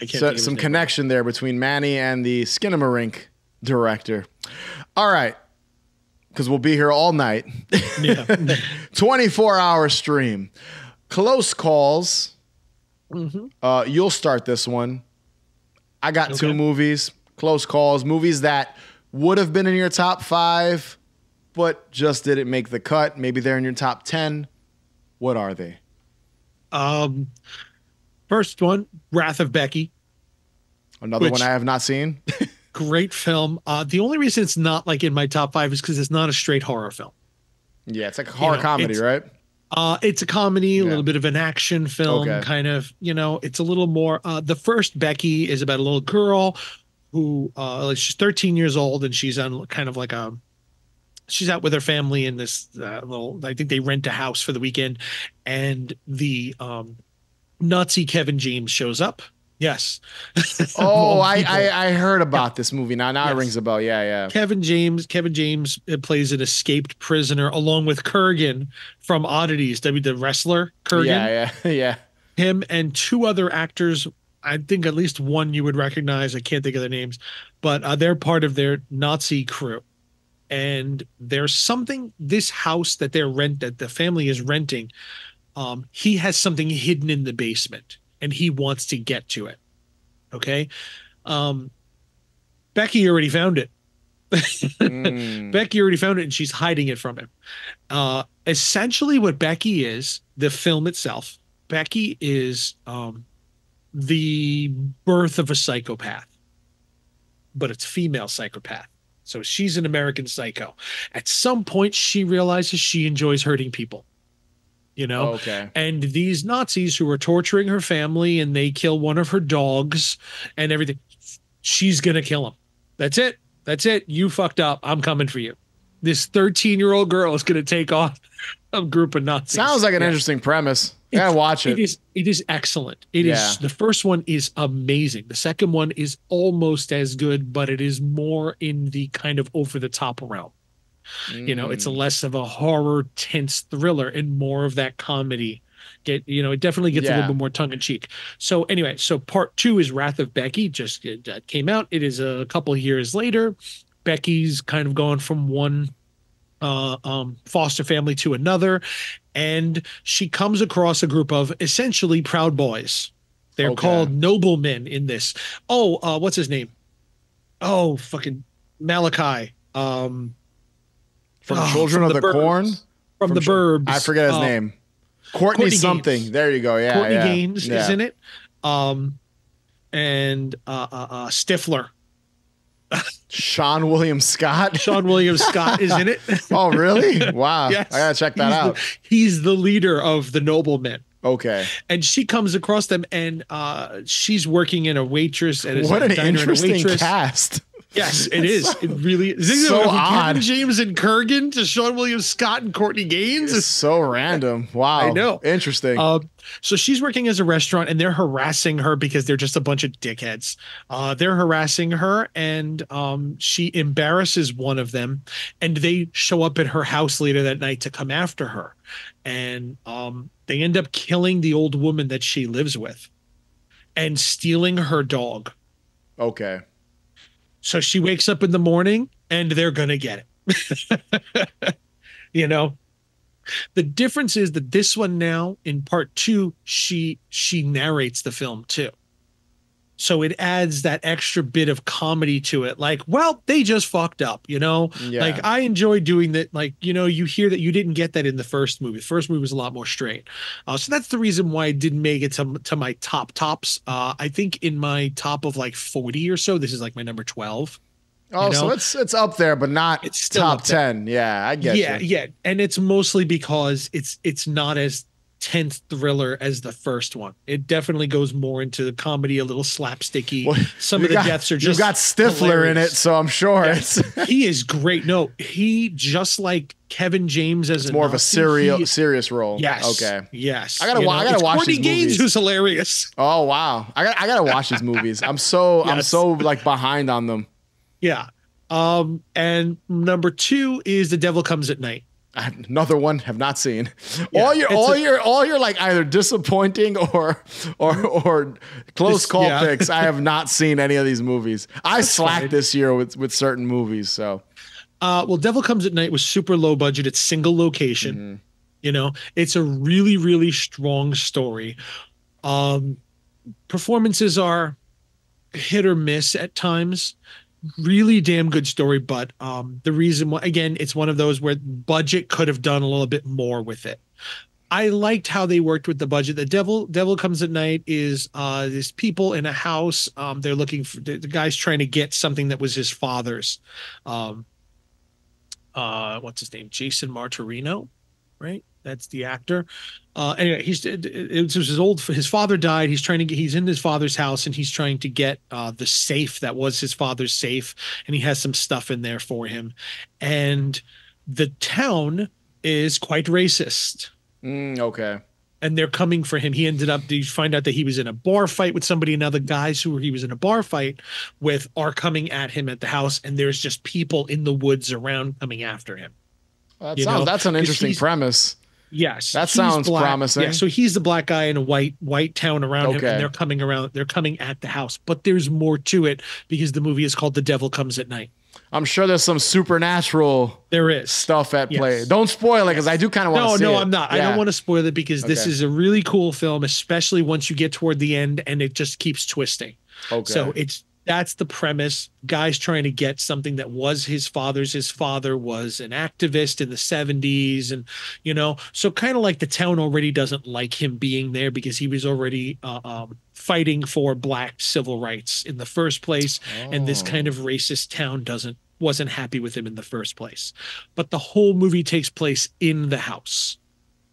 I can't so- some name. connection there between Manny and the Skinamarink director. All right, because we'll be here all night. Yeah. 24 hour stream. Close calls. Mhm. Uh, you'll start this one. I got two movies, close calls, movies that would have been in your top five, but just didn't make the cut. Maybe they're in your top 10. What are they? Um, first one, Wrath of Becky. Another Which- one I have not seen. Great film. Uh, the only reason it's not like in my top five is because it's not a straight horror film. yeah, it's like a horror know, comedy, right? Uh, it's a comedy, a little bit of an action film, Okay. kind of. You know, it's a little more. Uh, the first Becky is about a little girl who, uh, like she's 13 years old and she's on kind of like a. She's out with her family in this uh, little. I think they rent a house for the weekend, and the um, Nazi Kevin James shows up. Yes. Oh, I. I I heard about this movie now. Now it rings a bell. Yeah, yeah. Kevin James. Kevin James uh, plays an escaped prisoner along with Kurgan from Oddities. W the wrestler Kurgan. Yeah, yeah, yeah. Him and two other actors. I think at least one you would recognize. I can't think of their names, but uh, they're part of their Nazi crew. And there's something this house that they're rent that the family is renting. Um, he has something hidden in the basement, and he wants to get to it. Okay, um, Becky already found it. Mm. Becky already found it and she's hiding it from him. Uh, essentially, what Becky is, the film itself, Becky is um, the birth of a psychopath, but it's female psychopath. So she's an American psycho. At some point, she realizes she enjoys hurting people. You know, oh, okay. and these Nazis who are torturing her family and they kill one of her dogs and everything, she's gonna kill him. That's it. That's it. You fucked up. I'm coming for you. This 13 year old girl is gonna take off a group of Nazis. Sounds like an Yeah. interesting premise. Yeah, watch It it. is. It is excellent. It is. Yeah. The first one is amazing. The second one is almost as good, but it is more in the kind of over the top realm. You know, it's Mm. less of a horror, tense thriller and more of that comedy. Get you know, it definitely gets a little bit more tongue in cheek. So anyway, so part two is Wrath of Becky. Just it, uh, came out. It is a couple of years later. Becky's kind of gone from one uh, um, foster family to another, and she comes across a group of essentially proud boys. They're Okay. called noblemen in this. Oh, uh, what's his name? Oh, fucking Malachai. Um, From oh, Children from of the, Burbs. Corn. From, From the Burbs. I forget his Uh, name. Courtney, Courtney something. There you go. Yeah, Courtney yeah. Gaines yeah. is in it. Um, and uh, uh, uh, Stifler. Seann William Scott. Seann William Scott is in it. oh, really? Wow. Yes. I gotta check that he's out. The, he's the leader of the noblemen. Okay. and she comes across them and uh she's working in a waitress and What an diner and a interesting waitress. cast. Yes it is it really is So odd. Kevin James and Kurgan to Seann Williams Scott and Courtney Gaines It's so random. Wow. I know. Interesting. uh, so she's working as a restaurant and they're harassing her because they're just a bunch of dickheads. Uh, they're harassing her and um, she embarrasses one of them and they show up at her house later that night to come after her. And um, they end up killing the old woman that she lives with and stealing her dog. okay. So she wakes up in the morning and they're going to get it. you know, the difference is that this one now in part 2 she she narrates the film too. So it adds that extra bit of comedy to it like, well, they just fucked up, you know? Yeah. Like I enjoy doing that like, you know, you hear that you didn't get that in the first movie. The first movie was a lot more straight. Uh, so that's the reason why I didn't make it to to my top tops. Uh I think in my top of like 40 or so, this is like my number 12. oh, you so it's it's up there, but not It's still top ten. Yeah, I get yeah you. yeah and it's mostly because it's it's not as tense thriller as the first one. It definitely goes more into the comedy, a little slapsticky. Well, Some of the got- deaths are just you got Stifler in it, so I'm sure Yes. it's he is great. No, he just like Kevin James as more of a Nazi, serious role. Yes. Okay. Yes. I gotta You wa- I gotta watch Courtney these Gaines, movies. who's hilarious. Oh wow. I got I gotta watch these movies. I'm so I'm so like behind on them. Yeah. Um, and number two is The Devil Comes at Night. Another one have not seen. Yeah, all your all a- your all your like either disappointing or or or close This- call yeah. picks. I have not seen any of these movies. I That's slacked this year with with certain movies. So Uh, well, Devil Comes at Night was super low budget. It's single location. mhm. You know, it's a really, really strong story. Um, performances are hit or miss at times. Really damn good story, but um, the reason why, again, it's one of those where budget could have done a little bit more with it. I liked how they worked with the budget. The devil, devil comes at night is uh, there's people in a house. Um, they're looking for the, the guy's trying to get something that was his father's. Um, uh, what's his name? Jason Martorino, right? That's the actor. Uh, anyway, he's it, it was his old his father died. He's trying to get he's in his father's house and he's trying to get uh, the safe that was his father's safe, and he has some stuff in there for him. And the town is quite racist Mm, okay. and they're coming for him. He ended up, you find out that he was in a bar fight with somebody, and other guys who he was in a bar fight with are coming at him at the house, and there's just people in the woods around coming after him. That sounds that's an interesting premise. Yes, That sounds black. promising. Yeah, so he's the black guy in a white white town around him, and they're coming around. They're coming at the house, but there's more to it because the movie is called "The Devil Comes at Night." I'm sure there's some supernatural There is. stuff at play. Don't spoil it because I do kind of want to No, see no, it. I'm not. I don't want to spoil it because this is a really cool film, especially once you get toward the end and it just keeps twisting. Okay. So it's that's the premise. Guys trying to get something that was his father's. His father was an activist in the 70s, and you know, so kind of like the town already doesn't like him being there because he was already uh, um, fighting for black civil rights in the first place, and this Oh. kind of racist town doesn't wasn't happy with him in the first place. But the whole movie takes place in the house.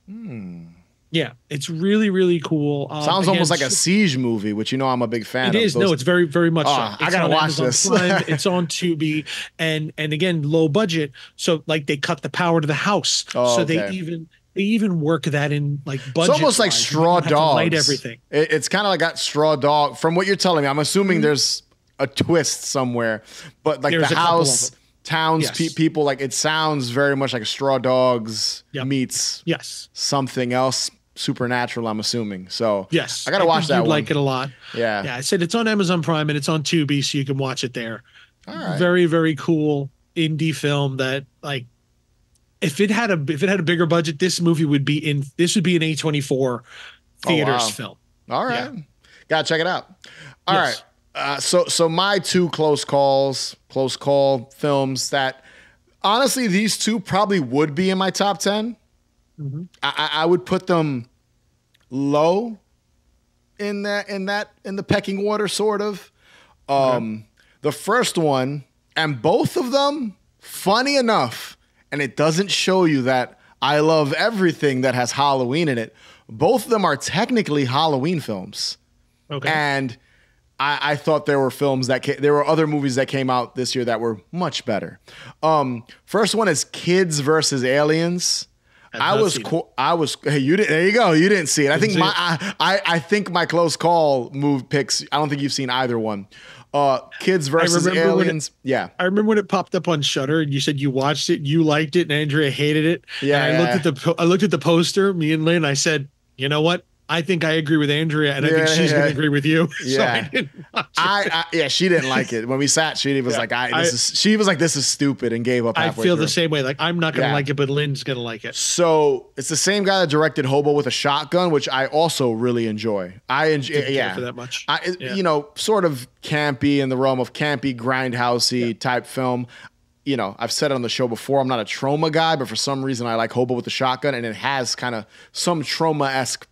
Hmm. Yeah, it's really really cool. Um, Sounds again, almost like a siege movie, which you know I'm a big fan it of. is Those- no, it's very very much. Oh, so. I gotta watch Amazon this. Prime, it's on Tubi, and and again low budget, so like they cut the power to the house, Oh, so they even they even work that in like budget. it's almost like straw dogs. Light everything. It- it's kind of like that straw dog. From what you're telling me, I'm assuming Mhm. there's a twist somewhere, but like There's the a couple of house, towns, Yes. pe- people, like it sounds very much like straw dogs Yep. meets Yes, something else supernatural. I'm assuming. So yes, I gotta watch think that you'd one. Like it a lot. yeah, Yeah, I said it's on Amazon Prime and it's on Tubi, so you can watch it there. all right. Very very cool indie film that like. If it had a if it had a bigger budget, this movie would be in this would be an A24 theaters Oh, wow. film. All right. Gotta check it out. All right. Yes. Uh, so so my two close calls, close call films that honestly these two probably would be in my top 10 Mhm. I, I would put them low in that in that in the pecking order, sort of. Um, the first one, and both of them, funny enough, and it doesn't show you that I love everything that has Halloween in it. Both of them are technically Halloween films, Okay. and I, I thought there were films that ca- there were other movies that came out this year that were much better. Um, first one is Kids versus Aliens. I was co- I was hey you didn't there you go you didn't see it I think my. I, I I think my close call move picks I don't think you've seen either one uh kids versus when it- aliens yeah I remember when it popped up on Shudder, and you said you watched it, you liked it, and Andrea hated it. Yeah, And I yeah, looked at the I looked at the poster, me and Lynn. I said, you know what? I think I agree with Andrea, and I Yeah, think she's yeah. going to agree with you. so Yeah. I watch it. I, I yeah she didn't like it when we sat she was Yeah, like I I- this is she was like this is stupid and gave up I feel through. the same way. Like I'm not going to like it, but Lynn's going to like it. so it's the same guy that directed Hobo with a Shotgun which I also really enjoy I enjoy yeah for that much. I, you know, sort of campy in the realm of campy, grindhousey type film. You know, I've said it on the show before. I'm not a Troma guy, but for some reason, I like Hobo with the Shotgun, and it has kind of some Troma esque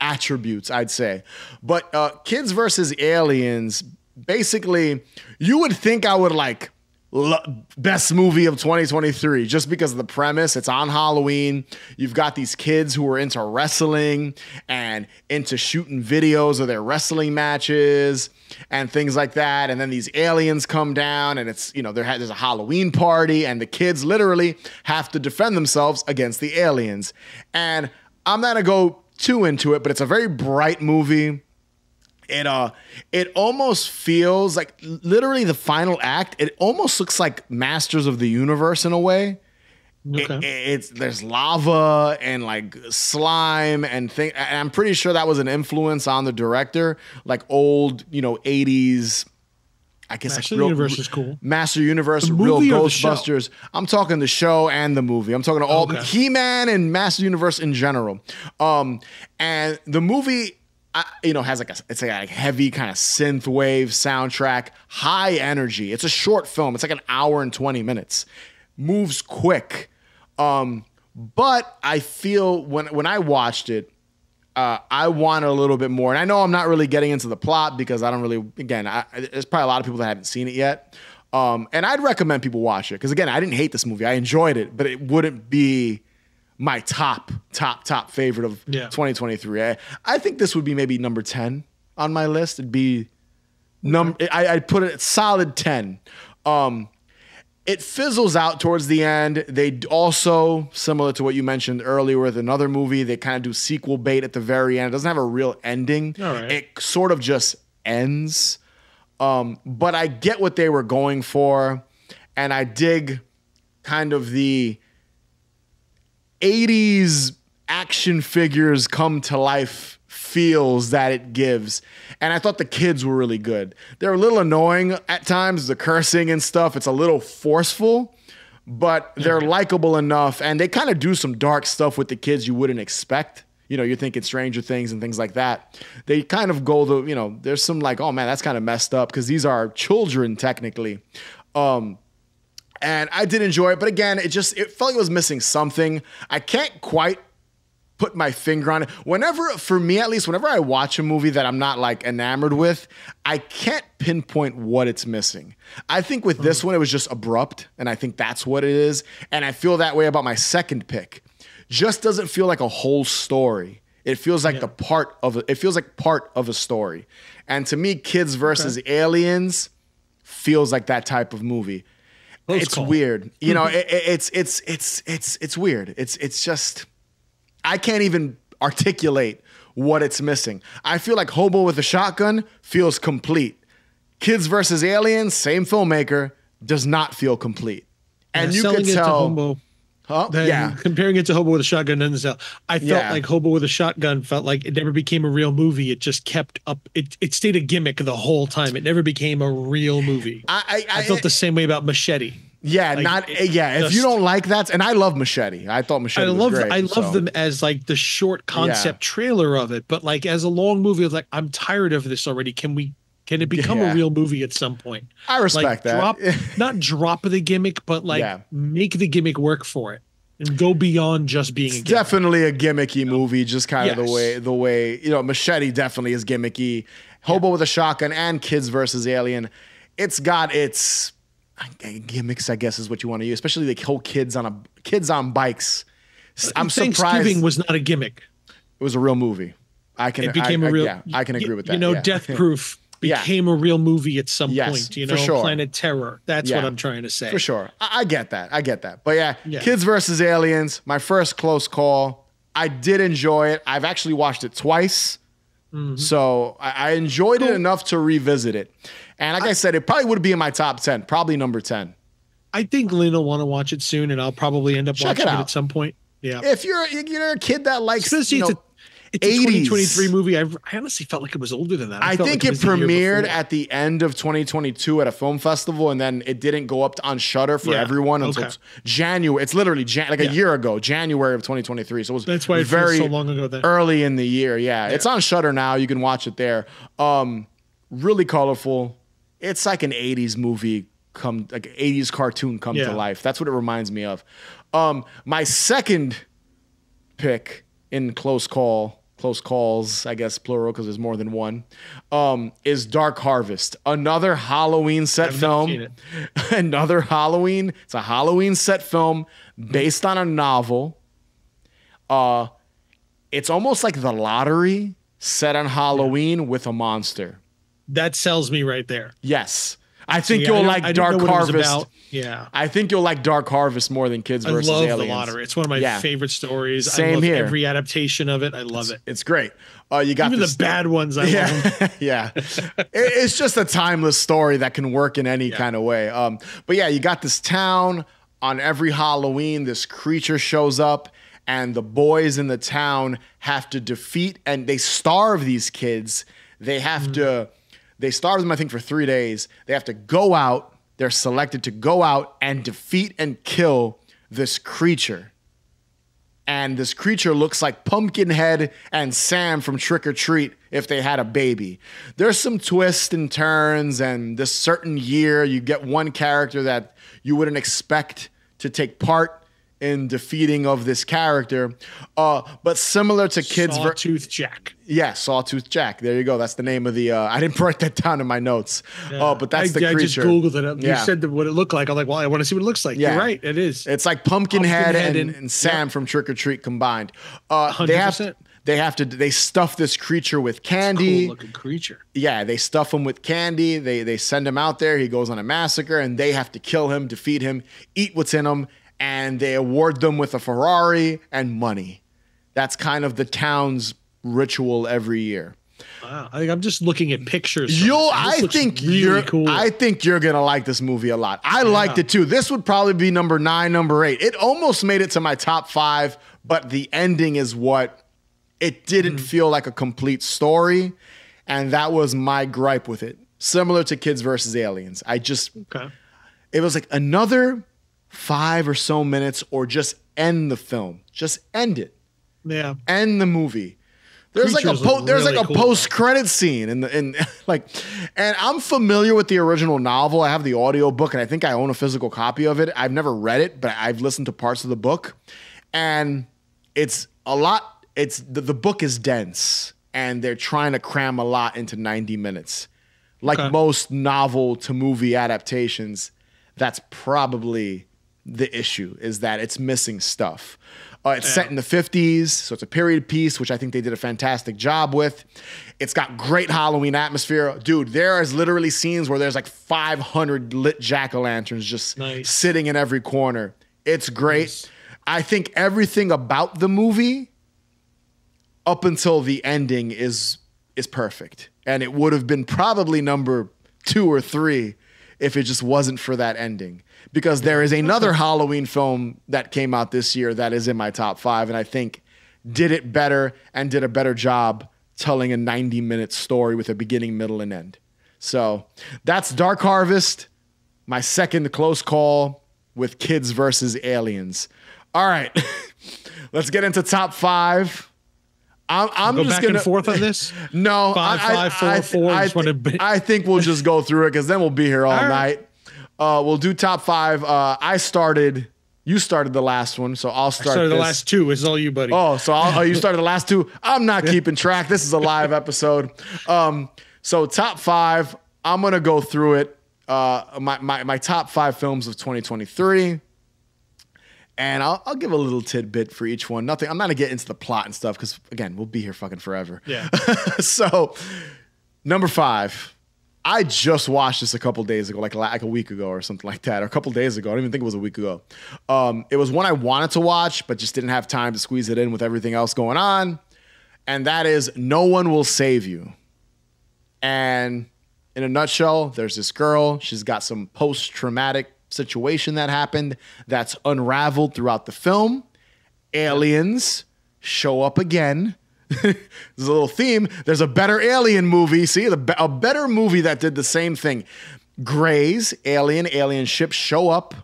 attributes, I'd say. But uh, Kids versus Aliens, basically, you would think I would like best movie of 2023 just because of the premise. It's on Halloween. You've got these kids who are into wrestling and into shooting videos of their wrestling matches and things like that. And then these aliens come down, and it's you know there's a Halloween party, and the kids literally have to defend themselves against the aliens. And I'm not gonna go too into it, but it's a very bright movie it uh it almost feels like literally the final act it almost looks like masters of the universe in a way It- Okay. it's there's lava and like slime and thing and i'm pretty sure that was an influence on the director like old you know 80s i guess Master like real- Universe is cool. Master Universe, real? Ghostbusters. I'm talking the show and the movie. I'm talking to all Okay. He-Man and Master Universe in general. Um, and the movie, I, you know, has like a it's like a heavy kind of synth wave soundtrack, high energy. It's a short film. It's like an hour and 20 minutes. Moves quick. Um, but I feel when when I watched it, uh, I want a little bit more. And I know I'm not really getting into the plot because I don't really, again, I, there's probably a lot of people that haven't seen it yet. Um, and I'd recommend people watch it because, again, I didn't hate this movie. I enjoyed it, but it wouldn't be my top, top, top favorite of Yeah. 2023. I, I think this would be maybe number 10 on my list. It'd be number, I, I'd put it solid 10. Um, it fizzles out towards the end. They also, similar to what you mentioned earlier with another movie, they kind of do sequel bait at the very end. It doesn't have a real ending. Right. It sort of just ends. Um, but I get what they were going for, and I dig kind of the 80s action figures come to life feels that it gives. And I thought the kids were really good. They're a little annoying at times, the cursing and stuff. It's a little forceful, but they're likable enough. And they kind of do some dark stuff with the kids you wouldn't expect. You know, you're thinking Stranger Things and things like that. They kind of go the, you know, there's some like, oh man, that's kind of messed up because these are children technically. Um, and I did enjoy it, but again, it just it felt like it was missing something. I can't quite put my finger on it. Whenever, for me at least, whenever I watch a movie that I'm not like enamored with, I can't pinpoint what it's missing. I think with this mm-hmm. one, it was just abrupt, and I think that's what it is. And I feel that way about my second pick. Just doesn't feel like a whole story. It feels like the part of a, it feels like part of a story. And to me, kids versus aliens feels like that type of movie. Close it's call. weird. You know, mm-hmm. it, it- it's it's it's it's it's weird. It's it's just I can't even articulate what it's missing. I feel like Hobo with a Shotgun feels complete. Kids versus Aliens, same filmmaker, does not feel complete. And Yeah, you could tell, Hobo, huh? yeah, comparing it to Hobo with a Shotgun doesn't sell. I felt Yeah. like Hobo with a Shotgun felt like it never became a real movie. It just kept up. It it stayed a gimmick the whole time. It never became a real movie. I, I I, I, felt the same way about Machete. Yeah, like, not it eh, yeah. If you don't like that, and I love Machete, I thought Machete I love great. I love so. them as like the short concept trailer of it, but like as a long movie, I was like, I'm tired of this already. Can we? Can it become Yeah. a real movie at some point? I respect like that. drop, not drop the gimmick, but like Yeah. make the gimmick work for it and go beyond just being a gimmick. definitely a gimmicky movie, just kind of the way the way you know Machete definitely is gimmicky. Hobo with a shotgun and Kids versus Alien. It's got its gimmicks, I guess, is what you want to use, especially the whole kids on a kids on bikes. I'm Thanksgiving surprised was not a gimmick. it was a real movie. I can It became a a real. yeah, I can agree with that. You know, yeah. Death Proof Yeah. became a real movie at some Yes, point. You for know, sure. Planet Terror. That's what I'm trying to say. For sure. I, I get that. I get that. But yeah, Yeah. Kids versus Aliens, my first close call. I did enjoy it. I've actually watched it twice. Mm-hmm. So I, I enjoyed it enough to revisit it. And like I, said, it probably would be in my top 10, probably number 10. I think Lynn will want to watch it soon, and I'll probably end up Check watching it, out. at some point. Yeah. If you're you're a kid that likes Especially you it's a, it's a 80s. 2023 movie. I, I honestly felt like it was older than that. I felt think like it year premiered at the end of 2022 at a film festival, and then it didn't go up on Shudder for Yeah, everyone until okay. January. It's literally Jan- like a year ago, January of 2023. So it was That's why it very so long ago. Then early in the year. Yeah, it's on Shudder now. You can watch it there. Um, really colorful. It's like an 80s movie come like 80s cartoon come Yeah. to life. That's what it reminds me of. Um, my second pick in close call close calls, I guess plural because there's more than one, um, is Dark Harvest, another Halloween set film. another Halloween. It's a Halloween set film based on a novel. Uh, it's almost like the lottery set on Halloween with a monster. That sells me right there. Yes, I think Yeah, I you'll don't- like Dark know what it was Harvest. Yeah. I think you'll like Dark Harvest more than Kids I versus love Aliens. the lottery. It's one of my Yeah. favorite stories. I Same love here. every adaptation of it. I love it. It's great. Uh, you got Even the bad ones I love. yeah, yeah. It- it's just a timeless story that can work in any kind of way. Um, but yeah, you got this town on every Halloween. This creature shows up, and the boys in the town have to defeat and they starve these kids. They have to. They starve them, I think, for three days. They have to go out. They're selected to go out and defeat and kill this creature and this creature looks like Pumpkinhead and Sam from Trick 'r Treat if they had a baby. There's some twists and turns, and this certain year you get one character that you wouldn't expect to take part in defeating of this character. Uh, but similar to kids, ver- Sawtooth Jack. yeah, Sawtooth Jack. There you go. That's the name of the. Uh, I didn't write that down in my notes. Oh, but that's I, the I creature. just googled it. You Yeah. said what it looked like. I'm like, well, I want to see what it looks like. Yeah. You're right. It is. It's like Pumpkinhead, Pumpkinhead and, and- and Sam from Trick 'r Treat combined. Uh, they have 100%. they have to they stuff this creature with candy. cool looking creature. yeah, they stuff him with candy. They they send him out there. He goes on a massacre, and they have to kill him, defeat him, eat what's in him, and they award them with a Ferrari and money. That's kind of the town's ritual every year. Wow. I think I'm just looking at pictures. You'll, this, and this I think really you're, cool. I think you're gonna like this movie a lot. I liked it too. This would probably be number nine, number eight. It almost made it to my top five, but the ending is what it didn't mm. feel like a complete story, and that was my gripe with it. Similar to Kids versus Aliens, I just okay. it was like another five or so minutes, or just end the film, just end it Yeah. end the movie. There's like a po- there's really like a cool. post credit scene in the in like, and I'm familiar with the original novel. I have the audio book, and I think I own a physical copy of it. I've never read it, but I've listened to parts of the book, and it's a lot. It's the, the book is dense, and they're trying to cram a lot into 90 minutes, like Okay. most novel to movie adaptations. That's probably the issue is that it's missing stuff. Uh, it's set in the 50s, so it's a period piece, which I think they did a fantastic job with. It's got great Halloween atmosphere. Dude, there is literally scenes where there's like 500 lit jack o' lanterns just Nice. sitting in every corner. It's great. I think everything about the movie up until the ending is is perfect. And it would have been probably number 2 or 3 if it just wasn't for that ending. Because there is another Halloween film that came out this year that is in my top 5 and I think did it better and did a better job telling a 90 minute story with a beginning, middle and end. So, that's Dark Harvest, my second close call with kids versus aliens. All right. Let's get into top 5. I'm, I'm Go just back gonna and forth on this. no, Five, I, five, four, I, four, I, just wanna be- I think we'll just go through it because then we'll be here all, All right. Uh, we'll do top five. Uh, I started. You started the last one, so I'll start. Sorry, the this. last two is all you, buddy. Oh, so I'll, oh, you started the last two. I'm not keeping track. This is a live episode. Um, so top five. I'm gonna go through it. Uh, my, my my top five films of 2023. And I'll, I'll give a little tidbit for each one. Nothing. I'm not gonna get into the plot and stuff because again, we'll be here fucking forever. Yeah. so, number five. I just watched this a couple days ago, like like a week ago or something like that, or a couple days ago. I don't even think it was a week ago. Um, it was one I wanted to watch, but just didn't have time to squeeze it in with everything else going on. And that is No One Will Save You. And in a nutshell, there's this girl. She's got some post traumatic situation that happened that's unraveled throughout the film. Aliens show up again. There's a little theme. There's a better alien movie. See, the, a better movie that did the same thing. Greys, alien, alien ships show up,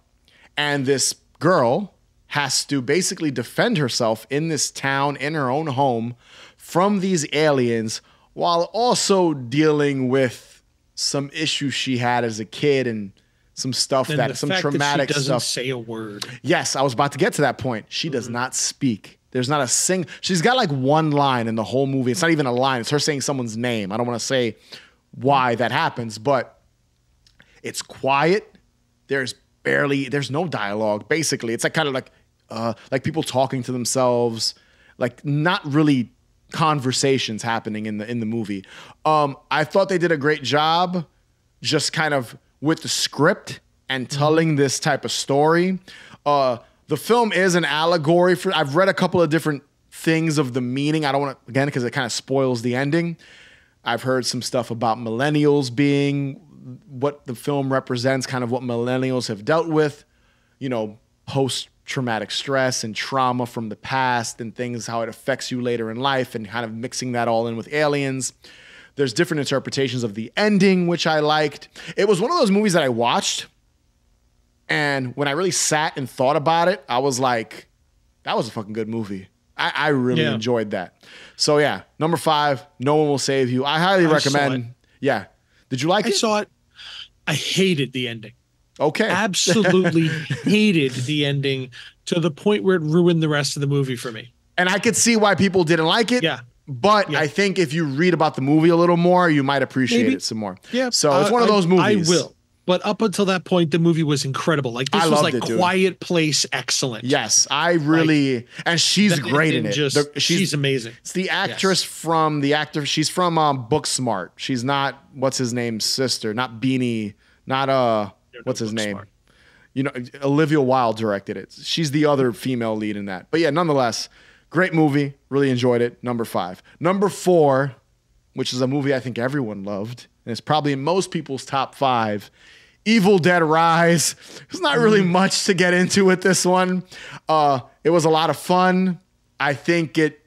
and this girl has to basically defend herself in this town, in her own home, from these aliens, while also dealing with some issues she had as a kid and some stuff and that some traumatic that she doesn't stuff. say a word. Yes, I was about to get to that point. She does Mm-hmm. not speak There's not a sing. She's got like one line in the whole movie. It's not even a line. It's her saying someone's name. I don't want to say why that happens, but it's quiet. There's barely. There's no dialogue. Basically, it's like kind of like uh, like people talking to themselves. Like not really conversations happening in the in the movie. Um, I thought they did a great job, just kind of with the script and telling this type of story. Uh, the film is an allegory for. I've read a couple of different things of the meaning. I don't want to again because it kind of spoils the ending. I've heard some stuff about millennials being what the film represents, kind of what millennials have dealt with, you know, post traumatic stress and trauma from the past and things, how it affects you later in life, and kind of mixing that all in with aliens. There's different interpretations of the ending, which I liked. It was one of those movies that I watched and when I really sat and thought about it, I was like, that was a fucking good movie. I, I really Yeah. enjoyed that. So yeah, number five, No One Will Save You. I highly I recommend. Yeah. Did you like I it? I saw it. I hated the ending. okay. Absolutely hated the ending to the point where it ruined the rest of the movie for me. and I could see why people didn't like it. Yeah. But Yeah. I think if you read about the movie a little more, you might appreciate Maybe. it some more. Yeah. So uh, it's I- one of those movies. I will. But up until that point, the movie was incredible. Like this I was like it, dude. quiet place excellent. Yes, I really and she's The great in ending it. Just, The- she's, amazing. It's the actress from the actor. She's from um, Booksmart. She's not what's his name's sister. Not Beanie. Not uh. What's his name? Booksmart. You know, Olivia Wilde directed it. She's the other female lead in that. But yeah, nonetheless, great movie. Really enjoyed it. Number five. Number four, which is a movie I think everyone loved, and it's probably in most people's top five. Evil Dead Rise. There's not really much to get into with this one. Uh, it was a lot of fun. I think it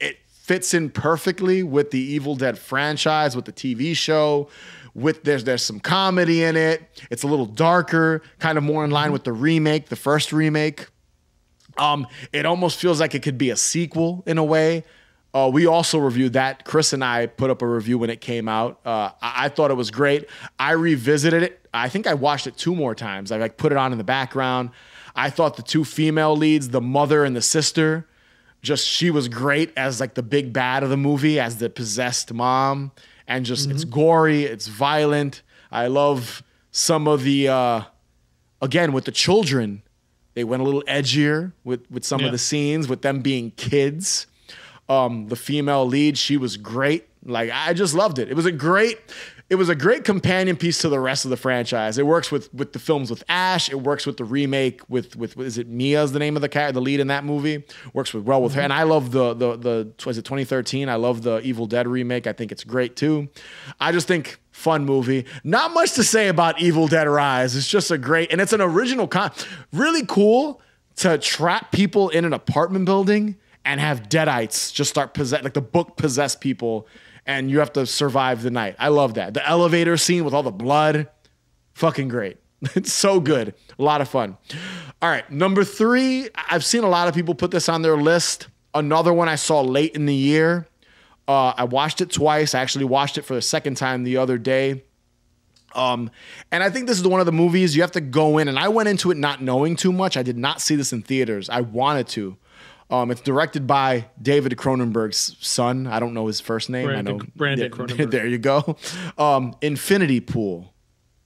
it fits in perfectly with the Evil Dead franchise, with the TV show. With there's there's some comedy in it. It's a little darker, kind of more in line with the remake, the first remake. Um, it almost feels like it could be a sequel in a way. Uh, we also reviewed that. Chris and I put up a review when it came out. Uh, I, I thought it was great. I revisited it. I think I watched it two more times. I like put it on in the background. I thought the two female leads, the mother and the sister, just she was great as like the big bad of the movie, as the possessed mom, and just it's gory, it's violent. I love some of the uh, again with the children they went a little edgier with with some Yeah. of the scenes with them being kids um the female lead she was great. Like i just loved it. It was a great it was a great companion piece to the rest of the franchise. It works with with the films with ash. It works with the remake with with is it mia's the name of the character, the lead in that movie? Works with well with her. And i love the the the was it 2013 i love the evil dead remake. I think it's great too. I just think fun movie. Not much to say about Evil Dead Rise. It's just a great, and it's an original con. Really cool to trap people in an apartment building and have deadites just start possess, like the book possess people, and you have to survive the night. I love that. The elevator scene with all the blood, fucking great. It's so good. A lot of fun. All right, number three. I've seen a lot of people put this on their list. Another one I saw late in the year. Uh, I watched it twice. I actually watched it for the second time the other day. Um, and I think this is one of the movies you have to go in. And I went into it not knowing too much. I did not see this in theaters. I wanted to. Um, it's directed by David Cronenberg's son. I don't know his first name. Brandon- I know Brandon there, Cronenberg. there you go. Um, Infinity Pool.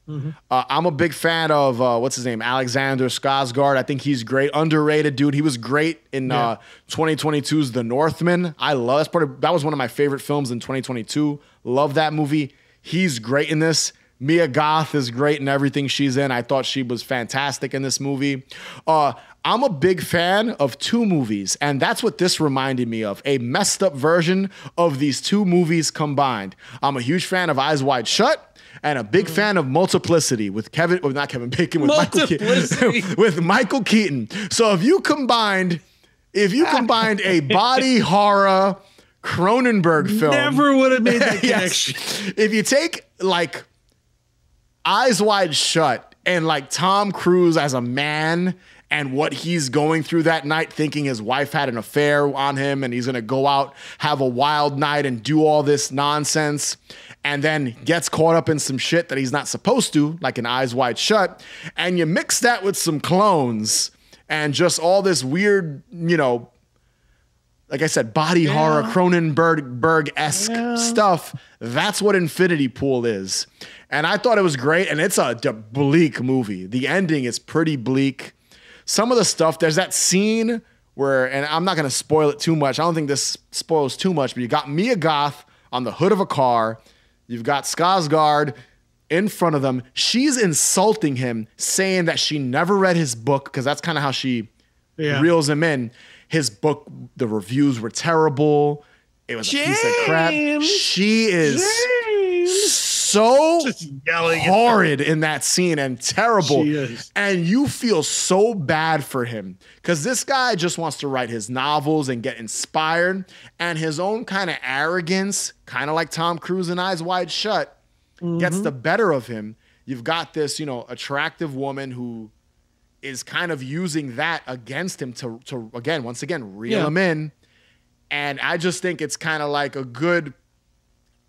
Uh, I'm a big fan of uh, what's his name, Alexander Skarsgård. I think he's great, underrated dude. He was great in Yeah. uh, 2022's The Northman. I love that's part of, that was one of my favorite films in 2022. Love that movie. He's great in this. Mia Goth is great in everything she's in. I thought she was fantastic in this movie. Uh, I'm a big fan of two movies, and that's what this reminded me of a messed up version of these two movies combined. I'm a huge fan of Eyes Wide Shut and a big mm. fan of Multiplicity with Kevin, or not Kevin Bacon, with Michael. Keaton, with Michael Keaton. So if you combined, if you combined a body horror Cronenberg film, Never would have made that Yes. If you take like Eyes Wide Shut and like Tom Cruise as a man and what he's going through that night, thinking his wife had an affair on him and he's gonna go out, have a wild night, and do all this nonsense, and then gets caught up in some shit that he's not supposed to, like an Eyes Wide Shut, and you mix that with some clones and just all this weird, you know, like I said, body Yeah. horror, Cronenberg esque Yeah. stuff. That's what Infinity Pool is. And I thought it was great. And it's a d- bleak movie. The ending is pretty bleak. Some of the stuff, there's that scene where, and I'm not going to spoil it too much. I don't think this spoils too much, but you got Mia Goth on the hood of a car. You've got Skarsgård in front of them. She's insulting him, saying that she never read his book because that's kind of how she Yeah. reels him in. His book, the reviews were terrible. It was a piece of crap. She is James! So Just yelling horrid in that scene and terrible. And you feel so bad for him because this guy just wants to write his novels and get inspired. And his own kind of arrogance, kind of like Tom Cruise in Eyes Wide Shut, Mm-hmm. gets the better of him. You've got this, you know, attractive woman who is kind of using that against him to, to again, once again, reel Yeah. him in. And I just think it's kind of like a good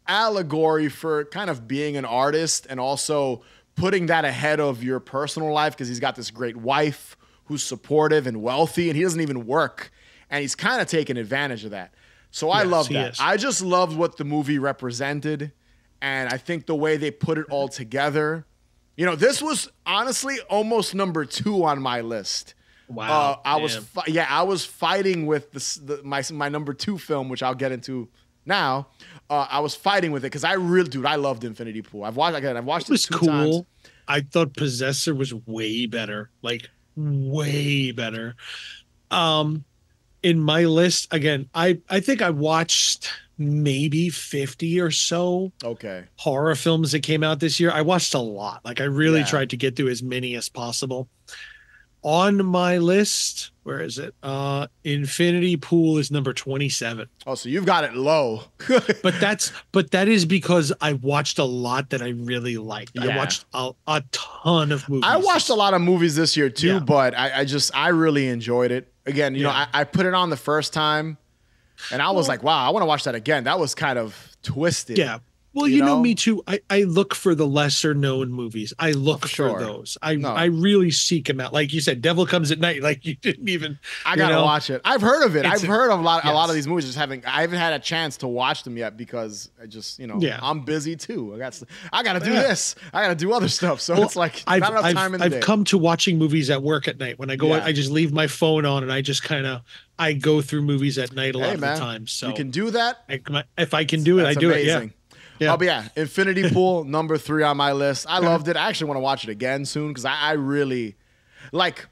allegory for kind of being an artist and also putting that ahead of your personal life because he's got this great wife who's supportive and wealthy and he doesn't even work and he's kind of taking advantage of that. So I Yes, love that. is. I just loved what the movie represented and I think the way they put it all together. You know, this was honestly almost number 2 on my list. Wow. Uh, I was fi- yeah, I was fighting with this, the, my my number two film, which I'll get into now. Uh, I was fighting with it because I really, dude, I loved Infinity Pool. I've watched again. I've watched it was it cool. times. I thought Possessor was way better, like way better. Um, in my list again, I I think I watched maybe fifty or so Okay, horror films that came out this year. I watched a lot. Like I really Yeah. tried to get through as many as possible. On my list, where is it? Uh Infinity Pool is number 27. oh, so you've got it low. But that's but that is because I watched a lot that I really liked. Yeah. I watched a, a ton of movies. I watched a lot of movies this year too, Yeah. but I, I just I really enjoyed it. Again, you know, I, I put it on the first time, and I was Well- like, wow, I want to watch that again. That was kind of twisted. Yeah. Well, You you, know? know? me too. I, I look for the lesser known movies. I look for for, those. I No. I really seek them out. Like you said, Devil Comes at Night. Like you didn't even. I gotta know? watch it. I've heard of it. It's I've a- heard of a lot, a lot of these movies. Just haven't. I haven't had a chance to watch them yet because I just, you know, Yeah. I'm busy too. I got I gotta do Yeah. this. I gotta do other stuff. So Well, it's like I've not enough I've, time in the I've day. come to watching movies at work at night. When I go, Yeah. I just leave my phone on and I just kind of I go through movies at night a lot of the time. So you can do that. I, if I can do it, I do it. Yeah. Yeah. Oh, but yeah, Infinity Pool number three on my list. I loved it. I actually want to watch it again soon because I, I really like.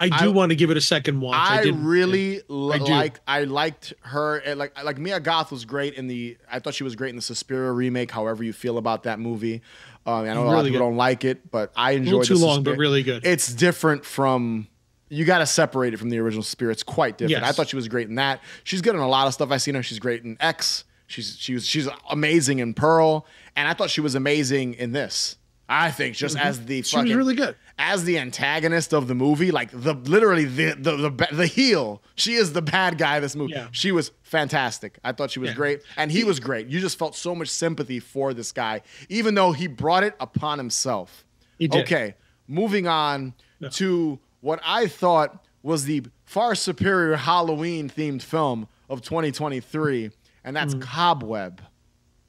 I do I- want to give it a second watch. I, I, really l- liked. I liked her. Like like Mia Goth was great in the. I thought she was great in the Suspiria remake. However you feel about that movie, um, I know a lot of people good. don't like it, but I enjoyed. too long, but really good. It's different from. You got to separate it from the original Suspiria. It's quite different. Yes. I thought she was great in that. She's good in a lot of stuff I've seen her. She's great in X. She's she was she's amazing in Pearl, and I thought she was amazing in this. I think just as the Mm-hmm. she was fucking really good. as the antagonist of the movie, like the literally the the the, the heel. She is the bad guy of this movie. Yeah. She was fantastic. I thought she was Yeah. great, and he was great. You just felt so much sympathy for this guy, even though he brought it upon himself. He did. Okay, moving on Yeah. to what I thought was the far superior Halloween themed film of 2023, and that's Cobweb.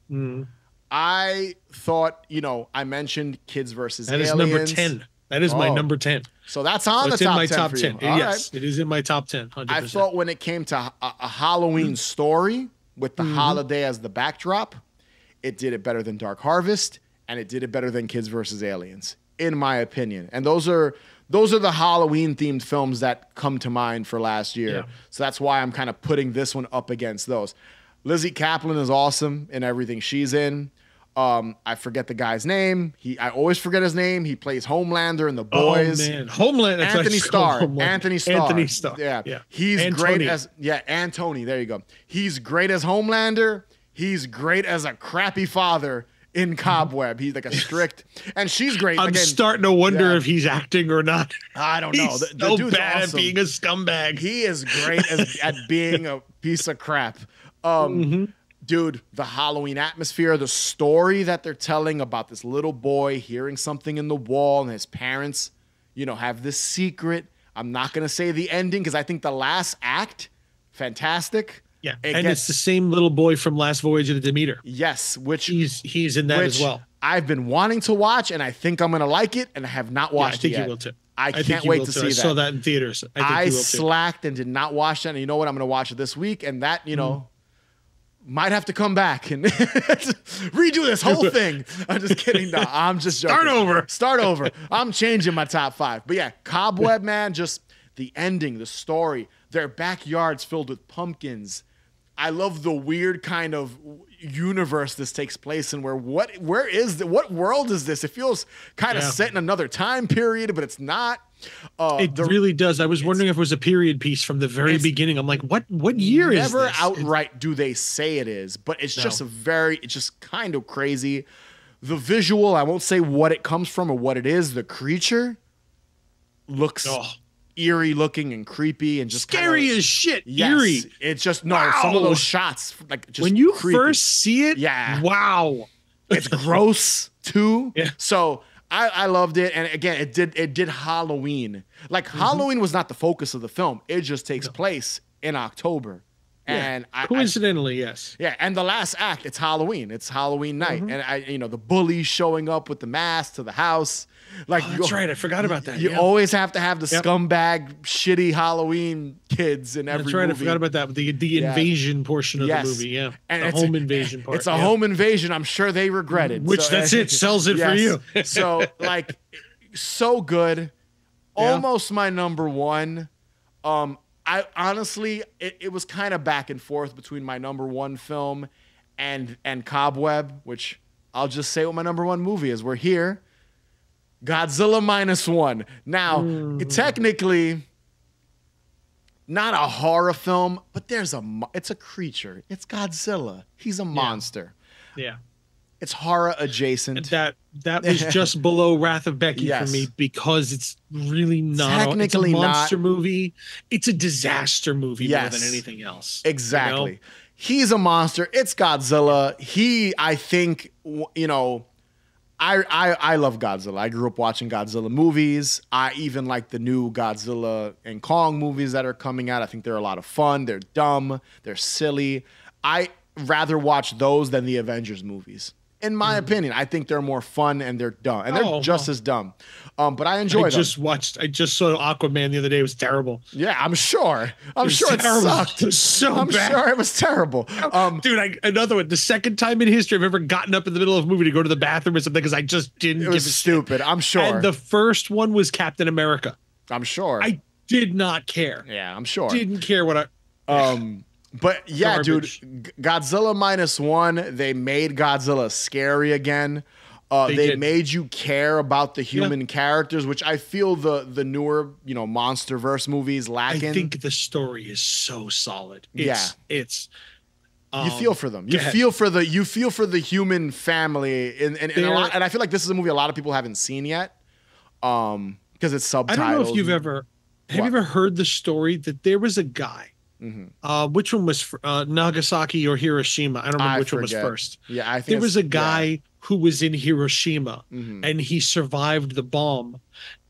Mm. I thought, you know, I mentioned Kids versus That Aliens. That is number ten. That is my Oh. number ten. So that's on it's the in top my 10 top ten. All yes, right. it is in my top ten. 100%. I thought when it came to a, a Halloween story with the Mm-hmm. holiday as the backdrop, it did it better than Dark Harvest, and it did it better than Kids versus Aliens, in my opinion. And those are those are the Halloween themed films that come to mind for last year. Yeah. So that's why I'm kind of putting this one up against those. Lizzy Caplan is awesome in everything she's in. Um, I forget the guy's name. He I always forget his name. He plays Homelander in The Boys. Oh man, Homeland. Antony Starr. Homeland. Antony Starr. Antony Starr. Yeah. yeah. He's great as yeah, and Tony. There you go. He's great as Homelander. He's great as a crappy father in Cobweb. He's like a strict, and she's great. I'm Again, starting to wonder yeah. if he's acting or not. I don't know. He's The, the so bad awesome. at being a scumbag. He is great as, at being a piece of crap. Um, Mm-hmm. Dude, the Halloween atmosphere, the story that they're telling about this little boy hearing something in the wall and his parents, you know, have this secret. I'm not going to say the ending because I think the last act fantastic. Yeah, It and gets- it's the same little boy from Last Voyage of the Demeter. Yes, which He's he's in that as well. I've been wanting to watch, and I think I'm gonna like it, and I have not watched Yeah, I think it you will too. I think can't wait to too. see I that. saw that in theaters. I I, you will too. slacked and did not watch that, and you know what? I'm gonna watch it this week, and that you know. Might have to come back and redo this whole thing. I'm just kidding. No, I'm just joking. Start over. Start over. I'm changing my top five. But yeah, Cobweb, man, just the ending, the story, their backyards filled with pumpkins. I love the weird kind of universe this takes place in where what where is the what world is this? It feels kind of Yeah. set in another time period, but it's not. Uh It the- really does. I was wondering if it was a period piece from the very beginning. I'm like, what what year is it? never outright do they say it is, but it's just a very it's just kind of crazy. The visual, I won't say what it comes from or what it is. The creature looks Oh, eerie looking and creepy and just scary kinda, as shit. yes, Eerie. It's just no some of those shots like just when you creepy. first see it, Yeah. wow. it's gross too. Yeah. So I, I loved it, and again, it did it did Halloween. Like Mm-hmm. Halloween was not the focus of the film. It just takes place in October, and I, I Coincidentally, yes. yeah, and the last act, it's Halloween. It's Halloween night, Mm-hmm. and I, you know, the bully showing up with the mask to the house. Like Oh, you that's go- right. I forgot about that. You yeah. always have to have the Yep. scumbag, shitty Halloween kids in every That's right. movie. I forgot about that. The the Yeah. invasion portion of Yes. the movie. Yeah. And the home a- invasion part. It's a yeah. home invasion. I'm sure they regretted. Which So- that's it. Sells it for you. so like, so good. Almost my number one. Um, I honestly, it, it was kind of back and forth between my number one film and and Cobweb, which I'll just say what my number one movie is. We're here. Godzilla minus one. Now, Mm. technically, not a horror film, but there's a it's a creature. It's Godzilla. He's a monster. Yeah. It's horror adjacent. That that was just below Wrath of Becky Yes. for me because it's really not Technically it's a not- monster movie. It's a disaster movie more than anything else. you know? Exactly. He's a monster. It's Godzilla. He, I think, you know, I, I I love Godzilla. I grew up watching Godzilla movies. I even like the new Godzilla and Kong movies that are coming out. I think they're a lot of fun. They're dumb. They're silly. I rather watch those than the Avengers movies. In my opinion, I think they're more fun and they're dumb, and they're Oh, just well. as dumb. Um, but I enjoy I them. just watched. I just saw Aquaman the other day. It was terrible. yeah, I'm sure. I'm was sure it sucked. It was so I'm bad. sure it was terrible. Um, Dude, I, another one. The second time in history I've ever gotten up in the middle of a movie to go to the bathroom or something because I just didn't It give was a shit. stupid. I'm sure. And the first one was Captain America. I'm sure. I did not care. yeah, I'm sure. Didn't care what I. Um, but yeah, Garbage. dude, Godzilla minus one. They made Godzilla scary again. Uh, they They made you care about the human characters, which I feel the the newer, you know, MonsterVerse movies I think the story is so solid. It's, Yeah. it's. you um, feel for them. You feel for the you feel for the human family, and and, and, a lot, and I feel like this is a movie a lot of people haven't seen yet, um, because it's subtitled. I don't know if you've ever have What? you ever heard the story that there was a guy. Mhm. Uh, which one was uh, Nagasaki or Hiroshima? I don't remember I which one was first. Yeah, I think There was a yeah. guy who was in Hiroshima Mhm. and he survived the bomb,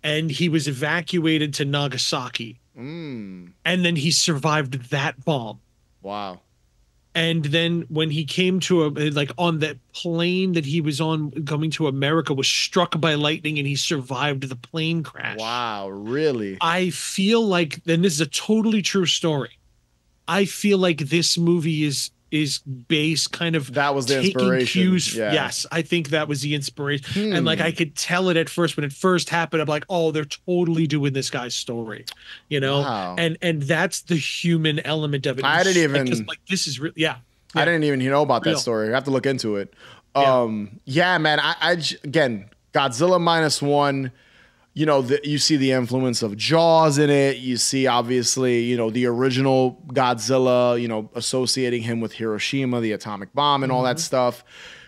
and he was evacuated to Nagasaki, Mm, and then he survived that bomb. wow. and then when he came to a like on that plane that he was on coming to america was struck by lightning and he survived the plane crash Wow, really? i feel like then this is a totally true story i feel like this movie is is based kind of That was the inspiration. cues yeah. yes i think that was the inspiration and like Hmm. i could tell it at first when it first happened i'm like oh they're totally doing this guy's story you know Wow. and and that's the human element of it I didn't even- like this is real yeah I didn't even know about that Real. story. I have to look into it. Yeah. Um, yeah, man. I again, Godzilla minus one. You know, the, you see the influence of Jaws in it. You see, obviously, you know, the original Godzilla. You know, associating him with Hiroshima, the atomic bomb, and all that Mm-hmm. stuff.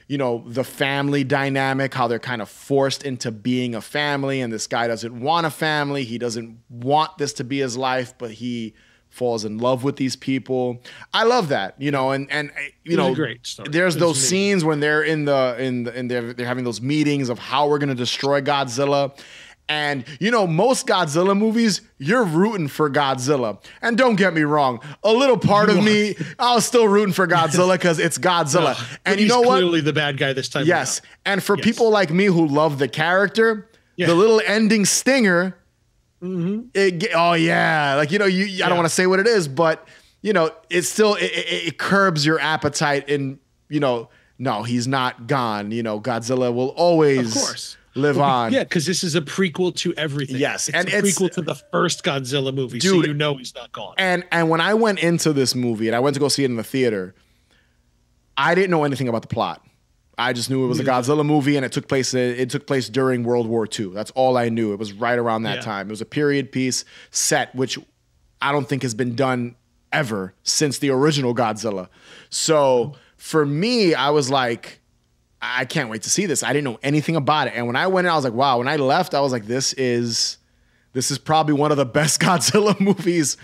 You know, the family dynamic, how they're kind of forced into being a family, and this guy doesn't want a family. He doesn't want this to be his life, but he falls in love with these people. I love that, you know, and and uh, you know, there's It was those amazing. scenes when they're in the in the, and they're they're having those meetings of how we're gonna destroy Godzilla, And you know, most Godzilla movies, you're rooting for Godzilla. And don't get me wrong, a little part of me, I was still rooting for Godzilla because it's Godzilla. And you know what? Clearly the bad guy this time. Yes. around. And for Yes. people like me who love the character, Yeah. the little ending stinger, mm-hmm. it, ge- oh yeah, like you know, you I Yeah. don't want to say what it is, but you know, it still it, it, it curbs your appetite. In you know, no, he's not gone. You know, Godzilla will always, Of course. Live on. Yeah, because this is a prequel to everything. Yes, it's and a it's- prequel to the first Godzilla movie, so Dude. you know he's not gone. And and when I went into this movie and I went to go see it in the theater, I didn't know anything about the plot. I just knew it was a Godzilla movie and it took place it took place during World War II. That's all I knew. It was right around that Yeah. time. It was a period piece set which I don't think has been done ever since the original Godzilla. So for me, I was like I can't wait to see this. I didn't know anything about it. And when I went in, I was like, wow. When I left, I was like, this is this is probably one of the best Godzilla movies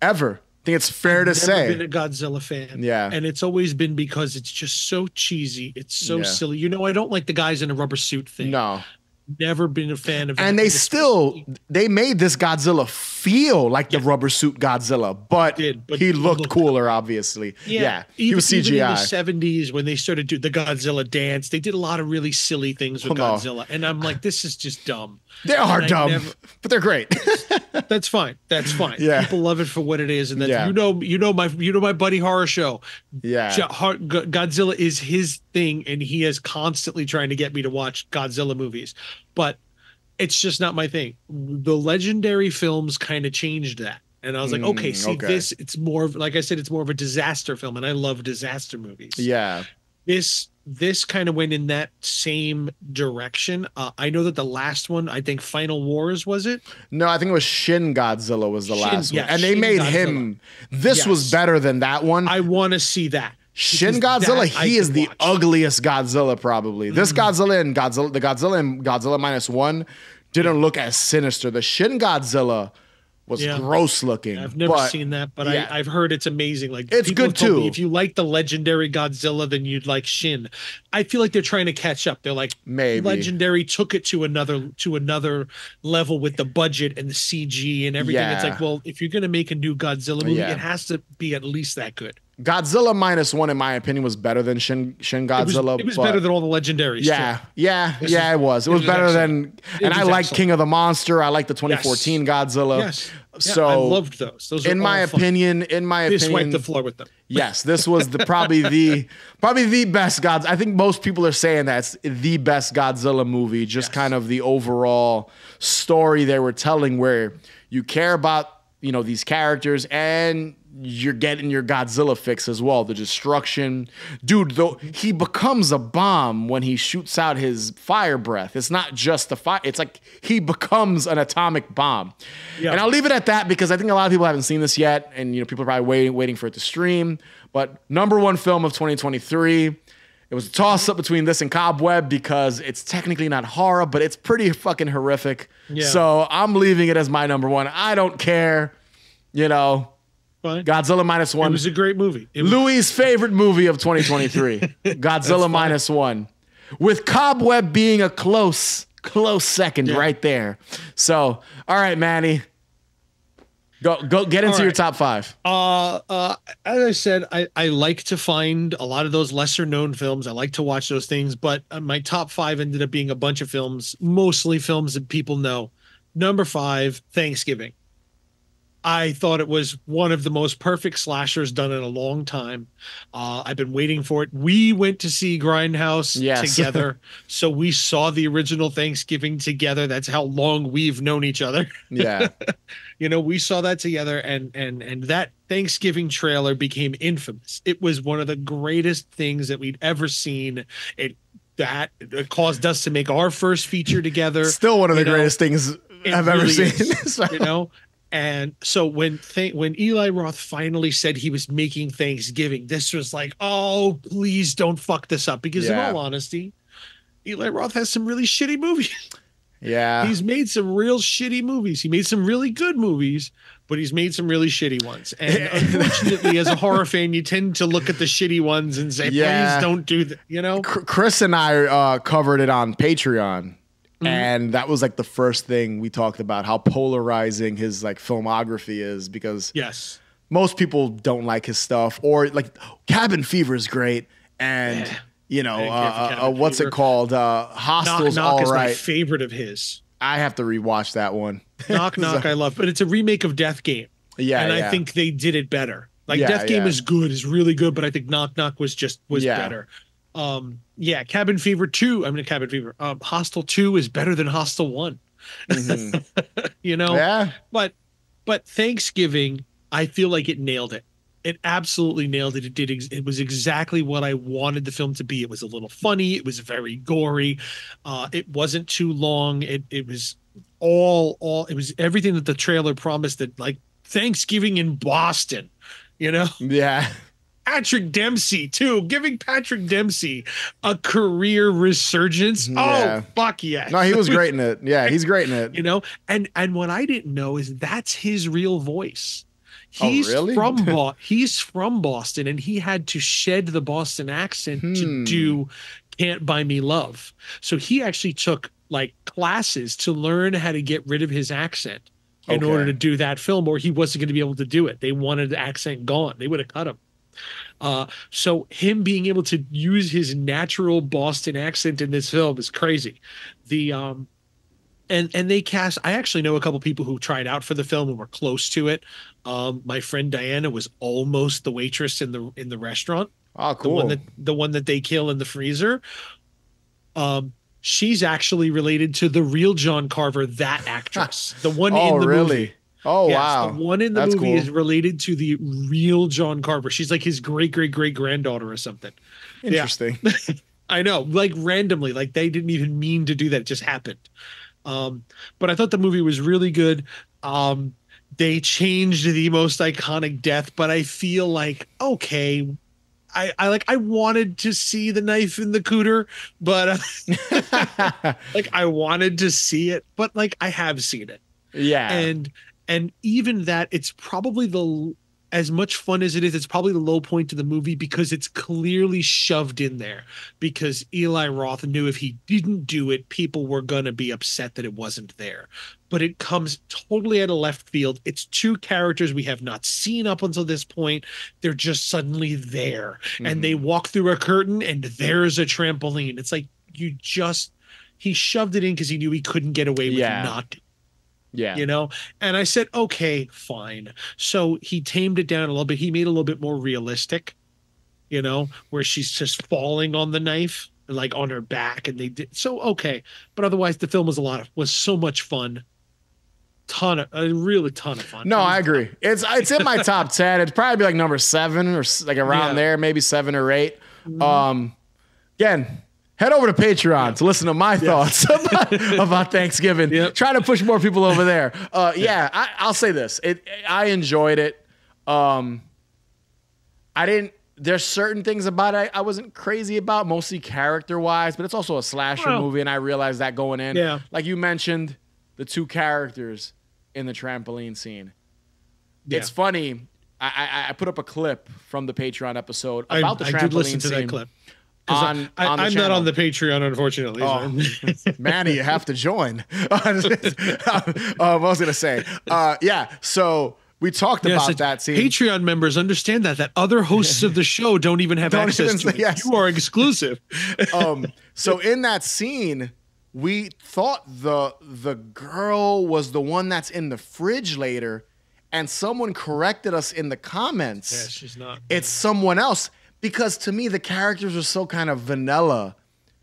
ever. I think it's fair to Never say. been a Godzilla fan. Yeah. and it's always been because it's just so cheesy. It's so Yeah. silly. You know, I don't like the guys in a rubber suit thing. no. Never been a fan of. And they still they made this Godzilla feel like the rubber suit Godzilla, but, Did, but he he looked looked- cooler, obviously. Yeah. he even, was in the CGI. seventies when they started doing the Godzilla dance, they did a lot of really silly things with on. Godzilla, and I'm like, this is just dumb. They are dumb, never- but they're great. That's fine. That's fine. Yeah. people love it for what it is, and that's Yeah. you know, you know my, you know my buddy horror show. yeah. Jo- Har- Go- Godzilla is his thing, and he is constantly trying to get me to watch Godzilla movies, but it's just not my thing. The legendary films kind of changed that. And I was like, Mm, okay, see okay. this. It's more of, like I said, it's more of a disaster film, and I love disaster movies. Yeah. This this kind of went in that same direction. Uh, I know that the last one, I think Final Wars was it? No, I think it was Shin Godzilla was the Shin- last yeah, one. And they Shin made Godzilla. him this was better than that one. I want to see that. Shin Godzilla, he is the watch. Ugliest Godzilla probably. This Godzilla and Godzilla, the Godzilla and Godzilla minus one didn't look as sinister. The Shin Godzilla was Yeah. gross looking. I've never but seen that, but yeah. I, I've heard it's amazing. Like It's good have me too. If you like the legendary Godzilla, then you'd like Shin. I feel like they're trying to catch up. They're like Maybe. legendary took it to another to another level with the budget and the CG and everything. It's like, well, if you're gonna make a new Godzilla movie, Yeah. it has to be at least that good. Godzilla minus one, in my opinion, was better than Shin Shin It was, Godzilla. it was better than all the legendaries. too. Yeah, yeah, This yeah. is- it was. It, was, was better excellent. than. And I like. King of the Monster. I like the 2014 Godzilla. Yes. Yeah, So I loved those. Those in my fun. opinion, in my They opinion, swiped the floor with them. Yes, this was the probably the probably the best Gods. I think most people are saying that's the best Godzilla movie. Just Yes. kind of the overall story they were telling, where you care about you know these characters and you're getting your Godzilla fix as well. The destruction, dude. Though he becomes a bomb when he shoots out his fire breath. It's not just the fire. It's like he becomes an atomic bomb. Yeah. And I'll leave it at that because I think a lot of people haven't seen this yet, and you know people are probably waiting waiting for it to stream. But number one film of 2023. It was a toss up between this and Cobweb because it's technically not horror, but it's pretty fucking horrific. Yeah. So I'm leaving it as my number one. I don't care. You know, Fine. Godzilla minus It one. was a great movie. It was- Louie's favorite movie of 2023, Godzilla minus one, with Cobweb being a close, close second Yeah. right there. So, all right, Manny, go go get into All your top five. Uh, uh, as I said, I, I like to find a lot of those lesser known films. I like to watch those things, but uh, my top five ended up being a bunch of films, mostly films that people know. Number five, Thanksgiving. I thought it was one of the most perfect slashers done in a long time. Uh, I've been waiting for it. We went to see Grindhouse Yes. together, so we saw the original Thanksgiving together. That's how long we've known each other Yeah, you know we saw that together and and and that thanksgiving trailer became infamous it was one of the greatest things that we'd ever seen it that it caused us to make our first feature together still one of the know, greatest things it I've ever seen. is, So- you know and so when th- when Eli Roth finally said he was making Thanksgiving, this was like, oh, please don't fuck this up. Because Yeah. in all honesty, Eli Roth has some really shitty movies. yeah, he's made some real shitty movies. He made some really good movies, but he's made some really shitty ones. And unfortunately, as a horror fan, you tend to look at the shitty ones and say, Yeah. please don't do that. You know? Chris and I uh, covered it on Patreon, Mhm. And that was like the first thing we talked about how polarizing his like filmography is because Yes. most people don't like his stuff or like Cabin Fever is great and Yeah. you know uh, uh, what's Fever. it called uh Knock Hostel's Knock all is my favorite of his. I have to rewatch that one. Knock Knock I love, but it's a remake of Death Game. Yeah, and yeah. I think they did it better. Like Yeah, Death Game is good, is really good, but I think Knock Knock was just was Yeah. better. Um, yeah, Cabin Fever two. I mean, Cabin Fever. Um, Hostel two is better than Hostel one. Mhm. You know, yeah. but but Thanksgiving, I feel like it nailed it. It absolutely nailed it. It did. Ex- it was exactly what I wanted the film to be. It was a little funny. It was very gory. Uh, it wasn't too long. It it was all all. It was everything that the trailer promised. That like Thanksgiving in Boston. You know, Yeah. Patrick Dempsey too, giving Patrick Dempsey a career resurgence. Yeah. Oh fuck yeah! No, he was great in it. Yeah, he's great in it. you know and and what i didn't know is that's his real voice Oh, he's really? from Bo- he's from boston and he had to shed the boston accent Hmm. to do can't buy me love so he actually took like classes to learn how to get rid of his accent in Okay. order to do that film or he wasn't going to be able to do it they wanted the accent gone they would have cut him uh, so him being able to use his natural Boston accent in this film is crazy. The um, and and they cast. I actually know a couple people who tried out for the film and were close to it. Um, my friend Diana was almost the waitress in the in the restaurant, Oh, the cool. one that the one that they kill in the freezer. Um, she's actually related to the real John Carver, that actress, the one oh, in the really? movie. Oh, Yes, wow. The one in the That's movie cool. is related to the real John Carver. She's like his great great great granddaughter or something. Interesting. I know, like randomly, like they didn't even mean to do that. It just happened. Um, but I thought the movie was really good. Um, they changed the most iconic death, but I feel like okay. I, I like I wanted to see the knife in the cooter, but uh, like I wanted to see it, but like I have seen it yeah. and and even that it's probably the as much fun as it is it's probably the low point of the movie because it's clearly shoved in there. Because Eli Roth knew if he didn't do it people were going to be upset that it wasn't there. But it comes totally out of left field. It's two characters we have not seen up until this point. They're just suddenly there. And they mm-hmm. walk through a curtain and there's a trampoline. It's like you just he shoved it in because he knew he couldn't get away with Yeah. not yeah. you know and i said okay fine so he tamed it down a little bit he made it a little bit more realistic you know where she's just falling on the knife like on her back and they did so okay but otherwise the film was a lot of was so much fun ton of a really ton of fun No, I agree. It's it's in my top ten. It'd probably be like number seven or like around Yeah. there, maybe seven or 8 Um, again, head over to Patreon to listen to my thoughts about, about Thanksgiving. Yep. Try to push more people over there. Uh, yeah, I, I'll say this. It I enjoyed it. Um, I didn't. There's certain things about it I wasn't crazy about, mostly character wise, but it's also a slasher Well- movie, and I realized that going in. Yeah. Like you mentioned, the two characters in the trampoline scene. Yeah. It's funny. I, I I put up a clip from the Patreon episode I, about the I trampoline did listen to scene. that clip on- I, on the I'm not on the Patreon, unfortunately. Oh, Manny, you have to join. uh, what was gonna say? Uh, yeah. So we talked Yes, about it's- that scene. Patreon members understand that that other hosts of the show don't even have Don't access even to it. yes. You are exclusive. um, so in that scene, we thought the the girl was the one that's in the fridge later, and someone corrected us in the comments. yeah, she's not. it's someone else because to me the characters were so kind of vanilla.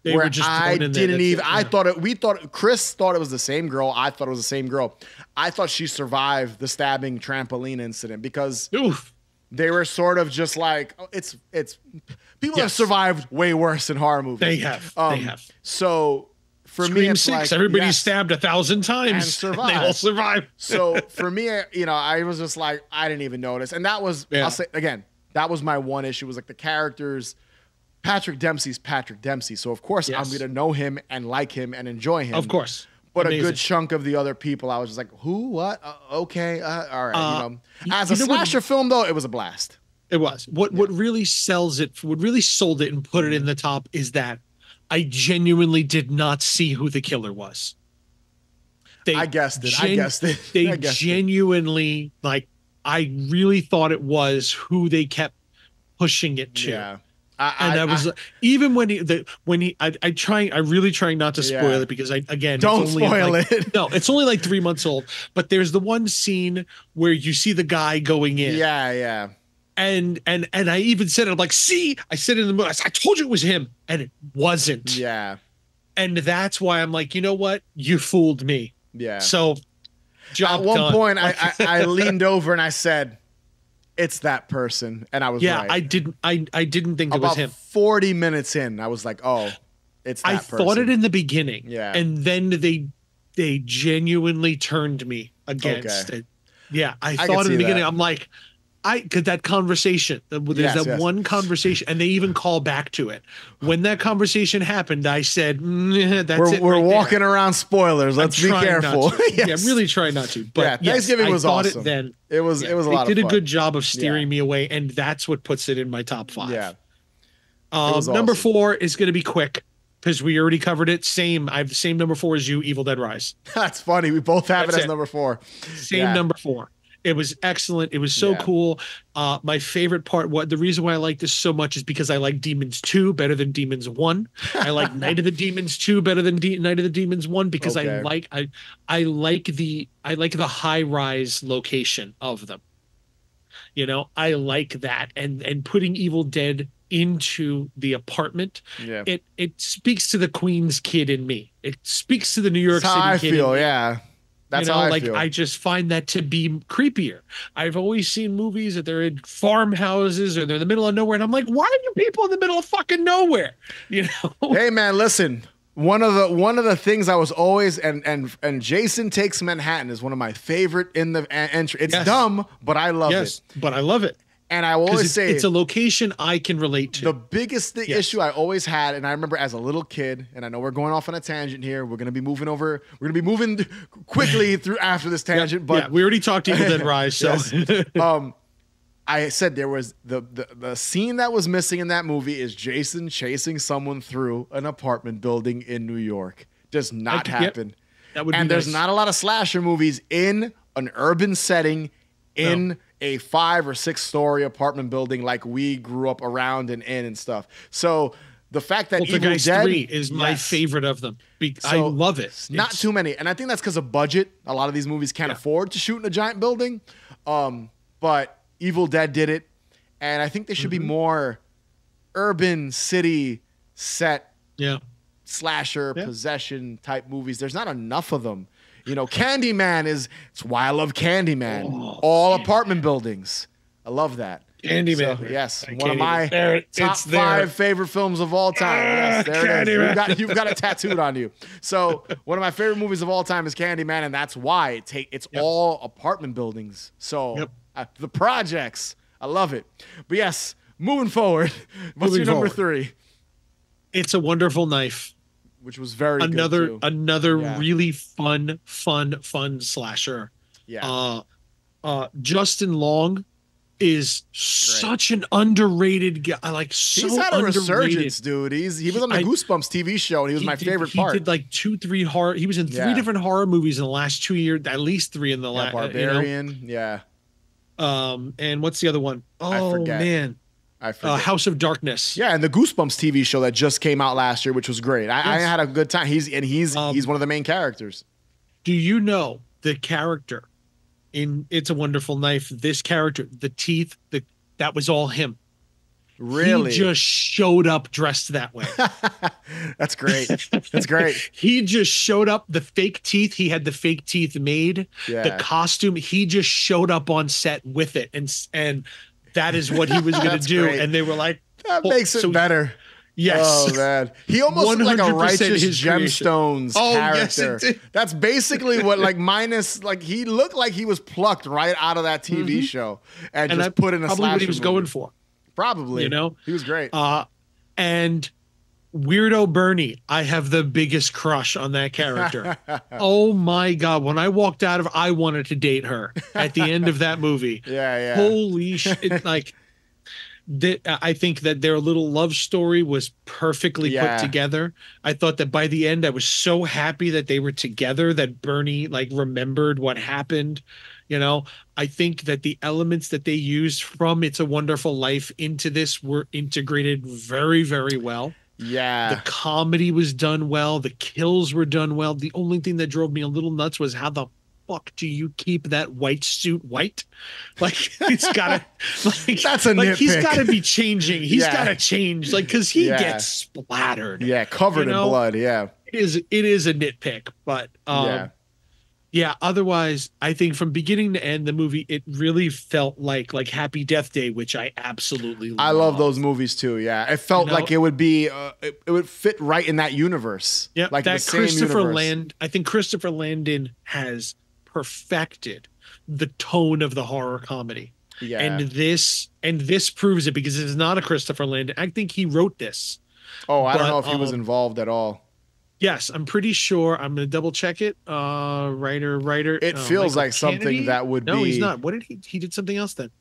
They where were just I thrown in there, didn't even. it, I thought it. We thought Chris thought it was the same girl. I thought it was the same girl. I thought she survived the stabbing trampoline incident because Oof. they were sort of just like oh, it's it's people have survived way worse in horror movies. They have. Um, they have. So for me, it's six. like, Everybody yes. stabbed a thousand times. And They all survived. so for me, you know, I was just like, I didn't even notice. And that was, Yeah. I'll say again, that was my one issue was like the characters. Patrick Dempsey's Patrick Dempsey. So of course I'm going to know him and like him and enjoy him. Of course. But a good chunk of the other people, I was just like, who, what? Uh, okay, uh, all right. Uh, you know, as you a know what- slasher film, though, it was a blast. It was. What what really sells it, what really sold it and put it in the top is that I genuinely did not see who the killer was. They I guessed it. I guessed it. they I guessed it. genuinely like I really thought it was who they kept pushing it to. Yeah. I, And I, was even when he the when he I I trying I really trying not to spoil Yeah. it because I again it's don't only, spoil like, it. No, it's only like three months old. But there's the one scene where you see the guy going in. Yeah, yeah. And and and I even said it. I'm like, see, I said it in the movie. I, said, I told you it was him, and it wasn't. Yeah. And that's why I'm like, you know what? You fooled me. Yeah. So, job At one done. point, I, I, I leaned over and I said, "It's that person," and I was yeah, right. I didn't. I I didn't think it was him. forty minutes in, I was like, "Oh, it's that I person." thought it in the beginning. Yeah. And then they they genuinely turned me against Okay. it. Yeah, I, can thought in the beginning, that. I'm like, I because that conversation, there's Yes, that yes. one conversation, and they even call back to it. When that conversation happened, I said, "Mm, that's We're, it. we're right there." walking around spoilers. Let's be careful. Yes. Yeah, really trying not to. But Yeah, yes, Thanksgiving was awesome. It then It was. Yeah, it was a they lot did of a good job of steering Yeah. me away, and that's what puts it in my top five. Yeah. Um, was number awesome. four is going to be quick because we already covered it. Same. I have the same number four as you. Evil Dead Rise. That's funny. We both have That's it as number four. Same number four. It was excellent. It was so Yeah. cool. Uh, my favorite part, what the reason why I like this so much is because I like Demons 2 better than Demons 1. I like Night of the Demons 2 better than De- Night of the Demons 1 because I like I I like the I like the high rise location of them. You know, I like that and and putting Evil Dead into the apartment Yeah. it it speaks to the queen's kid in me it speaks to the new york That's city how I kid in feel. Yeah. That's you know, I like feel. I just find that to be creepier. I've always seen movies that they're in farmhouses or they're in the middle of nowhere, and I'm like, why are you people in the middle of fucking nowhere? You know? hey man, listen. One of the one of the things I was always and and and Jason Takes Manhattan is one of my favorite in the entry. It's Yes. dumb, but I love yes, it. but I love it And I will always it's, say it's a location I can relate to. the biggest thi- Yes. issue I always had, and I remember as a little kid, and I know we're going off on a tangent here. We're gonna be moving over. We're gonna be moving quickly through after this tangent, but yeah, we already talked Evil Dead Rise, so um I said there was the, the the scene that was missing in that movie is Jason chasing someone through an apartment building in New York. Does not Yep. happen. that would And be there's nice. not a lot of slasher movies in an urban setting in a five or six story apartment building like we grew up around and in and stuff. So the fact that Evil Dead 3 is my Yes. favorite of them. Be- I love it. Not too many, and I think that's because of budget. A lot of these movies can't Yeah. afford to shoot in a giant building. Um, but Evil Dead did it, and I think they should Mm-hmm. be more urban city set Yeah. slasher Yeah. possession type movies. There's not enough of them. You know, Candyman is. It's why I love Candyman. Oh, All apartment buildings. I love that. Candyman. So, yes, I one of my there top five favorite films of all time. yes, Ah, there it is. You've got, you've got it tattooed on you. So one of my favorite movies of all time is Candyman, and that's why it take it's Yep. all apartment buildings. So Yep. uh, the projects, I love it. But yes, moving forward, what's Moving your number forward. three? It's a wonderful knife. Which was very good, another too. another Yeah. really fun, fun, fun slasher. yeah. Uh uh Justin Long is such an underrated guy. Like so He's had a underrated. resurgence, dude. He's he was on the I- Goosebumps TV show, and he was He my did- favorite he part. He did like two, three horror. He was in three Yeah. different horror movies in the last two years, at least three in the yeah, last. Barbarian. yeah, Um, and what's the other one? Oh man, I uh. House of Darkness. Yeah, and the Goosebumps TV show that just came out last year, which was great. I, I had a good time. He's and he's Um, he's one of the main characters. Do you know the character in It's a Wonderful Knife? This character, the teeth, the that was all him. Really, He just showed up dressed that way. that's great. That's great. he just showed up. The fake teeth, he had the fake teeth made. Yeah, The costume, he just showed up on set with it, and and that is what he was going to do. great. And they were like, that well, makes it so- better. "Yes, Oh man, he almost looked like a 100% righteous his gemstones Oh, yes, character. did. That's basically what like minus like he looked like he was plucked right out of that TV Mhm. show and, and just put in a probably what he was movie. going for." Probably, you know? he was great. Uh, and Weirdo Bernie, I have the biggest crush on that character. oh my god! When I walked out of, I wanted to date her at the end of that movie. yeah, yeah. Holy shit! Like that I think that their little love story was perfectly Yeah. put together. I thought that by the end, I was so happy that they were together. That Bernie like remembered what happened. You know, I think that the elements that they used from "It's a Wonderful Life" into this were integrated very, very well. Yeah. The comedy was done well. The kills were done well. The only thing that drove me a little nuts was how the fuck do you keep that white suit white? Like it's gotta like That's a like he's nitpick. gotta be changing. He's Yeah. gotta change. Like because he Yeah. gets splattered. yeah, covered you know, in blood. Yeah. It is it is a nitpick, but um yeah. Yeah. otherwise I think from beginning to end the movie it really felt like like Happy Death Day, which I absolutely love. I love those movies too. Yeah. It felt You know- like it would be uh, it, it would fit right in that universe. Yeah, Like the that same Christopher universe. Land. I think Christopher Landon has perfected the tone of the horror comedy, Yeah. and this and this proves it because it's not a Christopher Landon. I think he wrote this. oh, I don't know if he was um, involved at all. Yes, I'm pretty sure. I'm gonna double check it. Uh, writer, writer. It uh, feels Michael like something Kennedy? that would No, be he's not. What did he? He did something else then.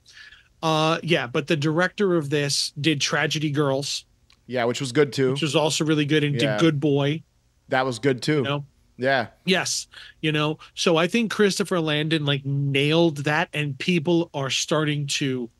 Uh, yeah, but the director of this did Tragedy Girls, Yeah, which was good too. which was also really good, and Yeah. did Good Boy. that was good too. You know, Yeah. Yes, you know, so I think Christopher Landon like nailed that, and people are starting to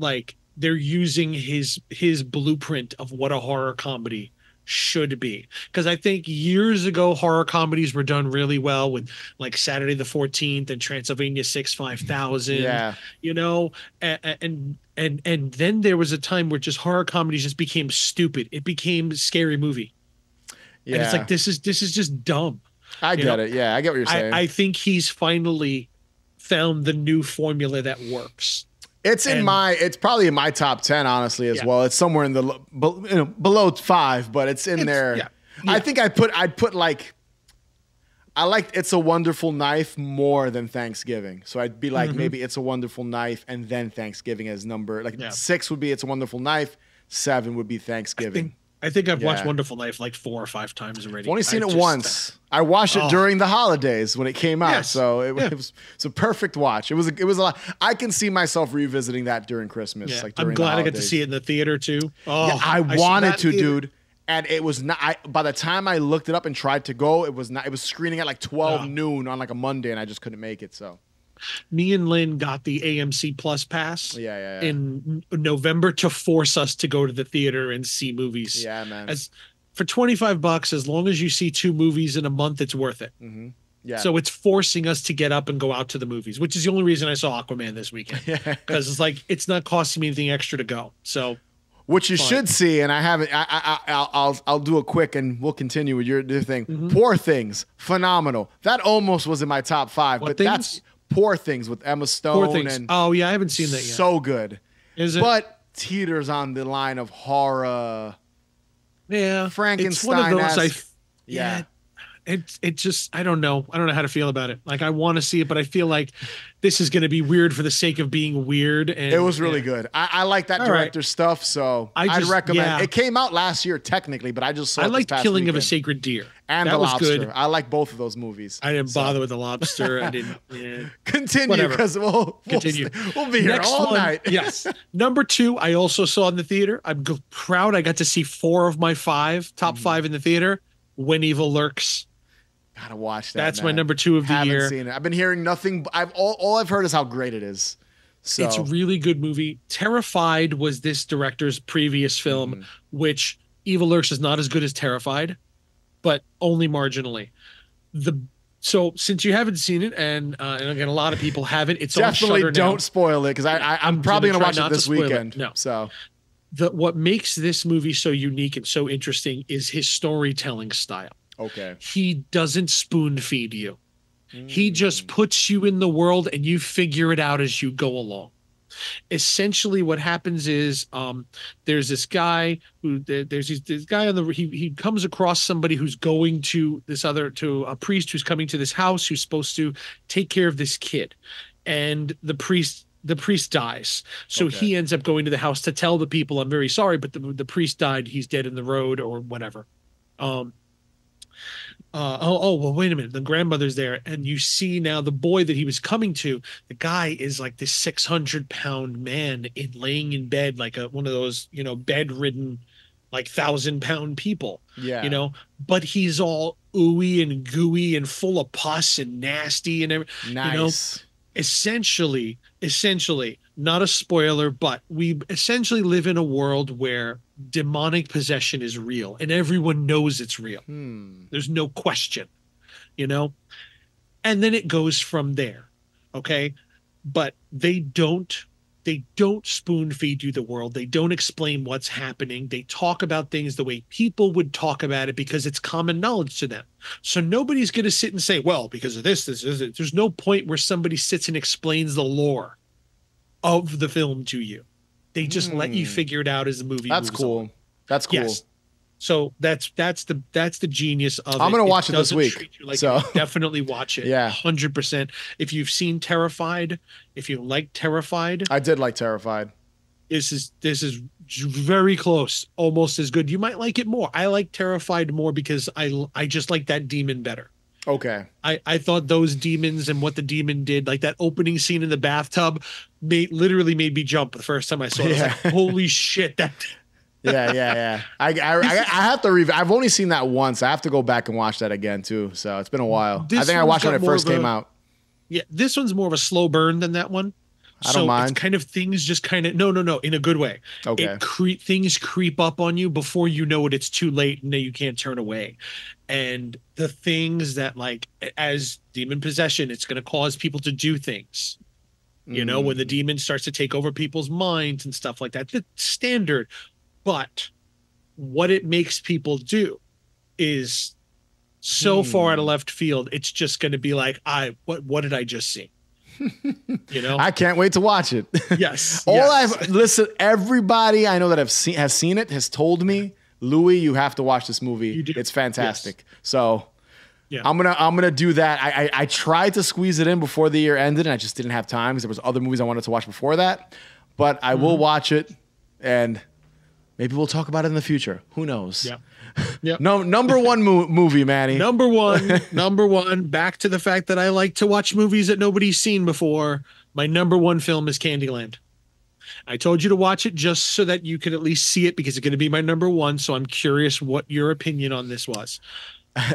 like they're using his his blueprint of what a horror comedy should be because i think years ago horror comedies were done really well with like saturday the 14th and transylvania 6 5000 Yeah. you know and, and and and then there was a time where just horror comedies just became stupid it became scary movie Yeah. and it's like this is this is just dumb I you get know, it. Yeah, I get what you're saying. I, I think he's finally found the new formula that works. It's in And- my. It's probably in my top ten, honestly, as Yeah. well. It's somewhere in the you know, below five, but it's in It's- there. yeah. I think I put. I'd put like. I liked "It's a Wonderful Knife" more than Thanksgiving, so I'd be like Mhm. maybe "It's a Wonderful Knife" and then Thanksgiving as number. Like Yeah. six would be "It's a Wonderful Knife," seven would be I Thanksgiving. think, I think I've watched Wonderful Knife" like four or five times already. I've only seen I it just- once. I watched it Oh. during the holidays when it came out, Yes. so it, Yeah. it was it's a perfect watch. It was a, it was a lot. I can see myself revisiting that during Christmas. Yeah, Like I'm glad I got to see it in the theater too. Oh, Yeah, I, saw wanted to, theater. dude. And it was not. I, by the time I looked it up and tried to go, it was not. It was screening at like twelve Oh. noon on like a Monday, and I just couldn't make it. So Me and Lynn got the AMC Plus pass yeah, yeah, yeah. in November to force us to go to the theater and see movies. yeah, man. As for 25 bucks, as long as you see two movies in a month, it's worth it. hmm Yeah. So it's forcing us to get up and go out to the movies, which is the only reason I saw Aquaman this weekend. because it's like it's not costing me anything extra to go. So What you Fine. should see, and I haven't. I, I, I, I'll, do a quick, and we'll continue with your, your thing. Mhm. Poor things, phenomenal. That almost was in my top five, What but things? that's Poor Things with Emma Stone poor things. and Oh yeah, I haven't seen that yet. so good, Is it? but teeters on the line of horror. Yeah, It's one of Frankenstein. those. I yeah. yeah. It it just I don't know I don't know how to feel about it. Like I want to see it, but I feel like this is going to be weird for the sake of being weird. And It was really yeah. good. I, I like that All right. director stuff, so I would recommend. yeah. It came out last year technically, but I just saw. I liked Killing of a. Sacred Deer. and that the was lobster. good. I like both of those movies. I didn't So- bother with the lobster. I didn't. Yeah. Continue because we'll, we'll Continue. stay- We'll, be here Next all one, night. yes. Number two, I also saw in the theater. I'm g- proud. I got to see four of my five top Mhm. five in the theater. When Evil Lurks. Gotta watch that. That's my number two of the Haven't year. seen it. I've been hearing nothing. I've all, all I've heard is how great it is. So It's a really good movie. Terrified was this director's previous film, Mhm. which Evil Lurks is not as good as Terrified, but only marginally. The so since you haven't seen it, and uh, and again a lot of people haven't, it's definitely on don't now. spoil it because I, I I'm I'm probably gonna gonna, watch it this spoil it. weekend. No. So The what makes this movie so unique and so interesting is his storytelling style. Okay. He doesn't spoon feed you. He just Mm. puts you in the world and you figure it out as you go along. Essentially, what happens is um, there's this guy who there's this, this guy on the he he comes across somebody who's going to this other to a priest who's coming to this house who's supposed to take care of this kid, and the priest the priest dies. So Okay. he ends up going to the house to tell the people, "I'm very sorry, but the the priest died. He's dead in the road or whatever." Um, uh, oh, oh, well, wait a minute. The grandmother's there, and you see now the boy that he was coming to. The guy is like this six hundred pound man in laying in bed, like a one of those, you know, bedridden, like thousand pound people. Yeah. You know, but he's all ooey and gooey and full of pus and nasty and everything. Nice. Essentially, essentially, not a spoiler, but we essentially live in a world where demonic possession is real, and everyone knows it's real. Hmm. There's no question, you know? And then it goes from there. Okay. But they don't they don't spoon feed you the world. They don't explain what's happening. They talk about things the way people would talk about it because it's common knowledge to them. So nobody's going to sit and say, well, because of this, this is it. There's no point where somebody sits and explains the lore of the film to you. They just let you Hmm. figure it out as the movie That's moves on. cool. That's cool. Yes. So that's that's the that's the genius of it. I'm gonna watch it this week, like so- it. definitely watch it. Yeah. hundred percent. If you've seen Terrified, if you like Terrified, I did like Terrified. this is this is very close, almost as good. You might like it more. I like Terrified more because I I just like that demon better. Okay. I, I thought those demons and what the demon did, like that opening scene in the bathtub, made literally made me jump the first time I saw it. I was like, holy shit, that Yeah, yeah, yeah. I, I, I, I have to rev I've only seen that once. I have to go back and watch that again too. So it's been a while. I think I watched it when it first a- came out. Yeah, this one's more of a slow burn than that one. I don't so mind. It's kind of things just kind of no, no, no, in a good way. Okay. It cre- things creep up on you before you know it. It's too late and then you can't turn away. And the things that like as demon possession, it's going to cause people to do things. You know, when the Mm. demon starts to take over people's minds and stuff like that. The standard, but what it makes people do is so far out of Hmm. left field. It's just going to be like, I what what did I just see? you know, I can't wait to watch it. yes. All yes. I've listen, everybody I know that have seen has seen it has told me, Louie, you have to watch this movie. It's fantastic. So Yeah. I'm gonna I'm gonna do that. I, I I tried to squeeze it in before the year ended, and I just didn't have time because there was other movies I wanted to watch before that. But I will Mm-hmm. watch it, and maybe we'll talk about it in the future. Who knows? Yeah. Yep. No, number one mo- movie, Manny. Number one, number one, back to the fact that I like to watch movies that nobody's seen before. My number one film is Candyland. I told you to watch it just so that you could at least see it because it's going to be my number one. So I'm curious what your opinion on this was.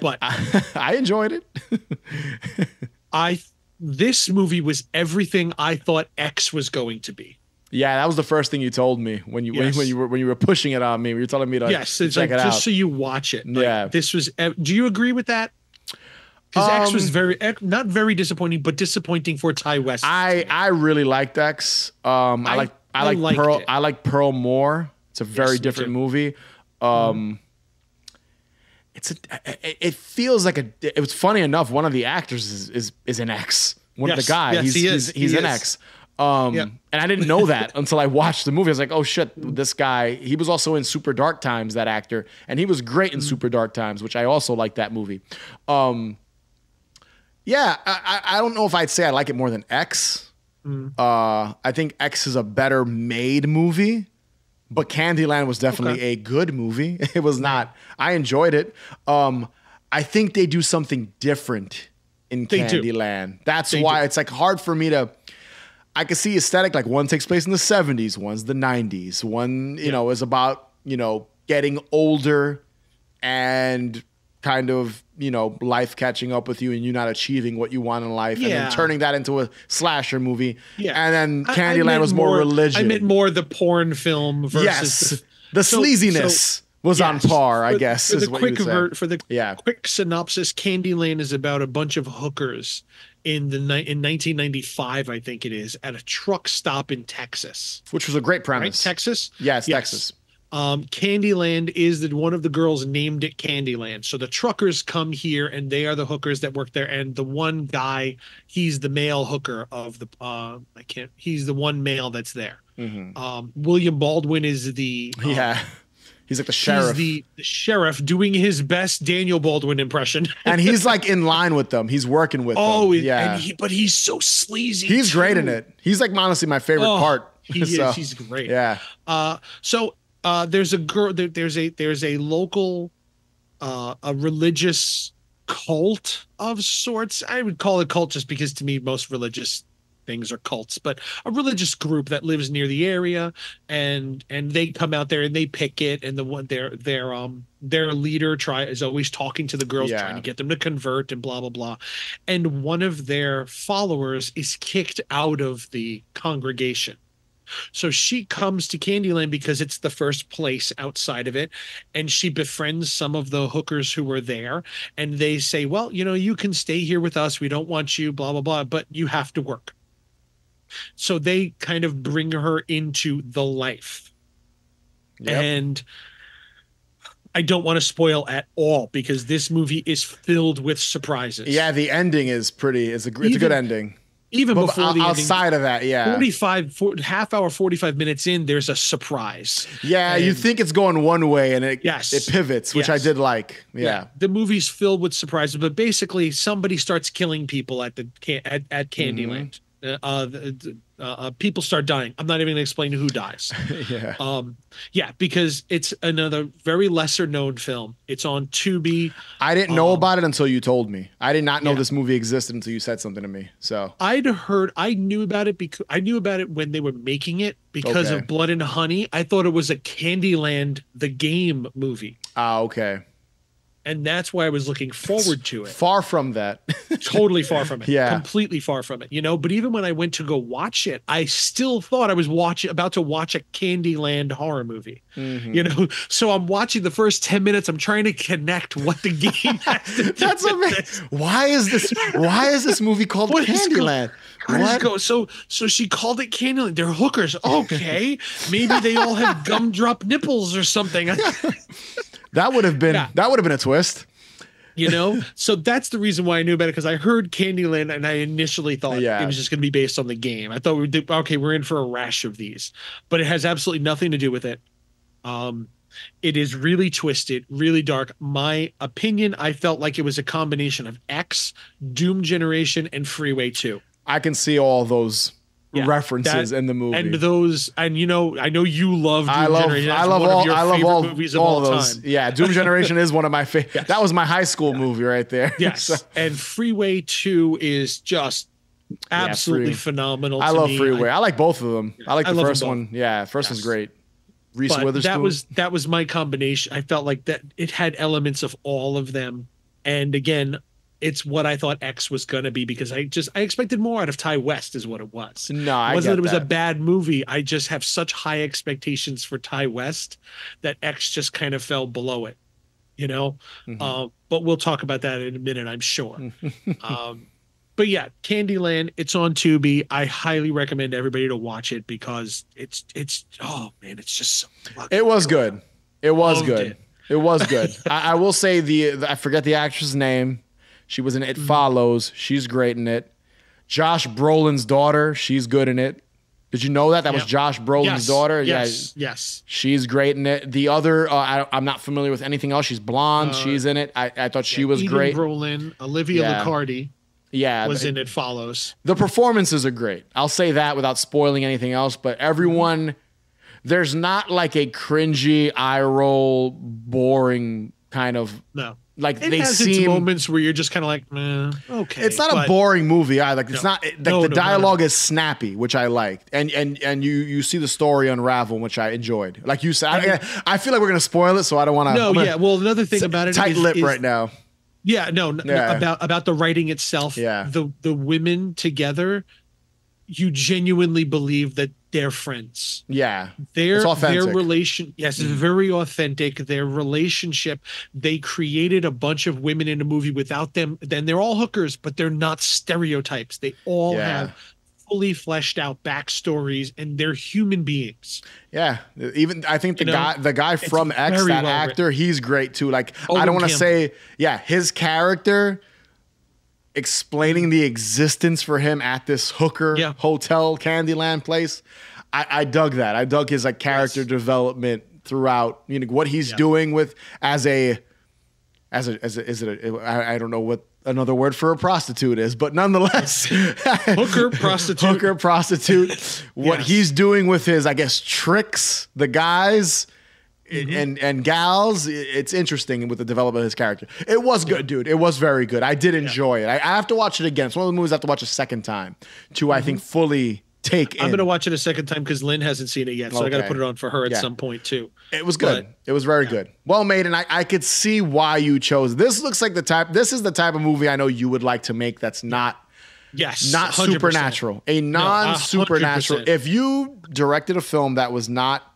But I enjoyed it. I, this movie was everything I thought X was going to be. Yeah, that was the first thing you told me when you when, Yes. when you were when you were pushing it on me. You were telling me to yes, check like it just so you watch it. Like, Yeah. this was. Do you agree with that? Because X was Um, very not very disappointing, but disappointing for Ti West. I I really liked X. Um, I, I- like I, I like Pearl. it. I like Pearl more. It's a very Yes, different. Movie. Um, it's a. It, feels like a. It was funny enough. One of the actors is is, is an X. One of the guys. yes, he's, he is. he's he's He an is. X. Um, Yeah. and I didn't know that until I watched the movie. I was like, oh shit, this guy. He was also in Super Dark Times. That actor, and he was great Mm-hmm. in Super Dark Times, which I also like that movie. Um, yeah, I I don't know if I'd say I like it more than X. Mm. Uh, I think X is a better made movie, but Candyland was definitely Okay. a good movie. It was not. I enjoyed it. Um, I think they do something different in They do. Candyland. That's They why do. it's like hard for me to. I can see aesthetic like one takes place in the 70s, one's the 90s, one, you know, is about, you know, getting older and kind of, you know, life catching up with you and you not achieving what you want in life and then turning that into a slasher movie. Yeah. And then I- I Candyland was more, religion. I meant more the porn film versus yes. the, The So- sleaziness so- was on par, I For- guess, For is the quick would say. ver- for the Yeah. quick synopsis, Candyland is about a bunch of hookers in the ni- in 1995, I think it is, at a truck stop in Texas. Which was a great Right, premise. Texas. yes, Yes. Texas. Um, Candyland is that one of the girls named it Candyland. So the truckers come here and they are the hookers that work there. And the one guy, he's the male hooker of the uh I can't he's the one male that's there. Mhm. Um William Baldwin is the um, Yeah. He's like the he's sheriff. the, the sheriff doing his best Daniel Baldwin impression. and he's like in line with them. He's working with oh, them. Yeah. and he, but he's so sleazy. he's great in it. He's like honestly my favorite Oh, part. He So, is. He's great. Yeah. Uh, so uh, there's a girl. There, there's a there's a local uh, a religious cult of sorts. I would call it cult just because to me most religious things are cults, but a religious group that lives near the area and and they come out there and they pick it and the one their their um their leader try is always talking to the girls Yeah. trying to get them to convert and blah blah blah. And one of their followers is kicked out of the congregation. So she comes to Candyland because it's the first place outside of it. And she befriends some of the hookers who were there. And they say, Well, you know, you can stay here with us. We don't want you, blah, blah, blah, but you have to work. So they kind of bring her into the life. Yep. And I don't want to spoil at all because this movie is filled with surprises. yeah, the ending is pretty. It's a it's a good ending. Even But before the ending, outside of that, yeah, 45 four, half hour 45 minutes in there's a surprise. Yeah, you think it's going one way and it Yes. it pivots, which I did like. Yeah, the movie's filled with surprises but basically somebody starts killing people at the at, at candyland. Uh, uh, the- the- uh, uh, people start dying i'm not even going to explain who dies yeah. um yeah because it's another very lesser known film it's on tubi I didn't know um, about it until you told me. I did not know Yeah. this movie existed until you said something to me. So i'd heard i knew about it because i knew about it when they were making it because Okay. of blood and honey i thought it was a candyland the game movie ah, okay. And that's why i was looking forward to it Far from that. totally far from it. Yeah. Completely far from it. You know, but even when I went to go watch it, I still thought I was watching about to watch a Candyland horror movie. Mhm. You know, so I'm watching the first 10 minutes. I'm trying to connect what the game has to That's amazing. Why is this? Why is this movie called What Candyland? How does it What? go? So so she called it Candyland. They're hookers. Okay. Maybe they all have gumdrop nipples or something. That would have been Yeah. that would have been a twist. you know so that's the reason why i knew about it because i heard candyland and i initially thought Yeah. it was just going to be based on the game i thought we did okay we're in for a rash of these but it has absolutely nothing to do with it um it is really twisted really dark my opinion i felt like it was a combination of x doom generation and freeway 2 I can see all those Yeah, references that- in the movie. and those and you know i know you love doom I love generation I love all I love all, movies of all all, those. time Yeah, Doom Generation is one of my favorite. Yes. That was my high school movie right there. yes So, and freeway 2 is just absolutely Free- phenomenal I love me. Freeway. I, like both of them. I like the them first one. Yeah, first one's great. Reese but Witherspoon. that was that was my combination. I felt like that it had elements of all of them, and again, it's what I thought X was gonna be because I just I expected more out of Ti West, is what it was. no, I It wasn't that it was that. a bad movie. I just have such high expectations for Ti West that X just kind of fell below it, you know. Mhm. Uh, but we'll talk about that in a minute, I'm sure. um, but yeah, Candyland, it's on Tubi. I highly recommend everybody to watch it because it's it's oh man, it's just so It was good. It was good. it. It, was good. I, I will say the, the I forget the actress' name. She was in It Mm-hmm. Follows. She's great in it. Josh Brolin's daughter. She's good in it. Did you know that that was Josh Brolin's yes, daughter? Yes, yes. She's great in it. The other, uh, I, I'm not familiar with anything else. She's blonde. Uh, she's in it. I, I thought she was Eden great. Brolin, Olivia Yeah. Luccardi yeah, was in It Follows. the performances are great. I'll say that without spoiling anything else. But everyone, there's not like a cringy, eye roll, boring kind of No, like it they has its seem. moments where you're just kind of like, eh, okay. It's not a boring movie either. Like it's No. not like No, the no, no, dialogue is snappy, which I liked, and and and you you see the story unravel, which I enjoyed. Like you said, I, I feel like we're gonna spoil it, so I don't want to. No, yeah. Well, another thing about it tight is- lip is- right now. Yeah, no, n- Yeah. about about the writing itself. Yeah. the the women together, you genuinely believe that they're friends. Yeah, Their It's authentic. their relation, yes, it's mm-hmm. very authentic. Their relationship, they created a bunch of women in a movie without them. Then they're all hookers, but they're not stereotypes. They all Yeah. have fully fleshed out backstories, and they're human beings. yeah. Even I think the You know, guy, the guy from X, that well actor, he's great too. Like I don't want to say, yeah, his character explaining the existence for him at this hooker Yeah. hotel Candyland place. I, I dug that. I dug his like character Yes. development throughout. You know what he's Yeah. doing with as a as a as a is it a, I, I don't know what another word for a prostitute is, but nonetheless, Hooker, prostitute. hooker prostitute. what Yes. he's doing with his I guess tricks, the guys. Mm-hmm. and and gals, it's interesting with the development of his character. It was good, dude. It was very good. I did enjoy it. I, I have to watch it again. It's one of the movies I have to watch a second time to I think mm-hmm. fully take. I'm gonna watch it a second time because Lynn hasn't seen it yet, so I got to put it on for her at Yeah. some point too. It was good. But- it was very good. Well made, and I, I could see why you chose. This looks like the type. This is the type of movie I know you would like to make. That's not Yes, not 100%. supernatural. A non supernatural. 100%. if you directed a film that was not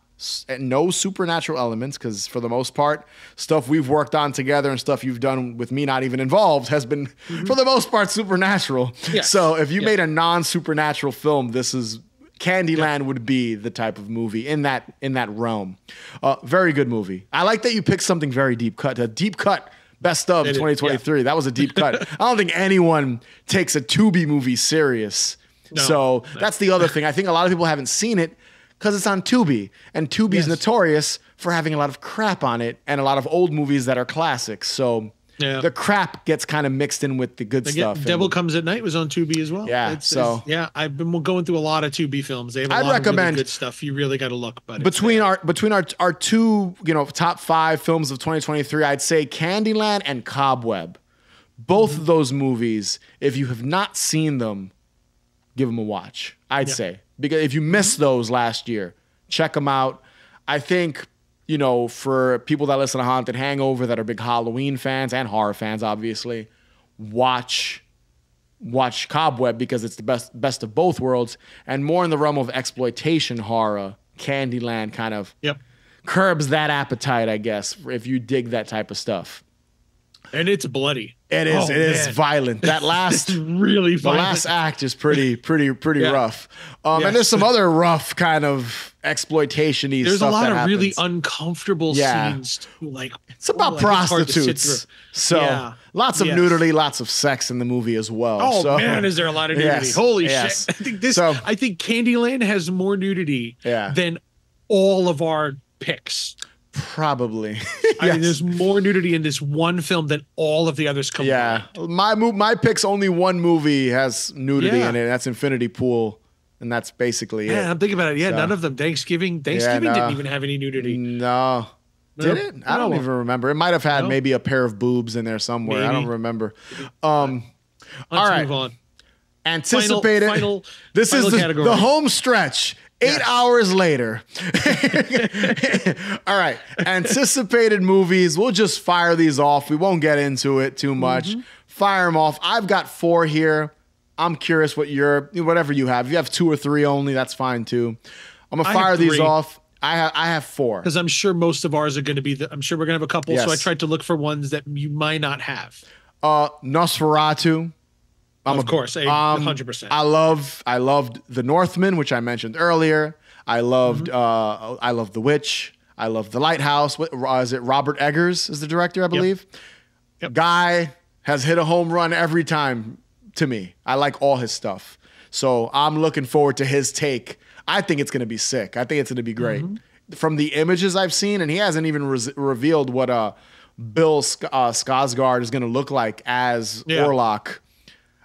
no supernatural elements, because for the most part, stuff we've worked on together and stuff you've done with me not even involved has been for the most part supernatural. Mm-hmm. Yes. So if you Yeah. made a non supernatural film, this is. Candyland would be the type of movie in that in that realm. Uh, very good movie. I like that you picked something very deep cut. A deep cut best of It is, 2023. That was a deep cut. I don't think anyone takes a Tubi movie serious. No. so that's the other thing. I think a lot of people haven't seen it because it's on Tubi, and Tubi's Yes. notorious for having a lot of crap on it and a lot of old movies that are classics. So Yeah. the crap gets kind of mixed in with the good Again, stuff. Devil and Comes at Night was on Tubi as well. Yeah, so- yeah, I've been going through a lot of Tubi films. They have a I'd lot recommend- of really good stuff. You really got to look, but it's between our between our our two you know top five films of 2023 i'd say candyland and cobweb both Mm-hmm. of those movies if you have not seen them give them a watch i'd Yeah. say because if you missed mm-hmm. those last year check them out i think you know for people that listen to haunted hangover that are big halloween fans and horror fans obviously watch watch Cobweb because it's the best best of both worlds, and more in the realm of exploitation horror. Candyland kind of Yep. curbs that appetite, I guess, if you dig that type of stuff. And it's bloody. It is. Oh, it is man. violent. That last. It's really The violent. last act is pretty, pretty, pretty Yeah. rough. Um, Yes. And there's some other rough kind of exploitation-y There's a lot that of really uncomfortable Yeah. scenes too. Like It's about oh, like, hard to sit prostitutes. through. So Yeah. lots of Yes. nudity, lots of sex in the movie as well. Oh So- man, is there a lot of nudity? Yes, Holy yes. shit! I think this. So- I think Candyland has more nudity Yeah. than all of our picks. Probably. I mean, there's more nudity in this one film than all of the others combined. Yeah, my mo- my pick's only one movie has nudity Yeah. in it. and That's Infinity Pool, and that's basically Yeah, it. I'm thinking about it. Yeah, So- none of them. Thanksgiving. Thanksgiving no. didn't even have any nudity. No, did No. it? I don't No. even remember. It might have had maybe a pair of boobs in there somewhere. I don't remember. Um, Let's all right. move on. anticipated. final- this final is the, the home stretch. Eight Yes. hours later. All right. Anticipated movies. We'll just fire these off. We won't get into it too much. Mm-hmm. Fire them off. I've got four here. I'm curious what your whatever you have. If you have two or three only, that's fine too. I'm gonna fire these off. I have I have four. Because I'm sure most of ours are going to be. The, I'm sure we're going to have a couple. So I tried to look for ones that you might not have. Uh, Nosferatu. I'm Of a- course, a um, 100%. I love I loved The Northman, which I mentioned earlier. I loved Mm-hmm. uh I loved The Witch. I loved The Lighthouse. What uh, is it? Robert Eggers is the director, I believe. Yep. Guy has hit a home run every time to me. I like all his stuff. So I'm looking forward to his take. I think it's going to be sick. I think it's going to be great. Mm-hmm. From the images I've seen, and he hasn't even res- revealed what uh, Bill Sk- uh, Skarsgård is going to look like as Yeah. Orlok.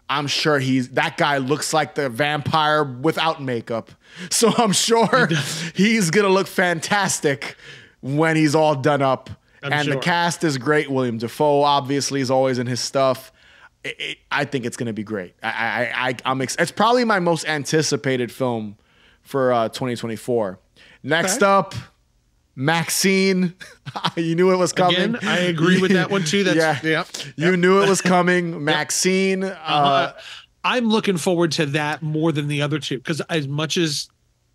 I'm sure he's that guy looks like the vampire without makeup. So I'm sure he's gonna look fantastic when he's all done up. I'm and the cast is great. William Dafoe obviously is always in his stuff. It- it- I think it's gonna be great. I, I, I I'm ex- it's probably my most anticipated film for uh, 2024. Next Okay. up, Maxine. you knew it was coming. Again, I agree with that one too. That's yeah. yeah. You knew it was coming. Maxine. Uh, Uh, I'm looking forward to that more than the other two because as much as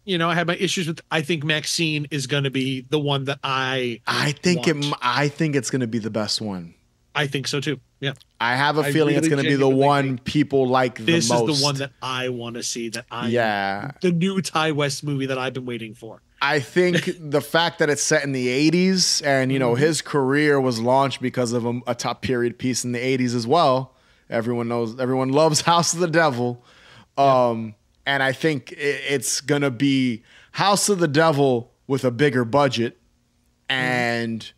you know, I have my issues with. I think Maxine is going to be the one that I. I think it. want. m- I think it's going to be the best one. I think so too. Yeah, I have a I feeling it's going to be the one think people like the this most. is the one that I want to see. That I Yeah. the new Ti West movie that I've been waiting for. I think the fact that it's set in the 80s and you know Mm-hmm. his career was launched because of a, a top period piece in the 80s as well. Everyone knows everyone loves House of the Devil. Um and I think i- it's going to be House of the Devil with a bigger budget and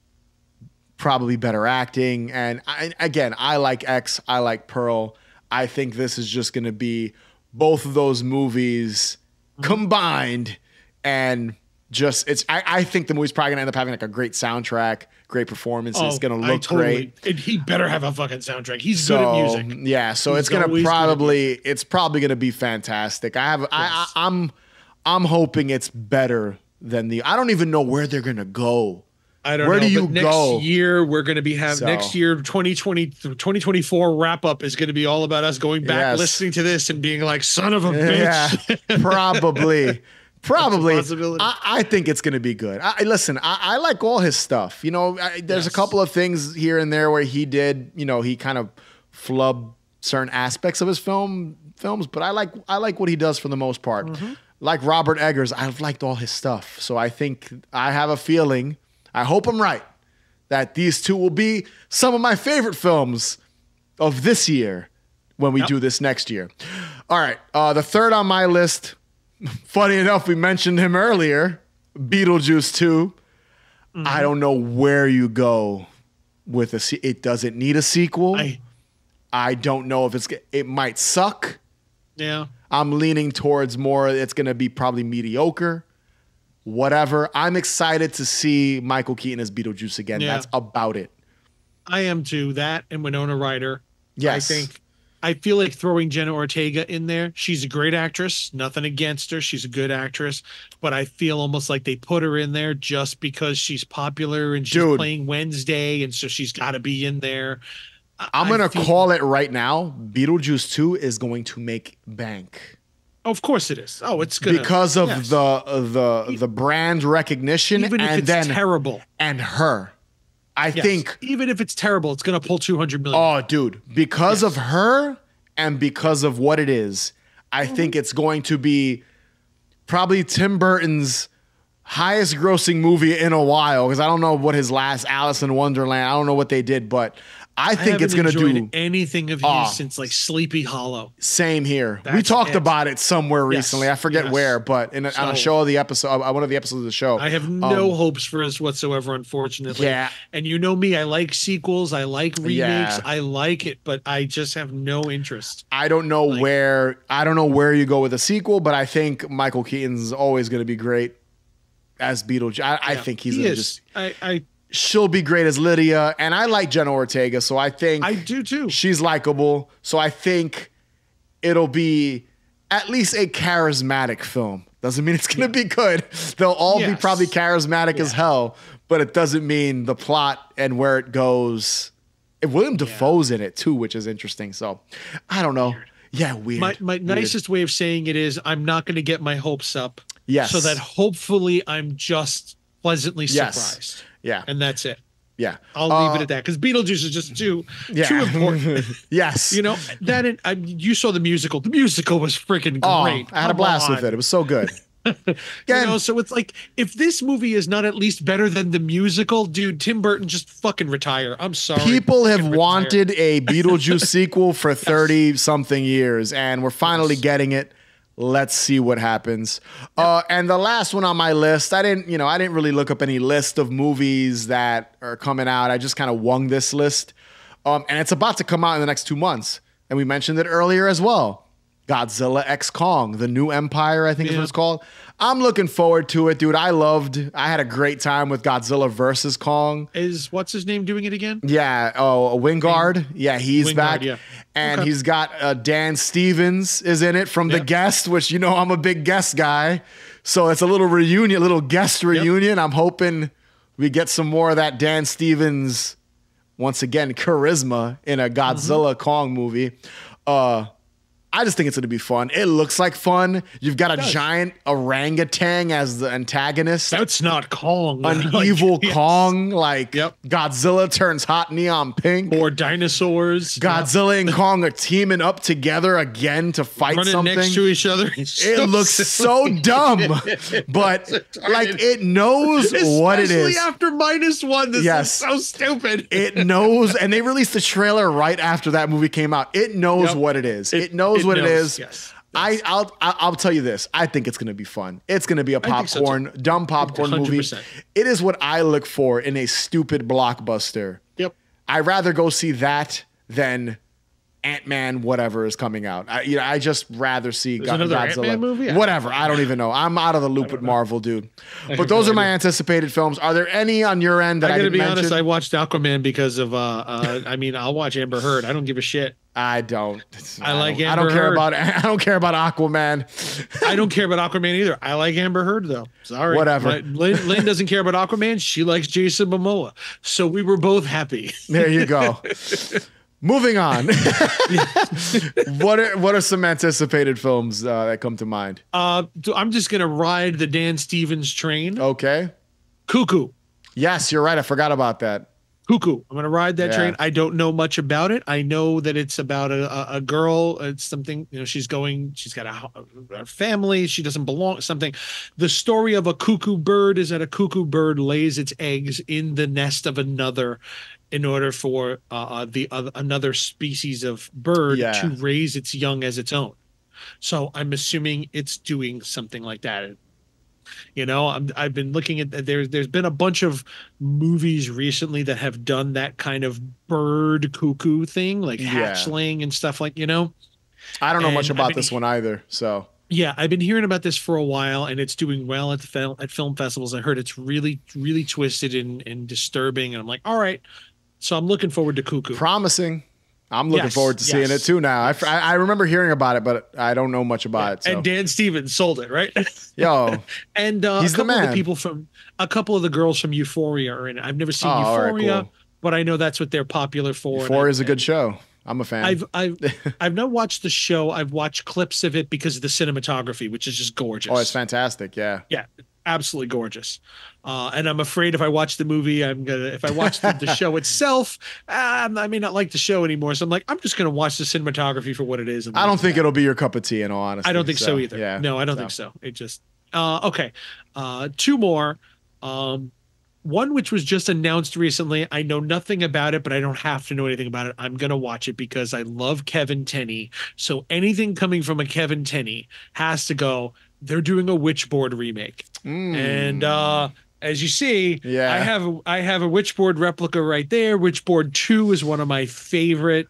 probably better acting and I, again, I like X, I like Pearl. I think this is just going to be both of those movies mm-hmm. combined and just it's I, I think the movie's probably gonna end up having like a great soundtrack, great performances. Oh, it's gonna Oh, look great. And he better have a fucking soundtrack. He's So good at music. yeah, so He's it's gonna always good at probably it's probably gonna be fantastic. I have I, I I'm I'm hoping it's better than the I don't even know where they're gonna go. I don't Where know. do you next go? year we're going to be having So- next year 2020 2024 wrap up is going to be all about us going back Yes. listening to this and being like son of a Yeah, bitch. probably. Probably. I, I think it's going to be good. I, listen. I, I like all his stuff. You know, I, there's a couple of things here and there where he did. You know, he kind of flub certain aspects of his film films, but I like I like what he does for the most part. Mm-hmm. Like Robert Eggers, I've liked all his stuff. So I think I have a feeling. I hope I'm right that these two will be some of my favorite films of this year when we Yep. do this next year. All right, uh, the third on my list. Funny enough, we mentioned him earlier. Beetlejuice 2. Mm-hmm. I don't know where you go with a. Se- it doesn't need a sequel. I, I, don't know if it's. It might suck. yeah. I'm leaning towards more. It's going to be probably mediocre. Whatever. I'm excited to see Michael Keaton as Beetlejuice again. Yeah. That's about it. I am too. That and Winona Ryder. Yes. I think I feel like throwing Jenna Ortega in there. She's a great actress. Nothing against her. She's a good actress. But I feel almost like they put her in there just because she's popular and she's Dude. playing Wednesday, and so she's got to be in there. I'm gonna feel- call it right now. Beetlejuice 2 is going to make bank Of course it is. Oh, it's gonna because of yes. the the the brand recognition even if and it's then terrible. and her. I Yes. think even if it's terrible, it's gonna pull two hundred million. oh dude, because of her and because of what it is, I Mm-hmm. think it's going to be probably Tim Burton's highest grossing movie in a while because I don't know what his last Alice in Wonderland, I don't know what they did, but I I think it's going to do anything of Oh. since like Sleepy Hollow. Same here. we talked it. about it somewhere Yes, recently. I forget yes. where, but in a, on a show of the episode, uh, one of the episodes of the show. I have no Um, hopes for this whatsoever, unfortunately. Yeah. And you know me, I like sequels, I like remakes, Yeah. I like it, but I just have no interest. I don't know Like- where I don't know where you go with a sequel, but I think Michael Keaton's always going to be great as Beetlejuice. I, I think he's he just I, I she'll be great as Lydia, and I like Jenna Ortega, so I think I do too. she's likable. So I think it'll be at least a charismatic film. Doesn't mean it's going to be good. They'll all be probably charismatic as hell, but it doesn't mean the plot and where it goes. And William Dafoe's in it too, which is interesting. So I don't know. Yeah, weird. My my Weird. nicest way of saying it is I'm not going to get my hopes up. Yes. So that hopefully I'm just pleasantly Yes. surprised. Yeah. And that's it. Yeah. I'll leave Uh, it at that because Beetlejuice is just too Yeah. too important. yes. You know that in, I, you saw the musical. The musical was freaking oh, great. I had a blast on. with it. It was so good. You know, so it's like if this movie is not at least better than the musical, dude, Tim Burton just fucking retire. I'm sorry. people have retire. wanted a Beetlejuice sequel for 30 something years, and we're finally getting it. Let's see what happens. Uh, and the last one on my list, I didn't, you know, I didn't really look up any list of movies that are coming out. I just kind of wung this list. Um, and it's about to come out in the next two months. And we mentioned it earlier as well. Godzilla X Kong, the new empire, I think is what it's called. I'm looking forward to it, dude. I loved, I had a great time with Godzilla versus Kong. Is what's his name doing it again? Yeah. Oh, Wingard. Yeah, he's Wingard, back. yeah. And Okay. he's got uh, Dan Stevens is in it from The Yep. Guest, which you know I'm a big guest guy. So it's a little reunion, little guest reunion. I'm hoping we get some more of that Dan Stevens once again charisma in a Godzilla Kong movie. Uh I just think it's going to be fun. It looks like fun. You've got a giant orangutan as the antagonist That's not Kong. an Like, evil yes. Kong, like Yep. Godzilla turns hot neon pink. Or dinosaurs. Godzilla and Kong are teaming up together again to fight running something. next to each other. it looks so dumb, but like it knows what it is. Especially is. after minus one. This Yes. is so stupid. It knows, and they released the trailer right after that movie came out. It knows Yep. what it is. It, It- knows it what it knows, is. yes. I, I'll, I'll tell you this. I think it's going to be fun. It's going to be a think so, popcorn, dumb popcorn movie. 100%. It is what I look for in a stupid blockbuster. Yep. I'd rather go see that than Ant Man, whatever is coming out. I, you know, I just rather see There's Go- another Godzilla. Movie? I- Whatever. I don't even know. I'm out of the loop with know. Marvel, dude. I But those no are my idea. anticipated films. Are there any on your end that I I, gotta didn't be mention? honest. I watched Aquaman because of. uh uh I mean, I'll watch Amber Heard. I don't give a shit. I don't. I like don't, I don't care Heard. about. I don't care about Aquaman. I don't care about Aquaman either. I like Amber Heard though. Sorry, Whatever. Lynn, Lynn doesn't care about Aquaman. She likes Jason Momoa. So we were both happy. There you go. Moving on. what are what are some anticipated films uh, that come to mind? Uh, I'm just gonna ride the Dan Stevens train. Okay. Cuckoo. Yes, you're right. I forgot about that. Cuckoo. I'm gonna ride that Yeah. train. I don't know much about it. I know that it's about a, a, a girl. It's something you know. She's going. She's got a, a family. She doesn't belong. Something. The story of a cuckoo bird is that a cuckoo bird lays its eggs in the nest of another, in order for uh, uh, the uh, another species of bird Yeah. to raise its young as its own. So I'm assuming it's doing something like that. You know, I'm, I've been looking at there's there's been a bunch of movies recently that have done that kind of bird cuckoo thing, like Yeah. hatchling and stuff like you know. I don't know much about I've this one either. So Yeah, I've been hearing about this for a while, and it's doing well at the film at film festivals. I heard it's really really twisted and, and disturbing, and I'm like, all right. So I'm looking forward to Cuckoo. promising. I'm looking Yes, forward to seeing it too now. I I remember hearing about it, but I don't know much about it. So. And Dan Stevens sold it, right? Yo, and uh, He's a the couple of man. the people from a couple of the girls from Euphoria are in it. I've never seen Oh, all right, Euphoria, cool. but I know that's what they're popular for. Four is a good show. I'm a fan. I've I've I've not watched the show. I've watched clips of it because of the cinematography, which is just gorgeous. oh, it's fantastic. Yeah. Yeah. Absolutely gorgeous. Uh, and I'm afraid if I watch the movie, I'm gonna if I watch the, the show itself, um, I may not like the show anymore. So I'm like, I'm just gonna watch the cinematography for what it is. and I don't think that. it'll be your cup of tea, in all honesty. I don't think so, either. Yeah. No, I don't so. think so. It just uh, okay. Uh, two more. Um, one which was just announced recently. I know nothing about it, but I don't have to know anything about it. I'm gonna watch it because I love Kevin Tenney. So anything coming from a Kevin Tenney has to go. They're doing a Witchboard remake, Mm. and uh, as you see, Yeah. I have a, I have a Witchboard replica right there. Witchboard Two is one of my favorite.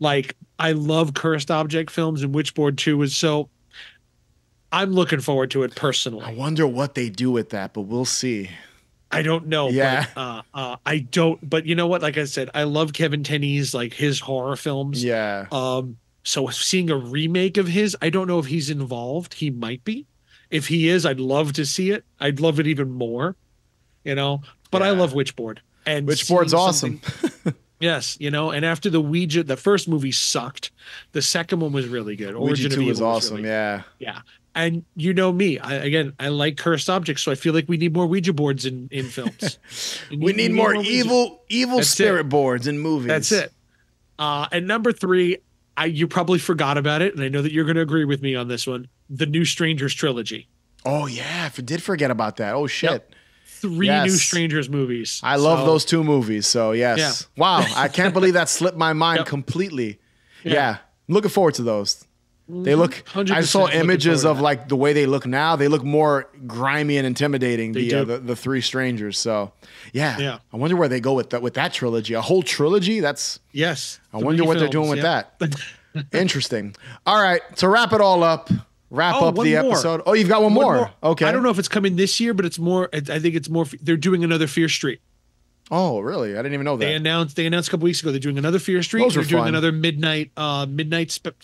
Like I love cursed object films, and Witchboard Two is so. I'm looking forward to it personally. I wonder what they do with that, but we'll see. I don't know. Yeah. But, uh, uh, I don't. But you know what? Like I said, I love Kevin Tenney's like his horror films. Yeah. Um. So seeing a remake of his, I don't know if he's involved. He might be. If he is, I'd love to see it. I'd love it even more. You know. But I love Witchboard. And Witchboard's awesome. Yes, you know, and after the Ouija, the first movie sucked. The second one was really good. Ouija Origin of 2 Evil was awesome. really yeah. yeah. And you know me, I, again, I like cursed objects, so I feel like we need more Ouija boards in in films. We need more Ouija- evil, evil That's spirit it. boards in movies. That's it. Uh, and number three, I you probably forgot about it, and I know that you're going to agree with me on this one. The New Strangers trilogy, Oh yeah, I did forget about that. Oh shit. three Yes. New Strangers movies. I love So, those two movies. So yes. Wow, I can't believe that slipped my mind Yep. completely. Yeah. Yeah. I'm looking forward to those. They look. I saw images of like the way they look now. They look more grimy and intimidating. The, uh, the the three strangers. So yeah. Yeah. I wonder where they go with that with that trilogy. A whole trilogy. That's. Yes, I wonder what they're doing films, with yep. that. Interesting. All right. To wrap it all up. Wrap Oh, up the more. episode. Oh, you've got one, One more. Okay. I don't know if it's coming this year, but it's more. I think it's more. They're doing another Fear Street. Oh, really? I didn't even know that. They announced they announced a couple weeks ago they're doing another Fear Street. Those they're doing fun. another midnight uh midnight sp-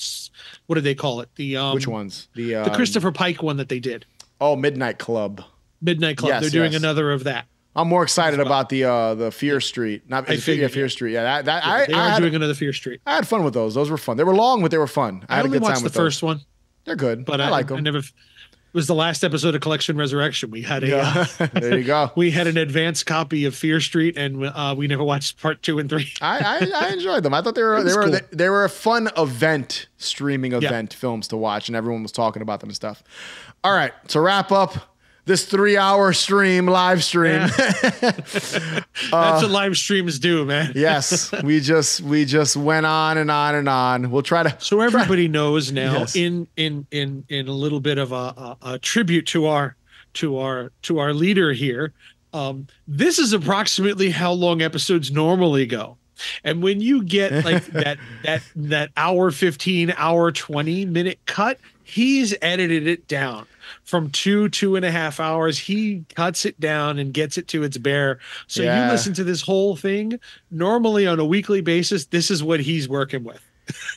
what do they call it? The um Which ones? The um, the Christopher Pike one that they did. Oh, Midnight Club. Midnight Club. Yes, they're doing yes. another of that. I'm more excited well. about the uh the Fear Street. Not I Fear, yeah, Fear yeah. Street. Yeah, that, that I, they I, are had, doing another Fear Street. I had fun with those. Those were fun. They were long, but they were fun. I, I, had a only good time watched the with first one, They're good. but I, I, like I them. never. It was the last episode of Collection Resurrection. We had a uh, there you go. we had an advanced copy of Fear Street, and uh, we never watched part two and three. I, I, I enjoyed them. I thought they were they were cool. they, they were a fun event streaming event films to watch, and everyone was talking about them and stuff. All right, to wrap up this three hour stream live stream. That's what live streams do, man. yes, we just we just went on and on and on. We'll try to So everybody knows now, Yes. in in in in a little bit of a, a, a tribute to our to our to our leader here. Um, this is approximately how long episodes normally go. And when you get like that that that hour 15, hour 20 minute cut, he's edited it down from two, two and a half hours. He cuts it down and gets it to its bare. So Yeah. you listen to this whole thing normally on a weekly basis. This is what he's working with.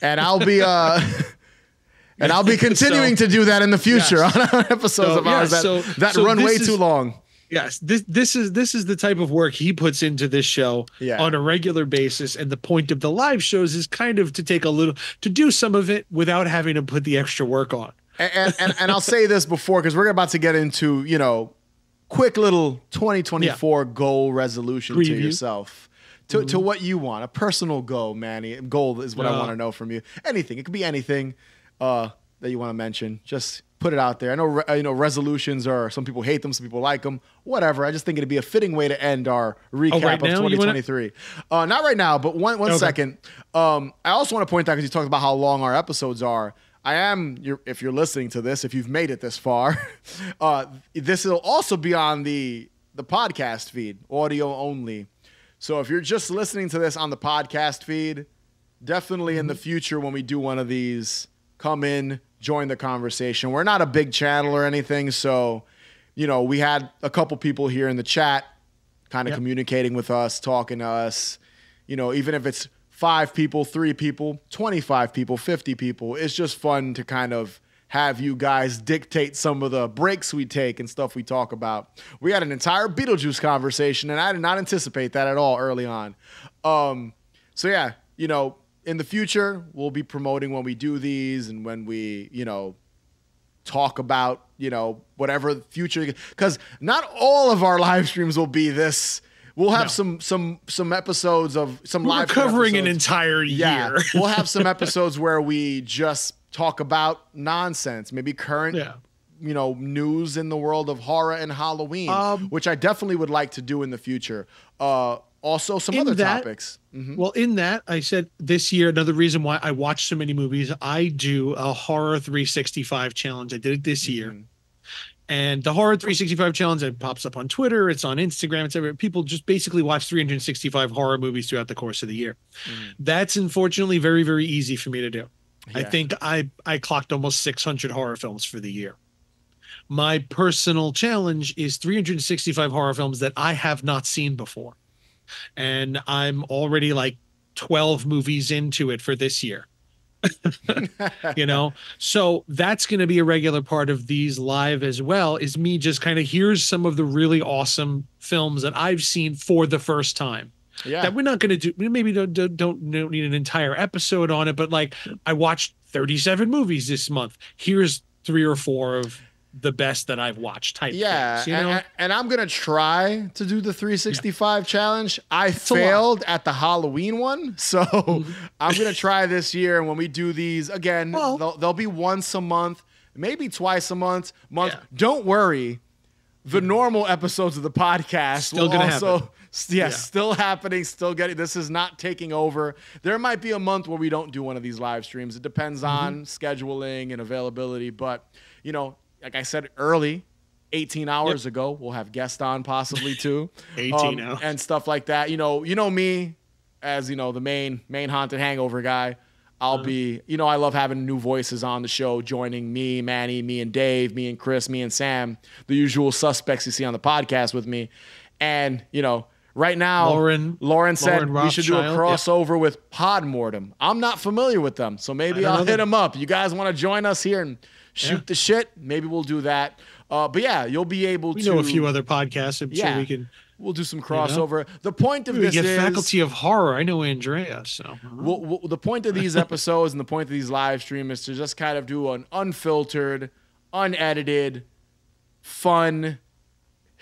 and I'll be uh and I'll be continuing to do that in the future Yes. on episodes So, of ours yeah, that, so- that so run way is- too long. Yes, this this is this is the type of work he puts into this show Yeah. on a regular basis, and the point of the live shows is kind of to take a little to do some of it without having to put the extra work on. And and, and, and I'll say this before because we're about to get into, you know, quick little 2024 goal resolution to yourself. To, to what you want, a personal goal, Manny. Goal is what I want to know from you. Anything, it could be anything uh, that you want to mention. Just put it out there. I know, re- you know, resolutions are some people hate them, some people like them. Whatever. I just think it'd be a fitting way to end our recap right of now? You wanna- 2023. Uh, not right now, but one one Okay. second. Um, I also want to point out because you talked about how long our episodes are. I am, you're, if you're listening to this, if you've made it this far, uh, this will also be on the the podcast feed, audio only. So if you're just listening to this on the podcast feed, definitely in the future when we do one of these, come in, join the conversation. We're not a big channel or anything, so you know we had a couple people here in the chat, kind of Yep. communicating with us, talking to us. You know, even if it's five people, three people, twenty-five people, fifty people, it's just fun to kind of have you guys dictate some of the breaks we take and stuff we talk about. We had an entire Beetlejuice conversation, and I did not anticipate that at all early on. Um, so yeah, you know, in the future, we'll be promoting when we do these and when we, you know, talk about, you know, whatever future because not all of our live streams will be this. We'll have No. some some some episodes of some We're live covering an episodes. entire Yeah, we'll have some episodes where we just talk about nonsense, maybe current, Yeah. you know, news in the world of horror and Halloween, Um, which I definitely would like to do in the future. Uh, also, some other that- topics. Mhm. Well, in that, I said this year, another reason why I watch so many movies, I do a horror 365 challenge. I did it this year. And the horror 365 challenge, it pops up on Twitter, it's on Instagram, it's everywhere. People just basically watch 365 horror movies throughout the course of the year. Mhm. That's unfortunately very, very easy for me to do. I think I I clocked almost 600 horror films for the year. My personal challenge is 365 horror films that I have not seen before. And I'm already like 12 movies into it for this year. you know? So that's going to be a regular part of these live as well is me just kind of here's some of the really awesome films that i've seen for the first time. Yeah. that we're not going to do maybe don't, don't don't don't need an entire episode on it but like i watched 37 movies this month. Here's three or four of the best that i've watched type Yeah, things, you and, know and- and I'm gonna try to do the 365 challenge. I. Mm-hmm. failed at the Halloween one, so I'm gonna try this year. And when we do these again, Well- they'll, they'll be once a month, maybe twice a month. Month. Yeah. Don't worry, the normal episodes of the podcast Still will gonna also. happen. Yes, Yeah. still happening, still getting. This is not taking over. There might be a month where we don't do one of these live streams. It depends Mm-hmm. on scheduling and availability. But you know, like I said early, 18 hours ago, we'll have guests on possibly too, 18 um, hours. and stuff like that. You know, you know me as you know the main main haunted hangover guy. I'll Uh-huh. be, you know, I love having new voices on the show, joining me, Manny, me and Dave, me and Chris, me and Sam, the usual suspects you see on the podcast with me. And, you know, right now, Lauren- Lauren said Lauren we should do a yep. crossover with Podmortem. I'm not familiar with them, so maybe I'll hit them. them up. You guys want to join us here and shoot Yeah. the shit? Maybe we'll do that. Uh, but yeah, you'll be able we to. know a few other podcasts i'm Yeah. sure we can We'll do some crossover. The point of this get is faculty of horror i know andrea so well, well, the point of these episodes and the point of these live streams is to just kind of do an unfiltered, unedited, fun.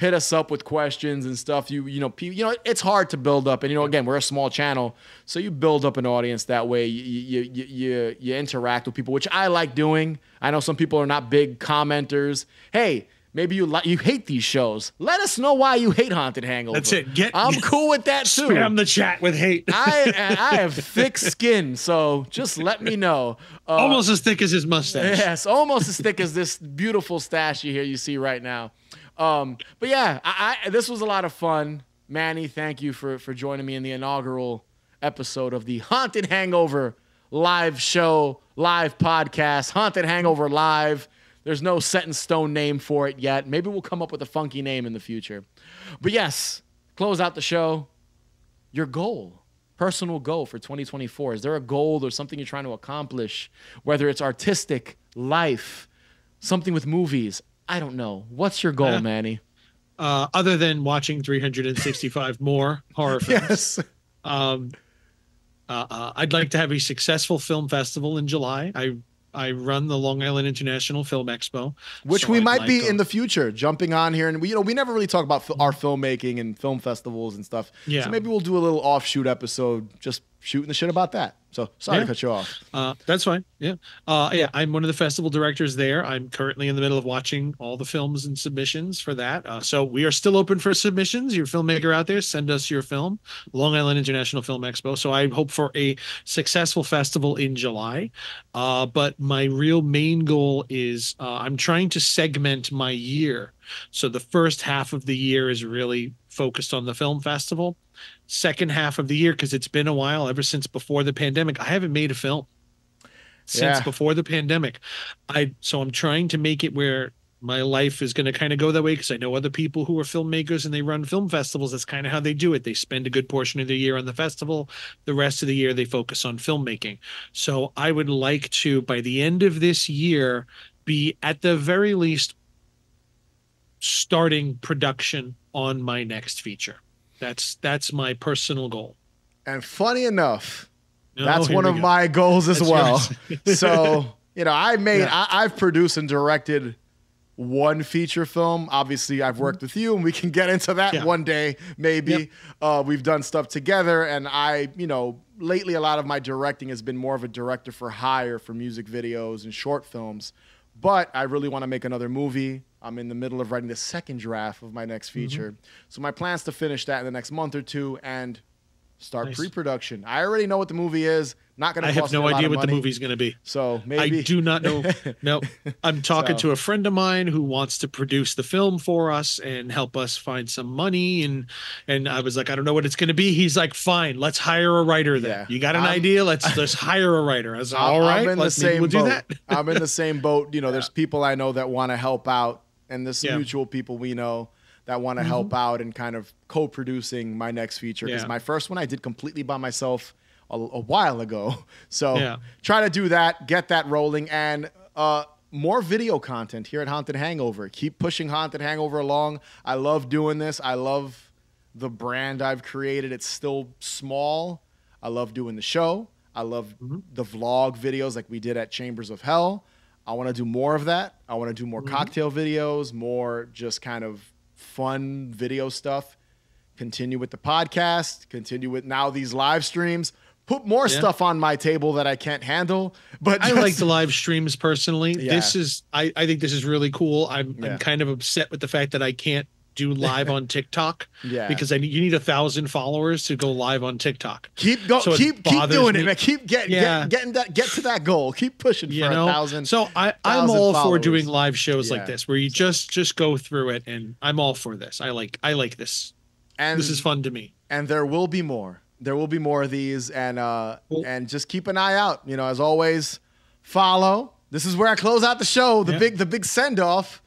Hit us up with questions and stuff. You you know you know it's hard to build up, and you know again we're a small channel, so you build up an audience that way. You you you you, you interact with people, which I like doing. I know some people are not big commenters. Hey. Maybe you like you hate these shows. Let us know why you hate Haunted Hangover. That's it. Get- I'm cool with that too. spam the chat with hate I I have thick skin, so just let me know. Uh, almost as thick as his mustache yes, almost as thick as this beautiful stash you here you see right now. Um, but yeah, I, I this was a lot of fun. Manny, thank you for for joining me in the inaugural episode of the Haunted Hangover live show, live podcast, Haunted Hangover Live. There's no set in stone name for it yet. Maybe we'll come up with a funky name in the future. But yes, close out the show. Your goal, personal goal for 2024. Is there a goal or something you're trying to accomplish? Whether it's artistic, life, something with movies. I don't know. What's your goal, Yeah. Manny? Uh, other than watching 365 more horror films, Yes. um, uh, uh, I'd like to have a successful film festival in July. I I run the Long Island International Film Expo, Which so we I'd might like be to- in the future, jumping on here, and we, you know, we never really talk about fil- our filmmaking and film festivals and stuff. Yeah. So maybe we'll do a little offshoot episode, just shooting the shit about that. So sorry Yeah. to cut you off. Uh, that's fine. Yeah. Uh, yeah. I'm one of the festival directors there. I'm currently in the middle of watching all the films and submissions for that. Uh, so we are still open for submissions. Your filmmaker out there, send us your film, Long Island International Film Expo. So I hope for a successful festival in July. Uh, but my real main goal is uh, I'm trying to segment my year. So the first half of the year is really focused on the film festival. Second half of the year, because it's been a while, ever since before the pandemic, I haven't made a film since Yeah. before the pandemic. I so I'm trying to make it where my life is going to kind of go that way because I know other people who are filmmakers and they run film festivals. That's kind of how they do it. They spend a good portion of the year on the festival. The rest of the year they focus on filmmaking. So I would like to by the end of this year be at the very least starting production on my next feature. That's that's my personal goal. And funny enough, Oh, that's one of go. my goals as That's well. so you know, I made, Yeah. I, I've produced and directed one feature film. Obviously, I've worked with you, and we can get into that. Yeah. one day, maybe. Yep. Uh, we've done stuff together, and I, you know, lately a lot of my directing has been more of a director for hire for music videos and short films. But I really want to make another movie. I'm in the middle of writing the second draft of my next Mm-hmm. feature. So my plan's to finish that in the next month or two and start Nice. pre-production. I already know what the movie is. Not going to I have no idea what the money. movie's going to be. So maybe I do not know. no, I'm talking So- to a friend of mine who wants to produce the film for us and help us find some money. And and I was like, I don't know what it's going to be. He's like, fine, let's hire a writer. Then Yeah. you got an I'm- idea? Let's let's hire a writer. I was like, all right, I'm in the same we'll boat. do that. I'm in the same boat. You know, there's people I know that want to help out, and there's some Yeah. Mm-hmm. mutual people we know that want to help out and kind of co-producing my next feature. Because Yeah. my first one I did completely by myself a, a while ago. So Yeah. try to do that, get that rolling, and uh, more video content here at Haunted Hangover. Keep pushing Haunted Hangover along. I love doing this. I love the brand I've created. It's still small. I love doing the show. I love Mm-hmm. the vlog videos like we did at Chambers of Hell. I want to do more of that. I want to do more Mm-hmm. cocktail videos, more just kind of fun video stuff. Continue with the podcast, continue with now these live streams. Put more Yeah. stuff on my table that I can't handle. But I like the live streams personally. Yeah. This is I, I think this is really cool. I'm Yeah. I'm kind of upset with the fact that I can't do live on TikTok Yeah. because I need, you need a thousand followers to go live on TikTok. keep going. So keep keep doing me. it, man. Keep get, Yeah. get getting that get to that goal. Keep pushing you for know a thousand. so i i'm all for doing live shows Yeah. like this where you just just go through it and i'm all for this i like i like this and this is fun to me and there will be more. There will be more of these, and uh, Cool. and just keep an eye out. You know, as always, follow. This is where I close out the show. The Yeah. big the big send off.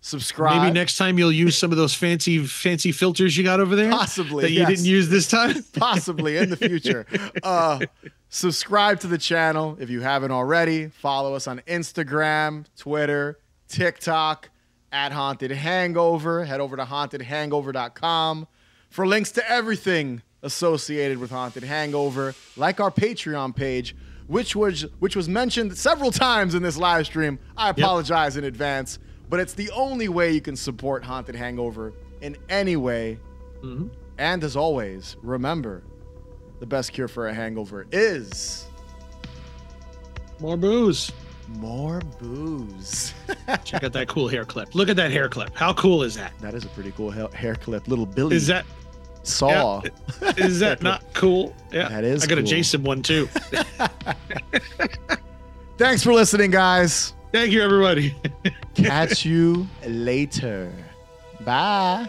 Subscribe. maybe next time you'll use some of those fancy fancy filters you got over there Possibly, that you yes. didn't use this time possibly in the future. Uh, subscribe to the channel if you haven't already. Follow us on Instagram, Twitter, TikTok at Haunted Hangover. Head over to hauntedhangover.com for links to everything associated with Haunted Hangover, like our Patreon page. Which was which was mentioned several times in this live stream. I apologize in advance, but it's the only way you can support Haunted Hangover in any way Mhm. and as always, remember the best cure for a hangover is more booze more booze. check out that cool hair clip look at that hair clip how cool is that that is a pretty cool ha- hair clip. Little Billy is that saw. is that not cool yeah That is i got a jason one too Thanks for listening, guys. Thank you everybody Catch you later. Bye.